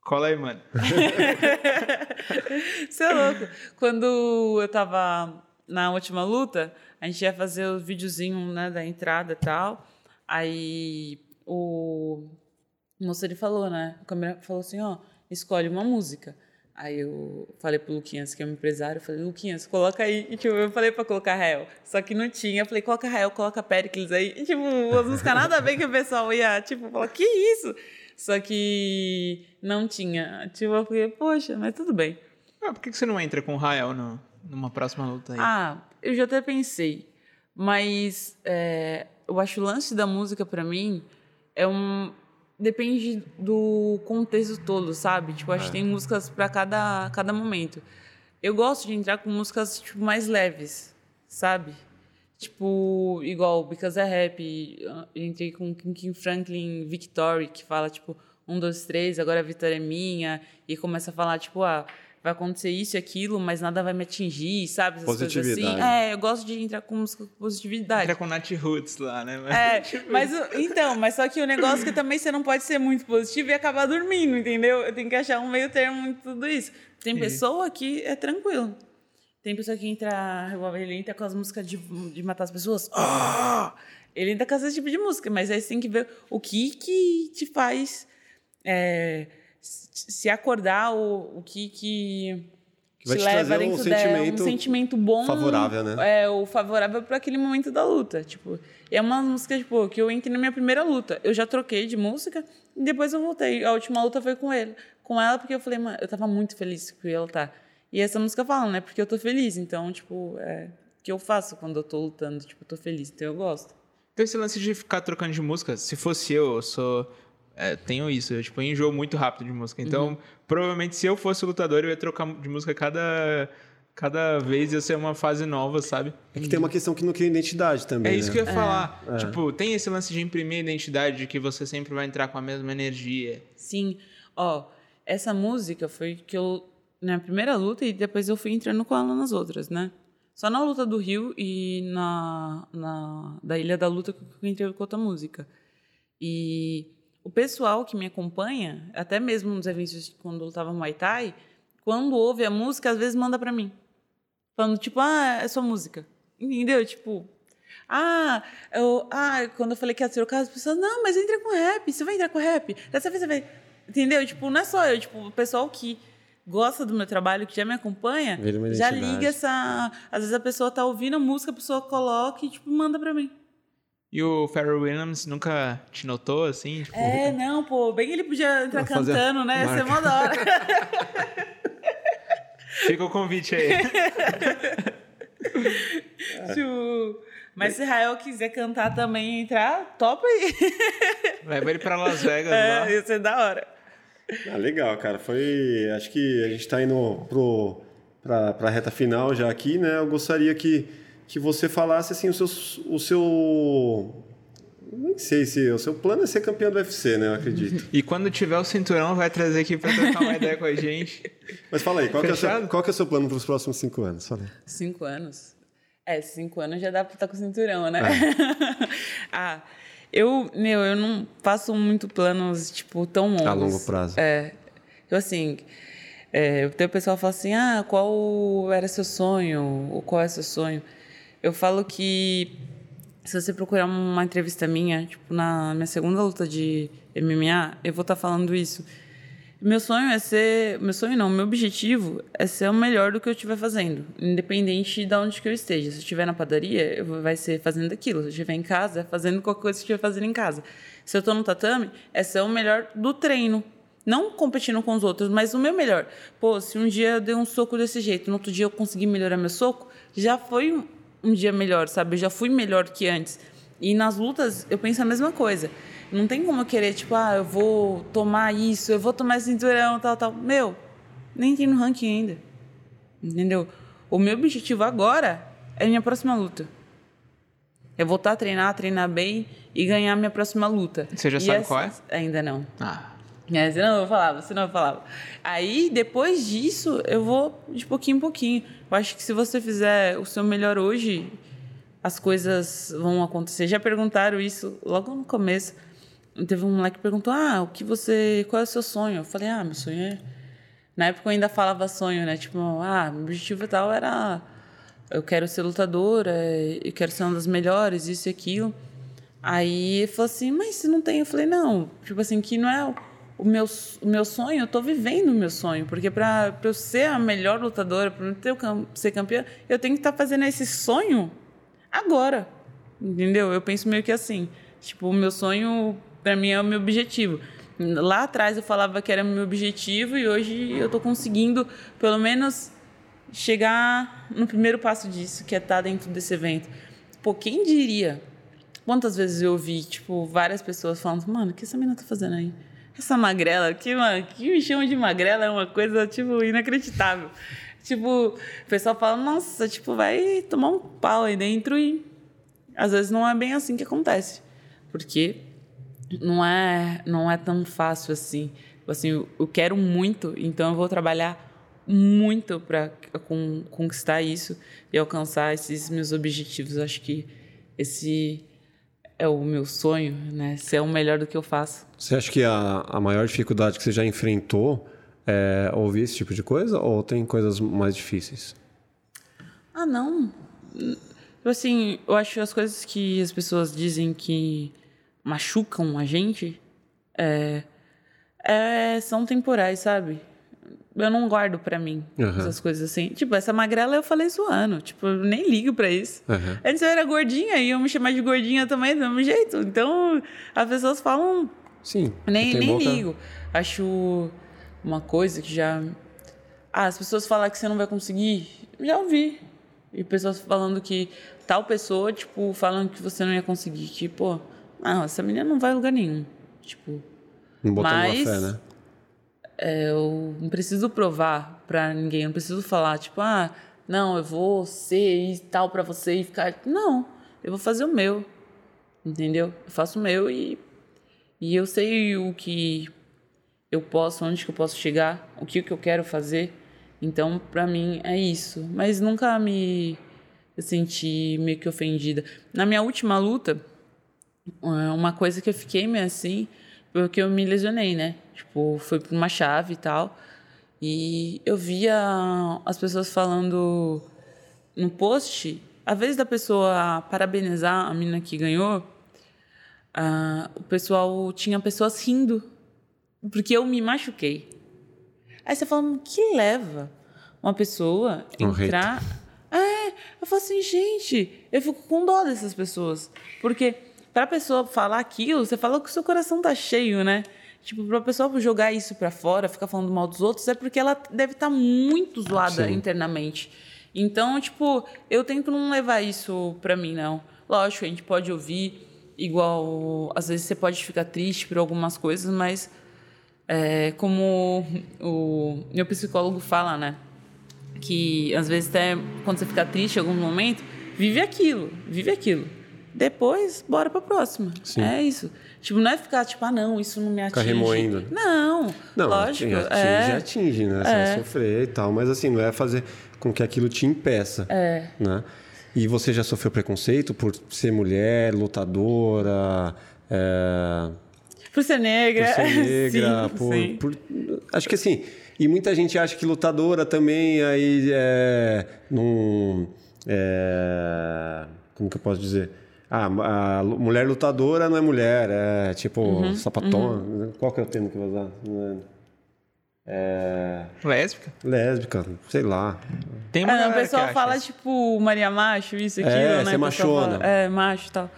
Cola aí, mano. (laughs) Você é louco. Quando eu tava na última luta, a gente ia fazer o videozinho né, da entrada e tal. Aí o moço ele falou, né? O câmera falou assim, ó, escolhe uma música. Aí eu falei pro Luquinhas, que é um empresário, eu falei, Luquinhas, coloca aí. E, tipo, eu falei pra colocar Rael. Só que não tinha. Eu falei, coloca Rael, coloca Pericles aí. E, tipo, as músicas nada a ver que o pessoal ia, tipo, falar, que isso? Só que não tinha. Tipo, eu falei, poxa, mas tudo bem. Ah, por que você não entra com o Rael no, numa próxima luta aí? Ah, eu já até pensei. Mas é, eu acho o lance da música para mim é um depende do contexto todo, sabe? Tipo, acho que tem músicas para cada cada momento. Eu gosto de entrar com músicas tipo mais leves, sabe? Tipo, igual Because é Rap, entrei com King Franklin Victory, que fala tipo um, dois, três, agora a vitória é minha, e começa a falar, tipo, ah, vai acontecer isso e aquilo, mas nada vai me atingir, sabe? Essas coisas assim. É, eu gosto de entrar com música com positividade. Entra com Nat Roots lá, né? É, (laughs) mas então, mas só que o negócio é que também você não pode ser muito positivo e acabar dormindo, entendeu? Eu tenho que achar um meio termo em tudo isso. Tem pessoa que é tranquilo. Tem pessoa que entra, ele entra com as músicas de, de matar as pessoas. Oh! Ele entra com esse tipo de música, mas aí você tem que ver o que que te faz é, se acordar o, o que que, que vai te, te leva trazer um dentro dela, sentimento um sentimento bom favorável, né? é o favorável para aquele momento da luta tipo. É uma música tipo que eu entrei na minha primeira luta. Eu já troquei de música e depois eu voltei. A última luta foi com ele com ela porque eu falei mano, eu tava muito feliz com ela tá. E essa música fala né porque eu tô feliz. Então tipo é o que eu faço quando eu tô lutando? Tipo eu tô feliz então eu gosto. Então esse lance de ficar trocando de música, se fosse eu, eu sou. É, tenho isso, eu tipo, enjoo muito rápido de música. Então, Uhum. provavelmente, se eu fosse lutador, eu ia trocar de música cada, cada vez, ia ser uma fase nova, sabe? É que tem uma questão que não cria identidade também. É isso né? que eu ia falar. Tipo, tem esse lance de imprimir a identidade de que você sempre vai entrar com a mesma energia. Sim, ó, essa música foi que eu na primeira luta e depois eu fui entrando com ela nas outras, né? Só na luta do Rio e na, na da Ilha da Luta que eu entrei com outra música. E o pessoal que me acompanha, até mesmo nos eventos quando eu lutava Muay Thai, quando ouve a música, às vezes manda pra mim. Falando, tipo, ah, é sua música. Entendeu? Tipo, ah, eu, ah, quando eu falei que ia trocar, as pessoas, não, mas entra com rap, você vai entrar com rap. Dessa vez você vai. Entendeu? Tipo, não é só eu, tipo, o pessoal que gosta do meu trabalho, que já me acompanha, já liga essa. Às vezes a pessoa tá ouvindo a música, a pessoa coloca e, tipo, manda pra mim. E o Pharrell Williams nunca te notou, assim? Tipo, É, não, pô, bem que ele podia entrar cantando, né? Ia ser mó da hora. (laughs) Fica o convite aí. (laughs) Tipo, Mas se Rael quiser cantar também e entrar, topa aí. (laughs) Leva ele pra Las Vegas lá. É, ia ser da hora. Ah, legal, cara. Foi. Acho que a gente está indo pro, pra, pra reta final já aqui, né? Eu gostaria que, que você falasse assim, o seu. O seu nem sei se o seu plano é ser campeão do UFC, né? Eu acredito. E quando tiver o cinturão, vai trazer aqui pra trocar uma ideia com a gente. Mas fala aí, qual, que é, o seu, qual que é o seu plano para os próximos cinco anos? Fala aí. Cinco anos? É, cinco anos já dá pra estar com o cinturão, né? (laughs) ah, eu, meu, eu não faço muito planos, tipo, tão longos. A longo prazo. É. Eu, assim, é, tem o pessoal que fala assim, ah, qual era seu sonho? Ou qual é seu sonho? Eu falo que se você procurar uma entrevista minha, tipo, na minha segunda luta de MMA, eu vou estar falando isso. Meu sonho é ser. Meu sonho não, meu objetivo é ser o melhor do que eu estiver fazendo, independente de onde que eu esteja. Se eu estiver na padaria, eu vou- vai ser fazendo aquilo. Se eu estiver em casa, fazendo qualquer coisa que eu estiver fazendo em casa. Se eu estou no tatame, é ser o melhor do treino. Não competindo com os outros, mas o meu melhor. Pô, se um dia eu dei um soco desse jeito, no outro dia eu consegui melhorar meu soco, já foi um, dia melhor, sabe? Eu já fui melhor que antes. E nas lutas, eu penso a mesma coisa. Não tem como eu querer, tipo, ah, eu vou tomar isso, eu vou tomar cinturão, tal, tal. Meu, nem tem no ranking ainda. Entendeu? O meu objetivo agora é minha próxima luta. É voltar a treinar, treinar bem e ganhar minha próxima luta. Você já E sabe essa- qual é? Ainda não. Ah, É, eu falava, senão eu falava. Aí, depois disso, eu vou de pouquinho em pouquinho. Eu acho que se você fizer o seu melhor hoje, as coisas vão acontecer. Já perguntaram isso logo no começo. teve um moleque que perguntou: "Ah, o que você, qual é o seu sonho?" Eu falei: "Ah, meu sonho é Na época eu ainda falava sonho, né? Tipo, ah, meu objetivo tal era eu quero ser lutadora, eu quero ser uma das melhores, isso e aquilo. Aí ele falou assim: "Mas se não tem?" Eu falei: "Não, tipo assim, que não é o meu, o meu sonho, eu tô vivendo o meu sonho, porque para eu ser a melhor lutadora, para eu ser campeã, eu tenho que estar tá fazendo esse sonho agora. Entendeu? Eu penso meio que assim, tipo, o meu sonho para mim é o meu objetivo. Lá atrás eu falava que era o meu objetivo e hoje eu tô conseguindo pelo menos chegar no primeiro passo disso, que é estar tá dentro desse evento. Pô, quem diria? Quantas vezes eu ouvi, tipo, várias pessoas falando, mano, o que essa menina tá fazendo aí? Essa magrela, que, que me chamam de magrela é uma coisa, tipo, inacreditável. Tipo, o pessoal fala, nossa, tipo, vai tomar um pau aí dentro e às vezes não é bem assim que acontece. Porque não é, não é tão fácil assim. Assim, eu, eu quero muito, então eu vou trabalhar muito para conquistar isso e alcançar esses meus objetivos. Acho que esse é o meu sonho, né? Ser o melhor do que eu faço. Você acha que a, a maior dificuldade que você já enfrentou é ouvir esse tipo de coisa ou tem coisas mais difíceis? Ah, não. Assim, eu acho que as coisas que as pessoas dizem que machucam a gente é, é, são temporais, sabe? Eu não guardo para mim uhum. essas coisas assim. Tipo, essa magrela eu falei zoando. Tipo, eu nem ligo para isso. Uhum. Antes eu era gordinha e eu me chamar de gordinha também do mesmo jeito. Então, as pessoas falam. Sim. Nem, nem boca... ligo. Acho uma coisa que já. Ah, as pessoas falam que você não vai conseguir. Já ouvi. E pessoas falando que tal pessoa, tipo, falando que você não ia conseguir. Tipo, não, essa menina não vai a lugar nenhum. Tipo. Não botando mas, fé, né? É, eu não preciso provar para ninguém, eu não preciso falar, tipo, ah, não, eu vou ser e tal para você e ficar. Não, eu vou fazer o meu, entendeu? Eu faço o meu e, e eu sei o que eu posso, onde que eu posso chegar, o que, que eu quero fazer. Então, para mim, é isso. Mas nunca me senti meio que ofendida. Na minha última luta, é, uma coisa que eu fiquei meio assim porque eu me lesionei, né? Tipo, foi por uma chave e tal. E eu via as pessoas falando no post, a vez da pessoa parabenizar a menina que ganhou, o pessoal tinha pessoas rindo, porque eu me machuquei. Aí você fala, que leva uma pessoa entrar. É, eu falo assim, gente, eu fico com dó dessas pessoas. Porque para a pessoa falar aquilo, você fala que o seu coração tá cheio, né? Tipo, para a pessoa jogar isso para fora, ficar falando mal dos outros, é porque ela deve estar tá muito zoada Sim. internamente. Então, tipo, eu tento não levar isso para mim, não. Lógico, a gente pode ouvir, igual. Às vezes você pode ficar triste por algumas coisas, mas. É, como o meu psicólogo fala, né? Que às vezes até quando você fica triste em algum momento, vive aquilo, vive aquilo. Depois, bora pra próxima. Sim. É isso. Tipo, não é ficar tipo, ah, não, isso não me atinge. Ficar remoendo. Não, não lógico. Atinge, é. atinge, né? Você é. vai sofrer e tal, mas assim, não é fazer com que aquilo te impeça. É. Né? E você já sofreu preconceito por ser mulher, lutadora? É... Por ser negra. Por ser (laughs) negra, sim, por, sim. por. Acho que assim. E muita gente acha que lutadora também aí é. Num, é como que eu posso dizer? Ah, a mulher lutadora não é mulher, é tipo uhum, sapatona. Uhum. Qual que é o termo que eu vou usar? É... Lésbica? Lésbica, sei lá. Tem uma é, o pessoal fala, isso. tipo, Maria Macho, isso, aquilo, é, né? Você machona. Fala, é, macho e tal.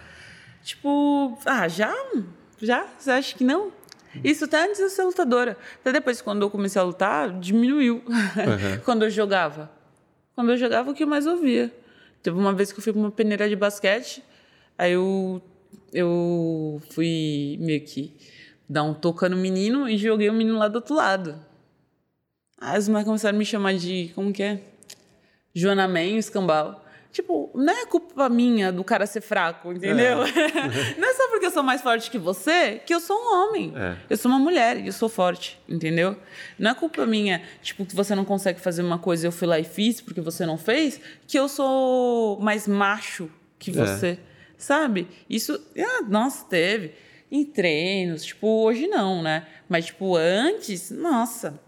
Tipo, ah, já? Já? Você acha que não? Isso até antes de eu ser lutadora. Até depois, quando eu comecei a lutar, diminuiu. Uhum. (laughs) quando eu jogava. Quando eu jogava, o que eu mais ouvia? Teve uma vez que eu fui pra uma peneira de basquete, aí eu, eu fui meio que dar um toca no menino e joguei o menino lá do outro lado. Aí as mulheres começaram a me chamar de, como que é? Joana Man, escambau. Tipo, não é culpa minha do cara ser fraco, entendeu? É. (laughs) não é só porque eu sou mais forte que você que eu sou um homem. É. Eu sou uma mulher e eu sou forte, entendeu? Não é culpa minha, tipo, que você não consegue fazer uma coisa e eu fui lá e fiz porque você não fez, que eu sou mais macho que é. você. É. Sabe? Isso. Ah, nossa, teve. em treinos. Tipo, hoje não, né? Mas, tipo, antes, nossa,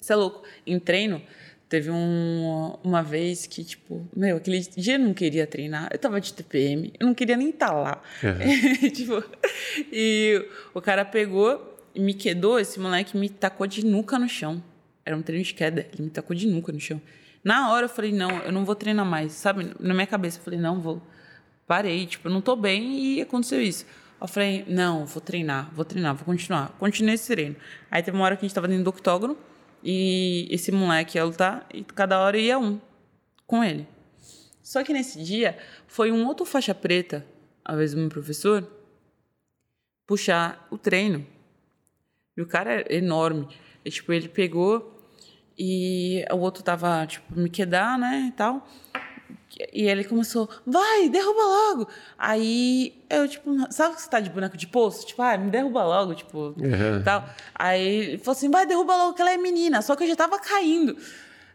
você é louco. Em treino, teve um, uma vez que, tipo, meu, aquele dia eu não queria treinar. Eu tava de TPM, eu não queria nem estar tá lá. Uhum. (laughs) tipo, e o cara pegou e me quedou, esse moleque me tacou de nuca no chão. Era um treino de queda, ele me tacou de nuca no chão. Na hora eu falei, não, eu não vou treinar mais, sabe? Na minha cabeça eu falei, não, vou. Parei, tipo, não tô bem e aconteceu isso. Eu falei, não, vou treinar, vou treinar, vou continuar. Continuei esse treino. Aí teve uma hora que a gente tava dentro do octógono e esse moleque ia lutar e cada hora ia um com ele. Só que nesse dia foi um outro faixa preta, às vezes meu professor, puxar o treino. E o cara é enorme. E, tipo, ele pegou e o outro tava, tipo, me quedar, né, e tal. E ele começou, vai, derruba logo. Aí eu, tipo, sabe que você tá de boneco de poço? Tipo, ah, me derruba logo, tipo, uhum. tal. Aí ele falou assim, vai, derruba logo, que ela é menina. Só que eu já tava caindo.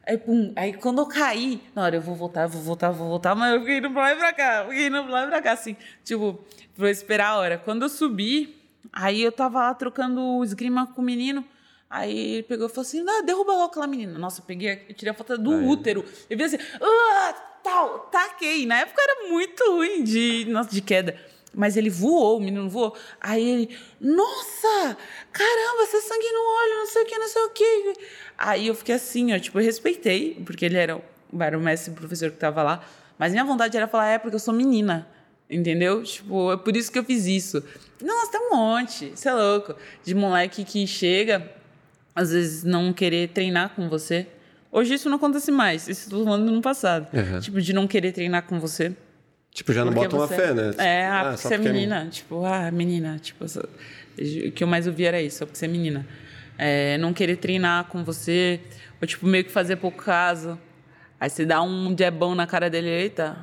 Aí, pum, aí quando eu caí, na hora eu vou voltar, vou voltar, vou voltar, mas eu fiquei indo pra lá e pra cá, fiquei indo pra lá e pra cá, assim, tipo, pra esperar a hora. Quando eu subi, aí eu tava lá trocando esgrima com o menino. Aí ele pegou e falou assim: ah, derruba logo aquela menina. Nossa, eu peguei, eu tirei a foto do útero. Eu vi assim, ah, tal, taquei. Na época era muito ruim de, nossa, de queda. Mas ele voou, o menino voou. Aí ele, nossa, caramba, você sangue no olho, não sei o que, não sei o que. Aí eu fiquei assim, ó, tipo, eu respeitei, porque ele era, era o mestre, professor que tava lá. Mas minha vontade era falar, é porque eu sou menina. Entendeu? Tipo, é por isso que eu fiz isso. Nossa, tem um monte, isso é louco. De moleque que chega às vezes não querer treinar com você. Hoje isso não acontece mais, isso estou falando no passado. Uhum. Tipo, de não querer treinar com você. Tipo, já não bota uma fé, né? É, ah, ah porque você é menina. É... Tipo, ah, menina. Tipo, o que eu mais ouvi era isso, só porque você é menina. É, não querer treinar com você, ou tipo, meio que fazer pouco caso. Aí você dá um jabão na cara dele, eita.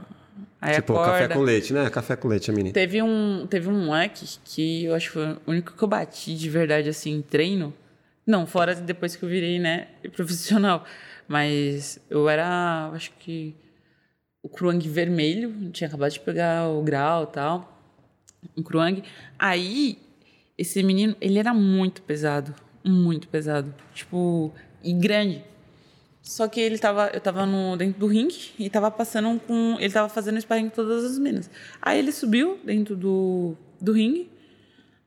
Aí tipo, acorda. café com leite, né? Café com leite, a menina. Teve um, teve um moleque que eu acho que foi o único que eu bati de verdade, assim, em treino não, fora depois que eu virei, né, (laughs) profissional. Mas eu era, acho que o Kruang vermelho, tinha acabado de pegar o grau e tal. O Kruang. Aí, esse menino, ele era muito pesado. Muito pesado. Tipo, e grande. Só que ele tava, eu tava no, dentro do ringue e tava passando com. Ele tava fazendo sparring com todas as minas. Aí ele subiu dentro do, do ringue.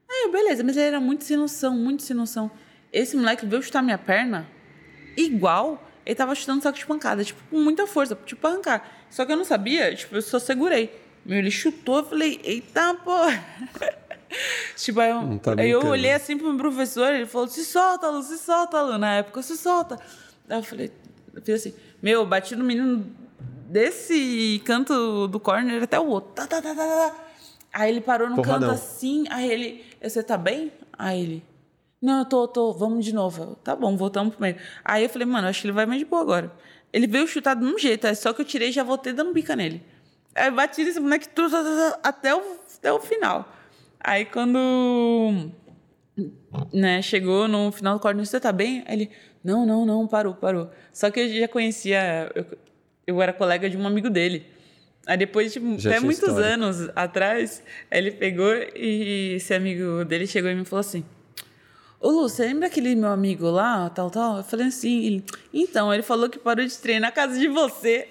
Aí, beleza, mas ele era muito sem noção, muito sem noção. Esse moleque veio chutar minha perna igual ele tava chutando saco de pancada, tipo, com muita força, tipo, pra arrancar. Só que eu não sabia, tipo, eu só segurei. Meu, ele chutou, eu falei, eita, pô. (laughs) tipo, aí eu, tá aí eu olhei assim pro meu professor, ele falou, se solta, Lu, se solta, Lu. Na época, se solta. Aí eu falei, eu fiz assim, meu, bati no menino desse canto do corner até o outro. Tá, tá, tá, tá, tá. Aí ele parou no Porradão. canto assim, aí ele, você tá bem? Aí ele, não, eu tô, tô, vamos de novo. Eu, tá bom, voltamos pro meio. Aí eu falei, mano, acho que ele vai mais de boa agora. Ele veio chutar de um jeito, é só que eu tirei e já voltei dando bica nele. Aí bati nesse boneco tudo, até o, até o final. Aí quando né, chegou no final do corte, você tá bem? Aí ele, não, não, não, parou, parou. Só que eu já conhecia, eu, eu era colega de um amigo dele. Aí depois, tipo, até muitos história. anos atrás, ele pegou e esse amigo dele chegou e me falou assim: Ô Lu, você lembra aquele meu amigo lá, tal, tal? Eu falei assim, ele, então, ele falou que parou de treinar na casa de você.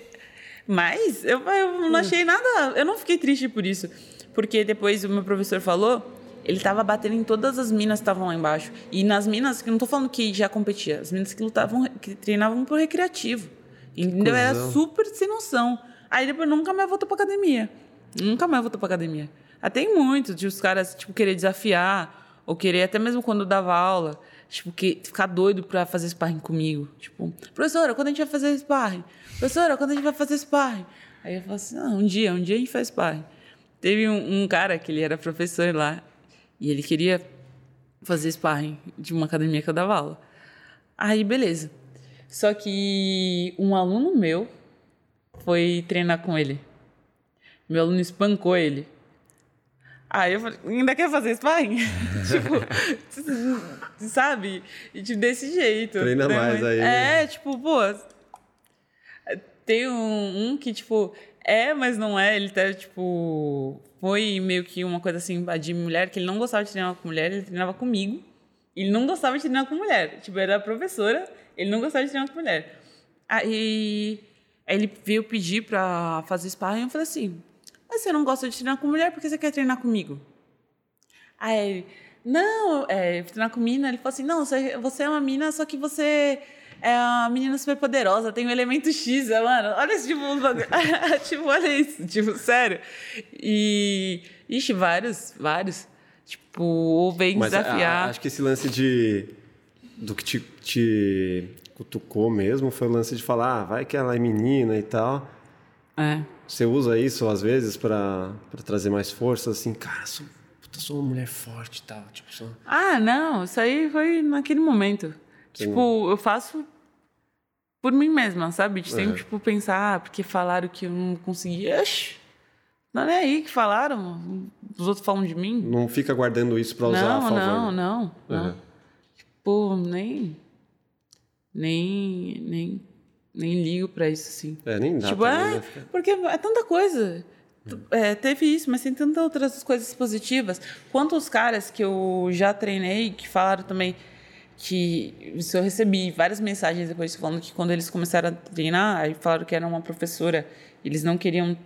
Mas eu, eu não hum. achei nada, eu não fiquei triste por isso. Porque depois o meu professor falou, ele tava batendo em todas as minas que estavam lá embaixo. E nas minas, que não tô falando que já competia, as minas que lutavam, que treinavam pro recreativo. Entendeu? Era super sem noção. Aí depois nunca mais voltou pra academia. Nunca mais voltou pra academia. Até tem muitos de os caras, tipo, querer desafiar ou querer, até mesmo quando eu dava aula, tipo, que, ficar doido para fazer sparring comigo. Tipo, professora, quando a gente vai fazer sparring? Professora, quando a gente vai fazer sparring? Aí eu falo assim, ah, um dia, um dia a gente faz sparring. Teve um, um cara que ele era professor lá e ele queria fazer sparring de uma academia que eu dava aula. Aí, beleza. Só que um aluno meu foi treinar com ele. Meu aluno espancou ele. Aí eu falei, ainda quer fazer sparring? (laughs) tipo, sabe? E tipo, desse jeito. Treina né? mais aí. É, tipo, pô. Tem um, um, que, tipo, É, mas não é. Ele tá, tipo. Foi meio que uma coisa assim de mulher, que ele não gostava de treinar com mulher, ele treinava comigo. Ele não gostava de treinar com mulher. Tipo, era professora, ele não gostava de treinar com mulher. Aí, aí ele veio pedir pra fazer sparring e eu falei assim: Mas você não gosta de treinar com mulher, por que você quer treinar comigo? Aí ele, não, é, treinar com mina, ele falou assim: Não, você, é uma mina, só que você é uma menina super poderosa, tem um elemento X, é, mano. Olha esse tipo, (laughs) tipo, olha isso, tipo, sério. E. Ixi, vários, vários. Tipo, ou vem Mas a- desafiar. a- acho que esse lance de. do que te, te cutucou mesmo foi o lance de falar, ah, vai que ela é menina e tal. É. Você usa isso às vezes pra, pra trazer mais força, assim, cara, sou, puta, sou uma mulher forte e tal. Tipo, sou... Ah, não, isso aí foi naquele momento. Tipo, eu faço por mim mesma, sabe? De sempre, Uhum. tipo, pensar, ah, porque falaram que eu não conseguia. Não é aí que falaram. Os outros falam de mim. Não fica guardando isso pra usar a Não, favor. não, não, não. Uhum. Tipo, nem. Nem. Nem. Nem ligo pra isso, assim. É, nem dá tipo, é, né? Porque é tanta coisa. É, teve isso, mas tem tantas outras coisas positivas. Quantos caras que eu já treinei que falaram também que isso eu recebi várias mensagens depois falando que quando eles começaram a treinar, aí falaram que era uma professora, eles não queriam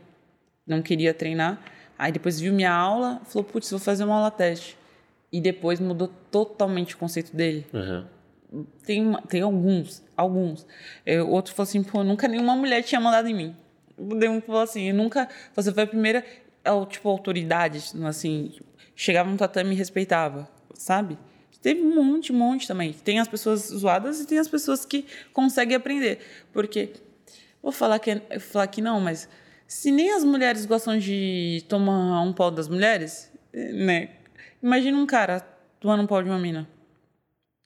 não queria treinar. Aí depois viu minha aula, falou: "Putz, vou fazer uma aula teste". E depois mudou totalmente o conceito dele Uhum. Tem, tem alguns, alguns. É, outro falou assim, pô, nunca nenhuma mulher tinha mandado em mim. Um falou assim, nunca, você foi a primeira, é, tipo, autoridade, assim, chegava no tatame e respeitava, sabe? Teve um monte, um monte também. Tem as pessoas zoadas e tem as pessoas que conseguem aprender. Porque, vou falar que, vou falar que não, mas se nem as mulheres gostam de tomar um pau das mulheres, né? Imagina um cara tomando um pau de uma mina.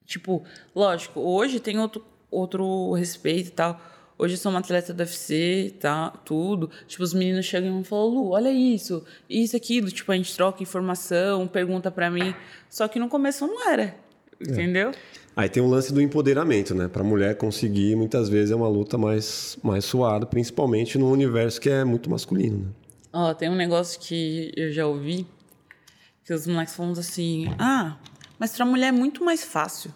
Tipo, lógico, hoje tem outro, outro respeito e tal. Hoje eu sou uma atleta do UFC tal, tudo. Tipo, os meninos chegam e falam, Lu, olha isso, isso, aquilo. Tipo, a gente troca informação, pergunta pra mim. Só que no começo não era, entendeu? Aí tem o lance do empoderamento, né? Pra mulher conseguir, muitas vezes, é uma luta mais, mais suada, principalmente num universo que é muito masculino, né? Ó, tem um negócio que eu já ouvi, que os moleques falam assim, ah, mas pra mulher é muito mais fácil.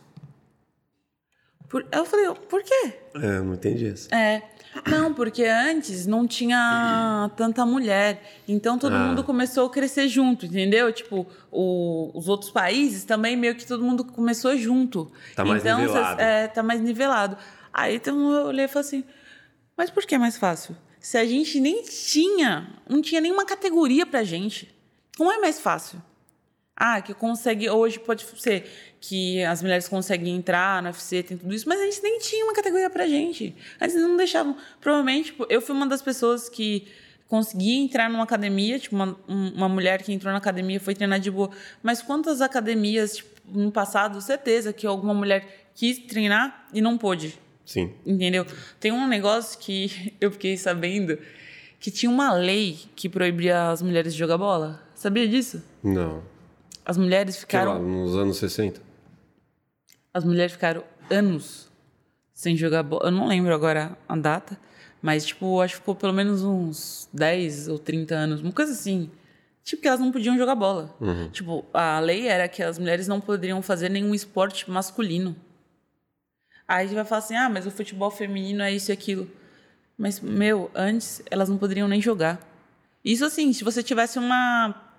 Por... Eu falei, por quê? É, não entendi isso. É. Não, porque antes não tinha tanta mulher. Então todo Ah. mundo começou a crescer junto, entendeu? Tipo, o- os outros países também meio que todo mundo começou junto. Tá mais então, nivelado. cês- É, tá mais nivelado. Aí então, eu olhei e falei assim, mas por que é mais fácil? Se a gente nem tinha, não tinha nenhuma categoria pra gente. Como é mais fácil? Ah, que consegue. Hoje pode ser que as mulheres conseguem entrar no UFC, tem tudo isso, mas a gente nem tinha uma categoria pra gente. Antes não deixavam. Provavelmente, tipo, eu fui uma das pessoas que conseguia entrar numa academia, tipo, uma, um- uma mulher que entrou na academia foi treinar de boa. Mas quantas academias, tipo, no passado, certeza que alguma mulher quis treinar e não pôde. Sim. Entendeu? Tem um negócio que (laughs) eu fiquei sabendo que tinha uma lei que proibia as mulheres de jogar bola. Sabia disso? Não. As mulheres Que lá, ficaram, nos anos 60? as mulheres ficaram anos sem jogar bola. Eu não lembro agora a data, mas tipo, acho que ficou pelo menos uns 10 ou 30 anos, uma coisa assim. Tipo que elas não podiam jogar bola. Tipo, a lei era que as mulheres não poderiam fazer nenhum esporte masculino. Aí a gente vai falar assim: "Ah, mas o futebol feminino é isso e aquilo". Mas meu, antes elas não poderiam nem jogar. Isso assim, se você tivesse uma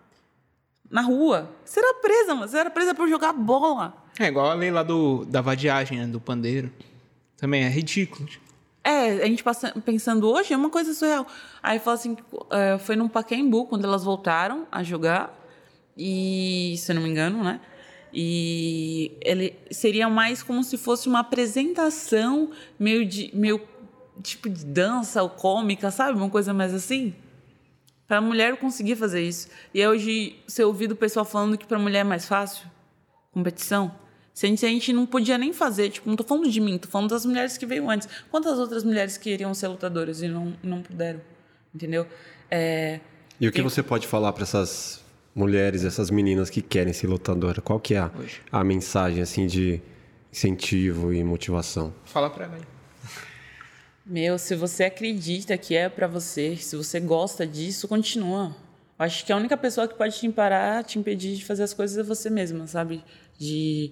na rua, você era presa, mano. Você era presa por jogar bola. É igual a lei lá do, da vadiagem, né? Do pandeiro. Também é ridículo. É, a gente passa- pensando hoje é uma coisa surreal. Aí fala assim, é, foi num Pacaembu quando elas voltaram a jogar e se eu não me engano, né? E ele seria mais como se fosse uma apresentação meio de meio tipo de dança ou cômica, sabe? Uma coisa mais assim. Para mulher conseguir fazer isso. E aí hoje você ouvido o pessoal falando que para mulher é mais fácil competição. Se a, gente, a gente não podia nem fazer, tipo, não tô falando de mim, tô falando das mulheres que veio antes. Quantas outras mulheres queriam ser lutadoras e não, não puderam? Entendeu? É, E o que Tem- você pode falar para essas mulheres, essas meninas que querem ser lutadora? Qual que é a, a mensagem assim de incentivo e motivação? Fala pra ela aí. Meu, se você acredita que é para você, se você gosta disso, continua. Acho que a única pessoa que pode te parar, te impedir de fazer as coisas é você mesma, sabe? De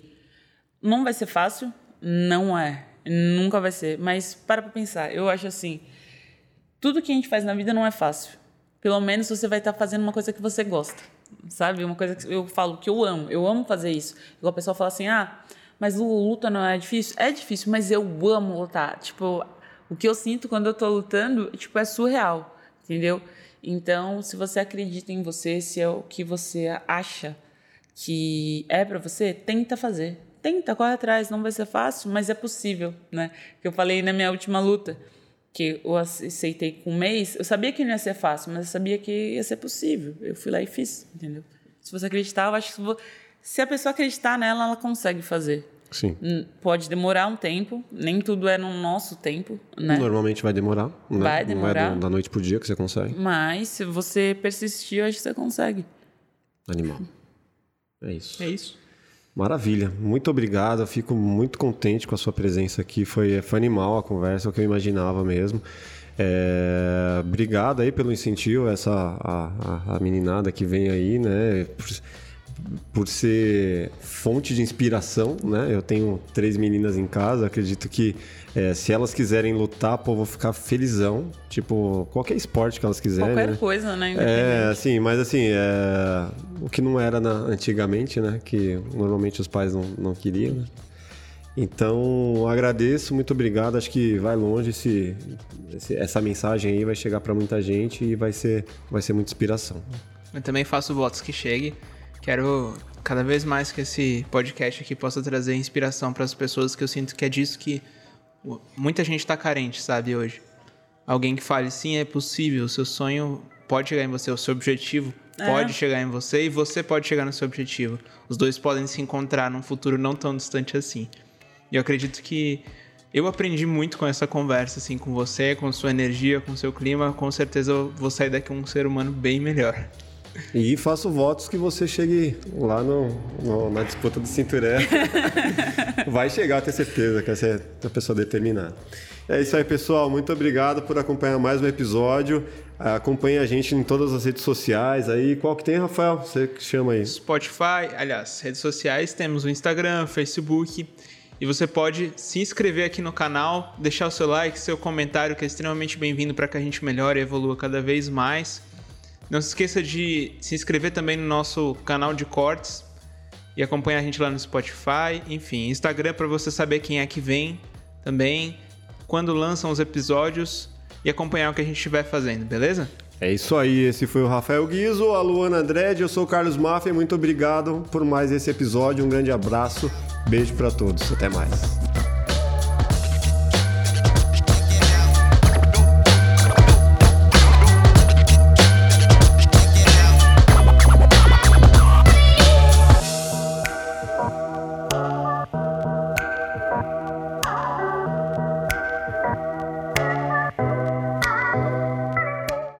não vai ser fácil, não é, nunca vai ser, mas para pra pensar. Eu acho assim, tudo que a gente faz na vida não é fácil. Pelo menos você vai estar fazendo uma coisa que você gosta, sabe? Uma coisa que eu falo que eu amo, eu amo fazer isso. Igual o pessoal fala assim: "Ah, mas luta não é difícil?". É difícil, mas eu amo lutar. Tipo, o que eu sinto quando eu tô lutando, tipo, é surreal, entendeu? Então, se você acredita em você, se é o que você acha que é para você, tenta fazer. Tenta, corre atrás, não vai ser fácil, mas é possível, né? Que eu falei na minha última luta, que eu aceitei com um mês, eu sabia que não ia ser fácil, mas eu sabia que ia ser possível. Eu fui lá e fiz, entendeu? Se você acreditar, eu acho que se a pessoa acreditar nela, ela consegue fazer. Sim. Pode demorar um tempo, nem tudo é no nosso tempo, né? Normalmente vai demorar. Né? Vai demorar. Não é da noite pro dia que você consegue. Mas se você persistir, eu acho que você consegue. Animal. É isso. É isso. Maravilha. Muito obrigado. Eu fico muito contente com a sua presença aqui. Foi, foi animal a conversa, é o que eu imaginava mesmo. É, obrigado aí pelo incentivo, essa a, a, a meninada que vem aí, né? Por ser fonte de inspiração, né? Eu tenho três meninas em casa, acredito que é, se elas quiserem lutar, pô, vou ficar felizão. Tipo, qualquer esporte que elas quiserem. Qualquer né? coisa, né? É, assim, mas assim, é... o que não era na... antigamente, né? Que normalmente os pais não, não queriam, né? Então, agradeço, muito obrigado. Acho que vai longe esse, esse essa mensagem aí vai chegar para muita gente e vai ser, vai ser muita inspiração. Eu também faço votos que chegue. Quero cada vez mais que esse podcast aqui possa trazer inspiração para as pessoas que eu sinto que é disso que muita gente está carente, sabe, hoje. Alguém que fale, sim, é possível, o seu sonho pode chegar em você, o seu objetivo é. pode chegar em você e você pode chegar no seu objetivo. Os dois podem se encontrar num futuro não tão distante assim. E eu acredito que eu aprendi muito com essa conversa, assim, com você, com sua energia, com seu clima. Com certeza eu vou sair daqui um ser humano bem melhor. E faço votos que você chegue lá no, no na disputa do cinturé. (laughs) Vai chegar, tenho certeza, que essa é a pessoa determinada. É isso aí, pessoal. Muito obrigado por acompanhar mais um episódio. Acompanhe a gente em todas as redes sociais aí. Qual que tem, Rafael? Você que chama aí? Spotify, aliás, redes sociais, temos o Instagram, Facebook. E você pode se inscrever aqui no canal, deixar o seu like, seu comentário, que é extremamente bem-vindo para que a gente melhore e evolua cada vez mais. Não se esqueça de se inscrever também no nosso canal de cortes e acompanhar a gente lá no Spotify, enfim, Instagram para você saber quem é que vem também, quando lançam os episódios e acompanhar o que a gente estiver fazendo, beleza? É isso aí, esse foi o Rafael Guizo, a Luana André, eu sou o Carlos Maffia, muito obrigado por mais esse episódio, um grande abraço, beijo para todos, até mais.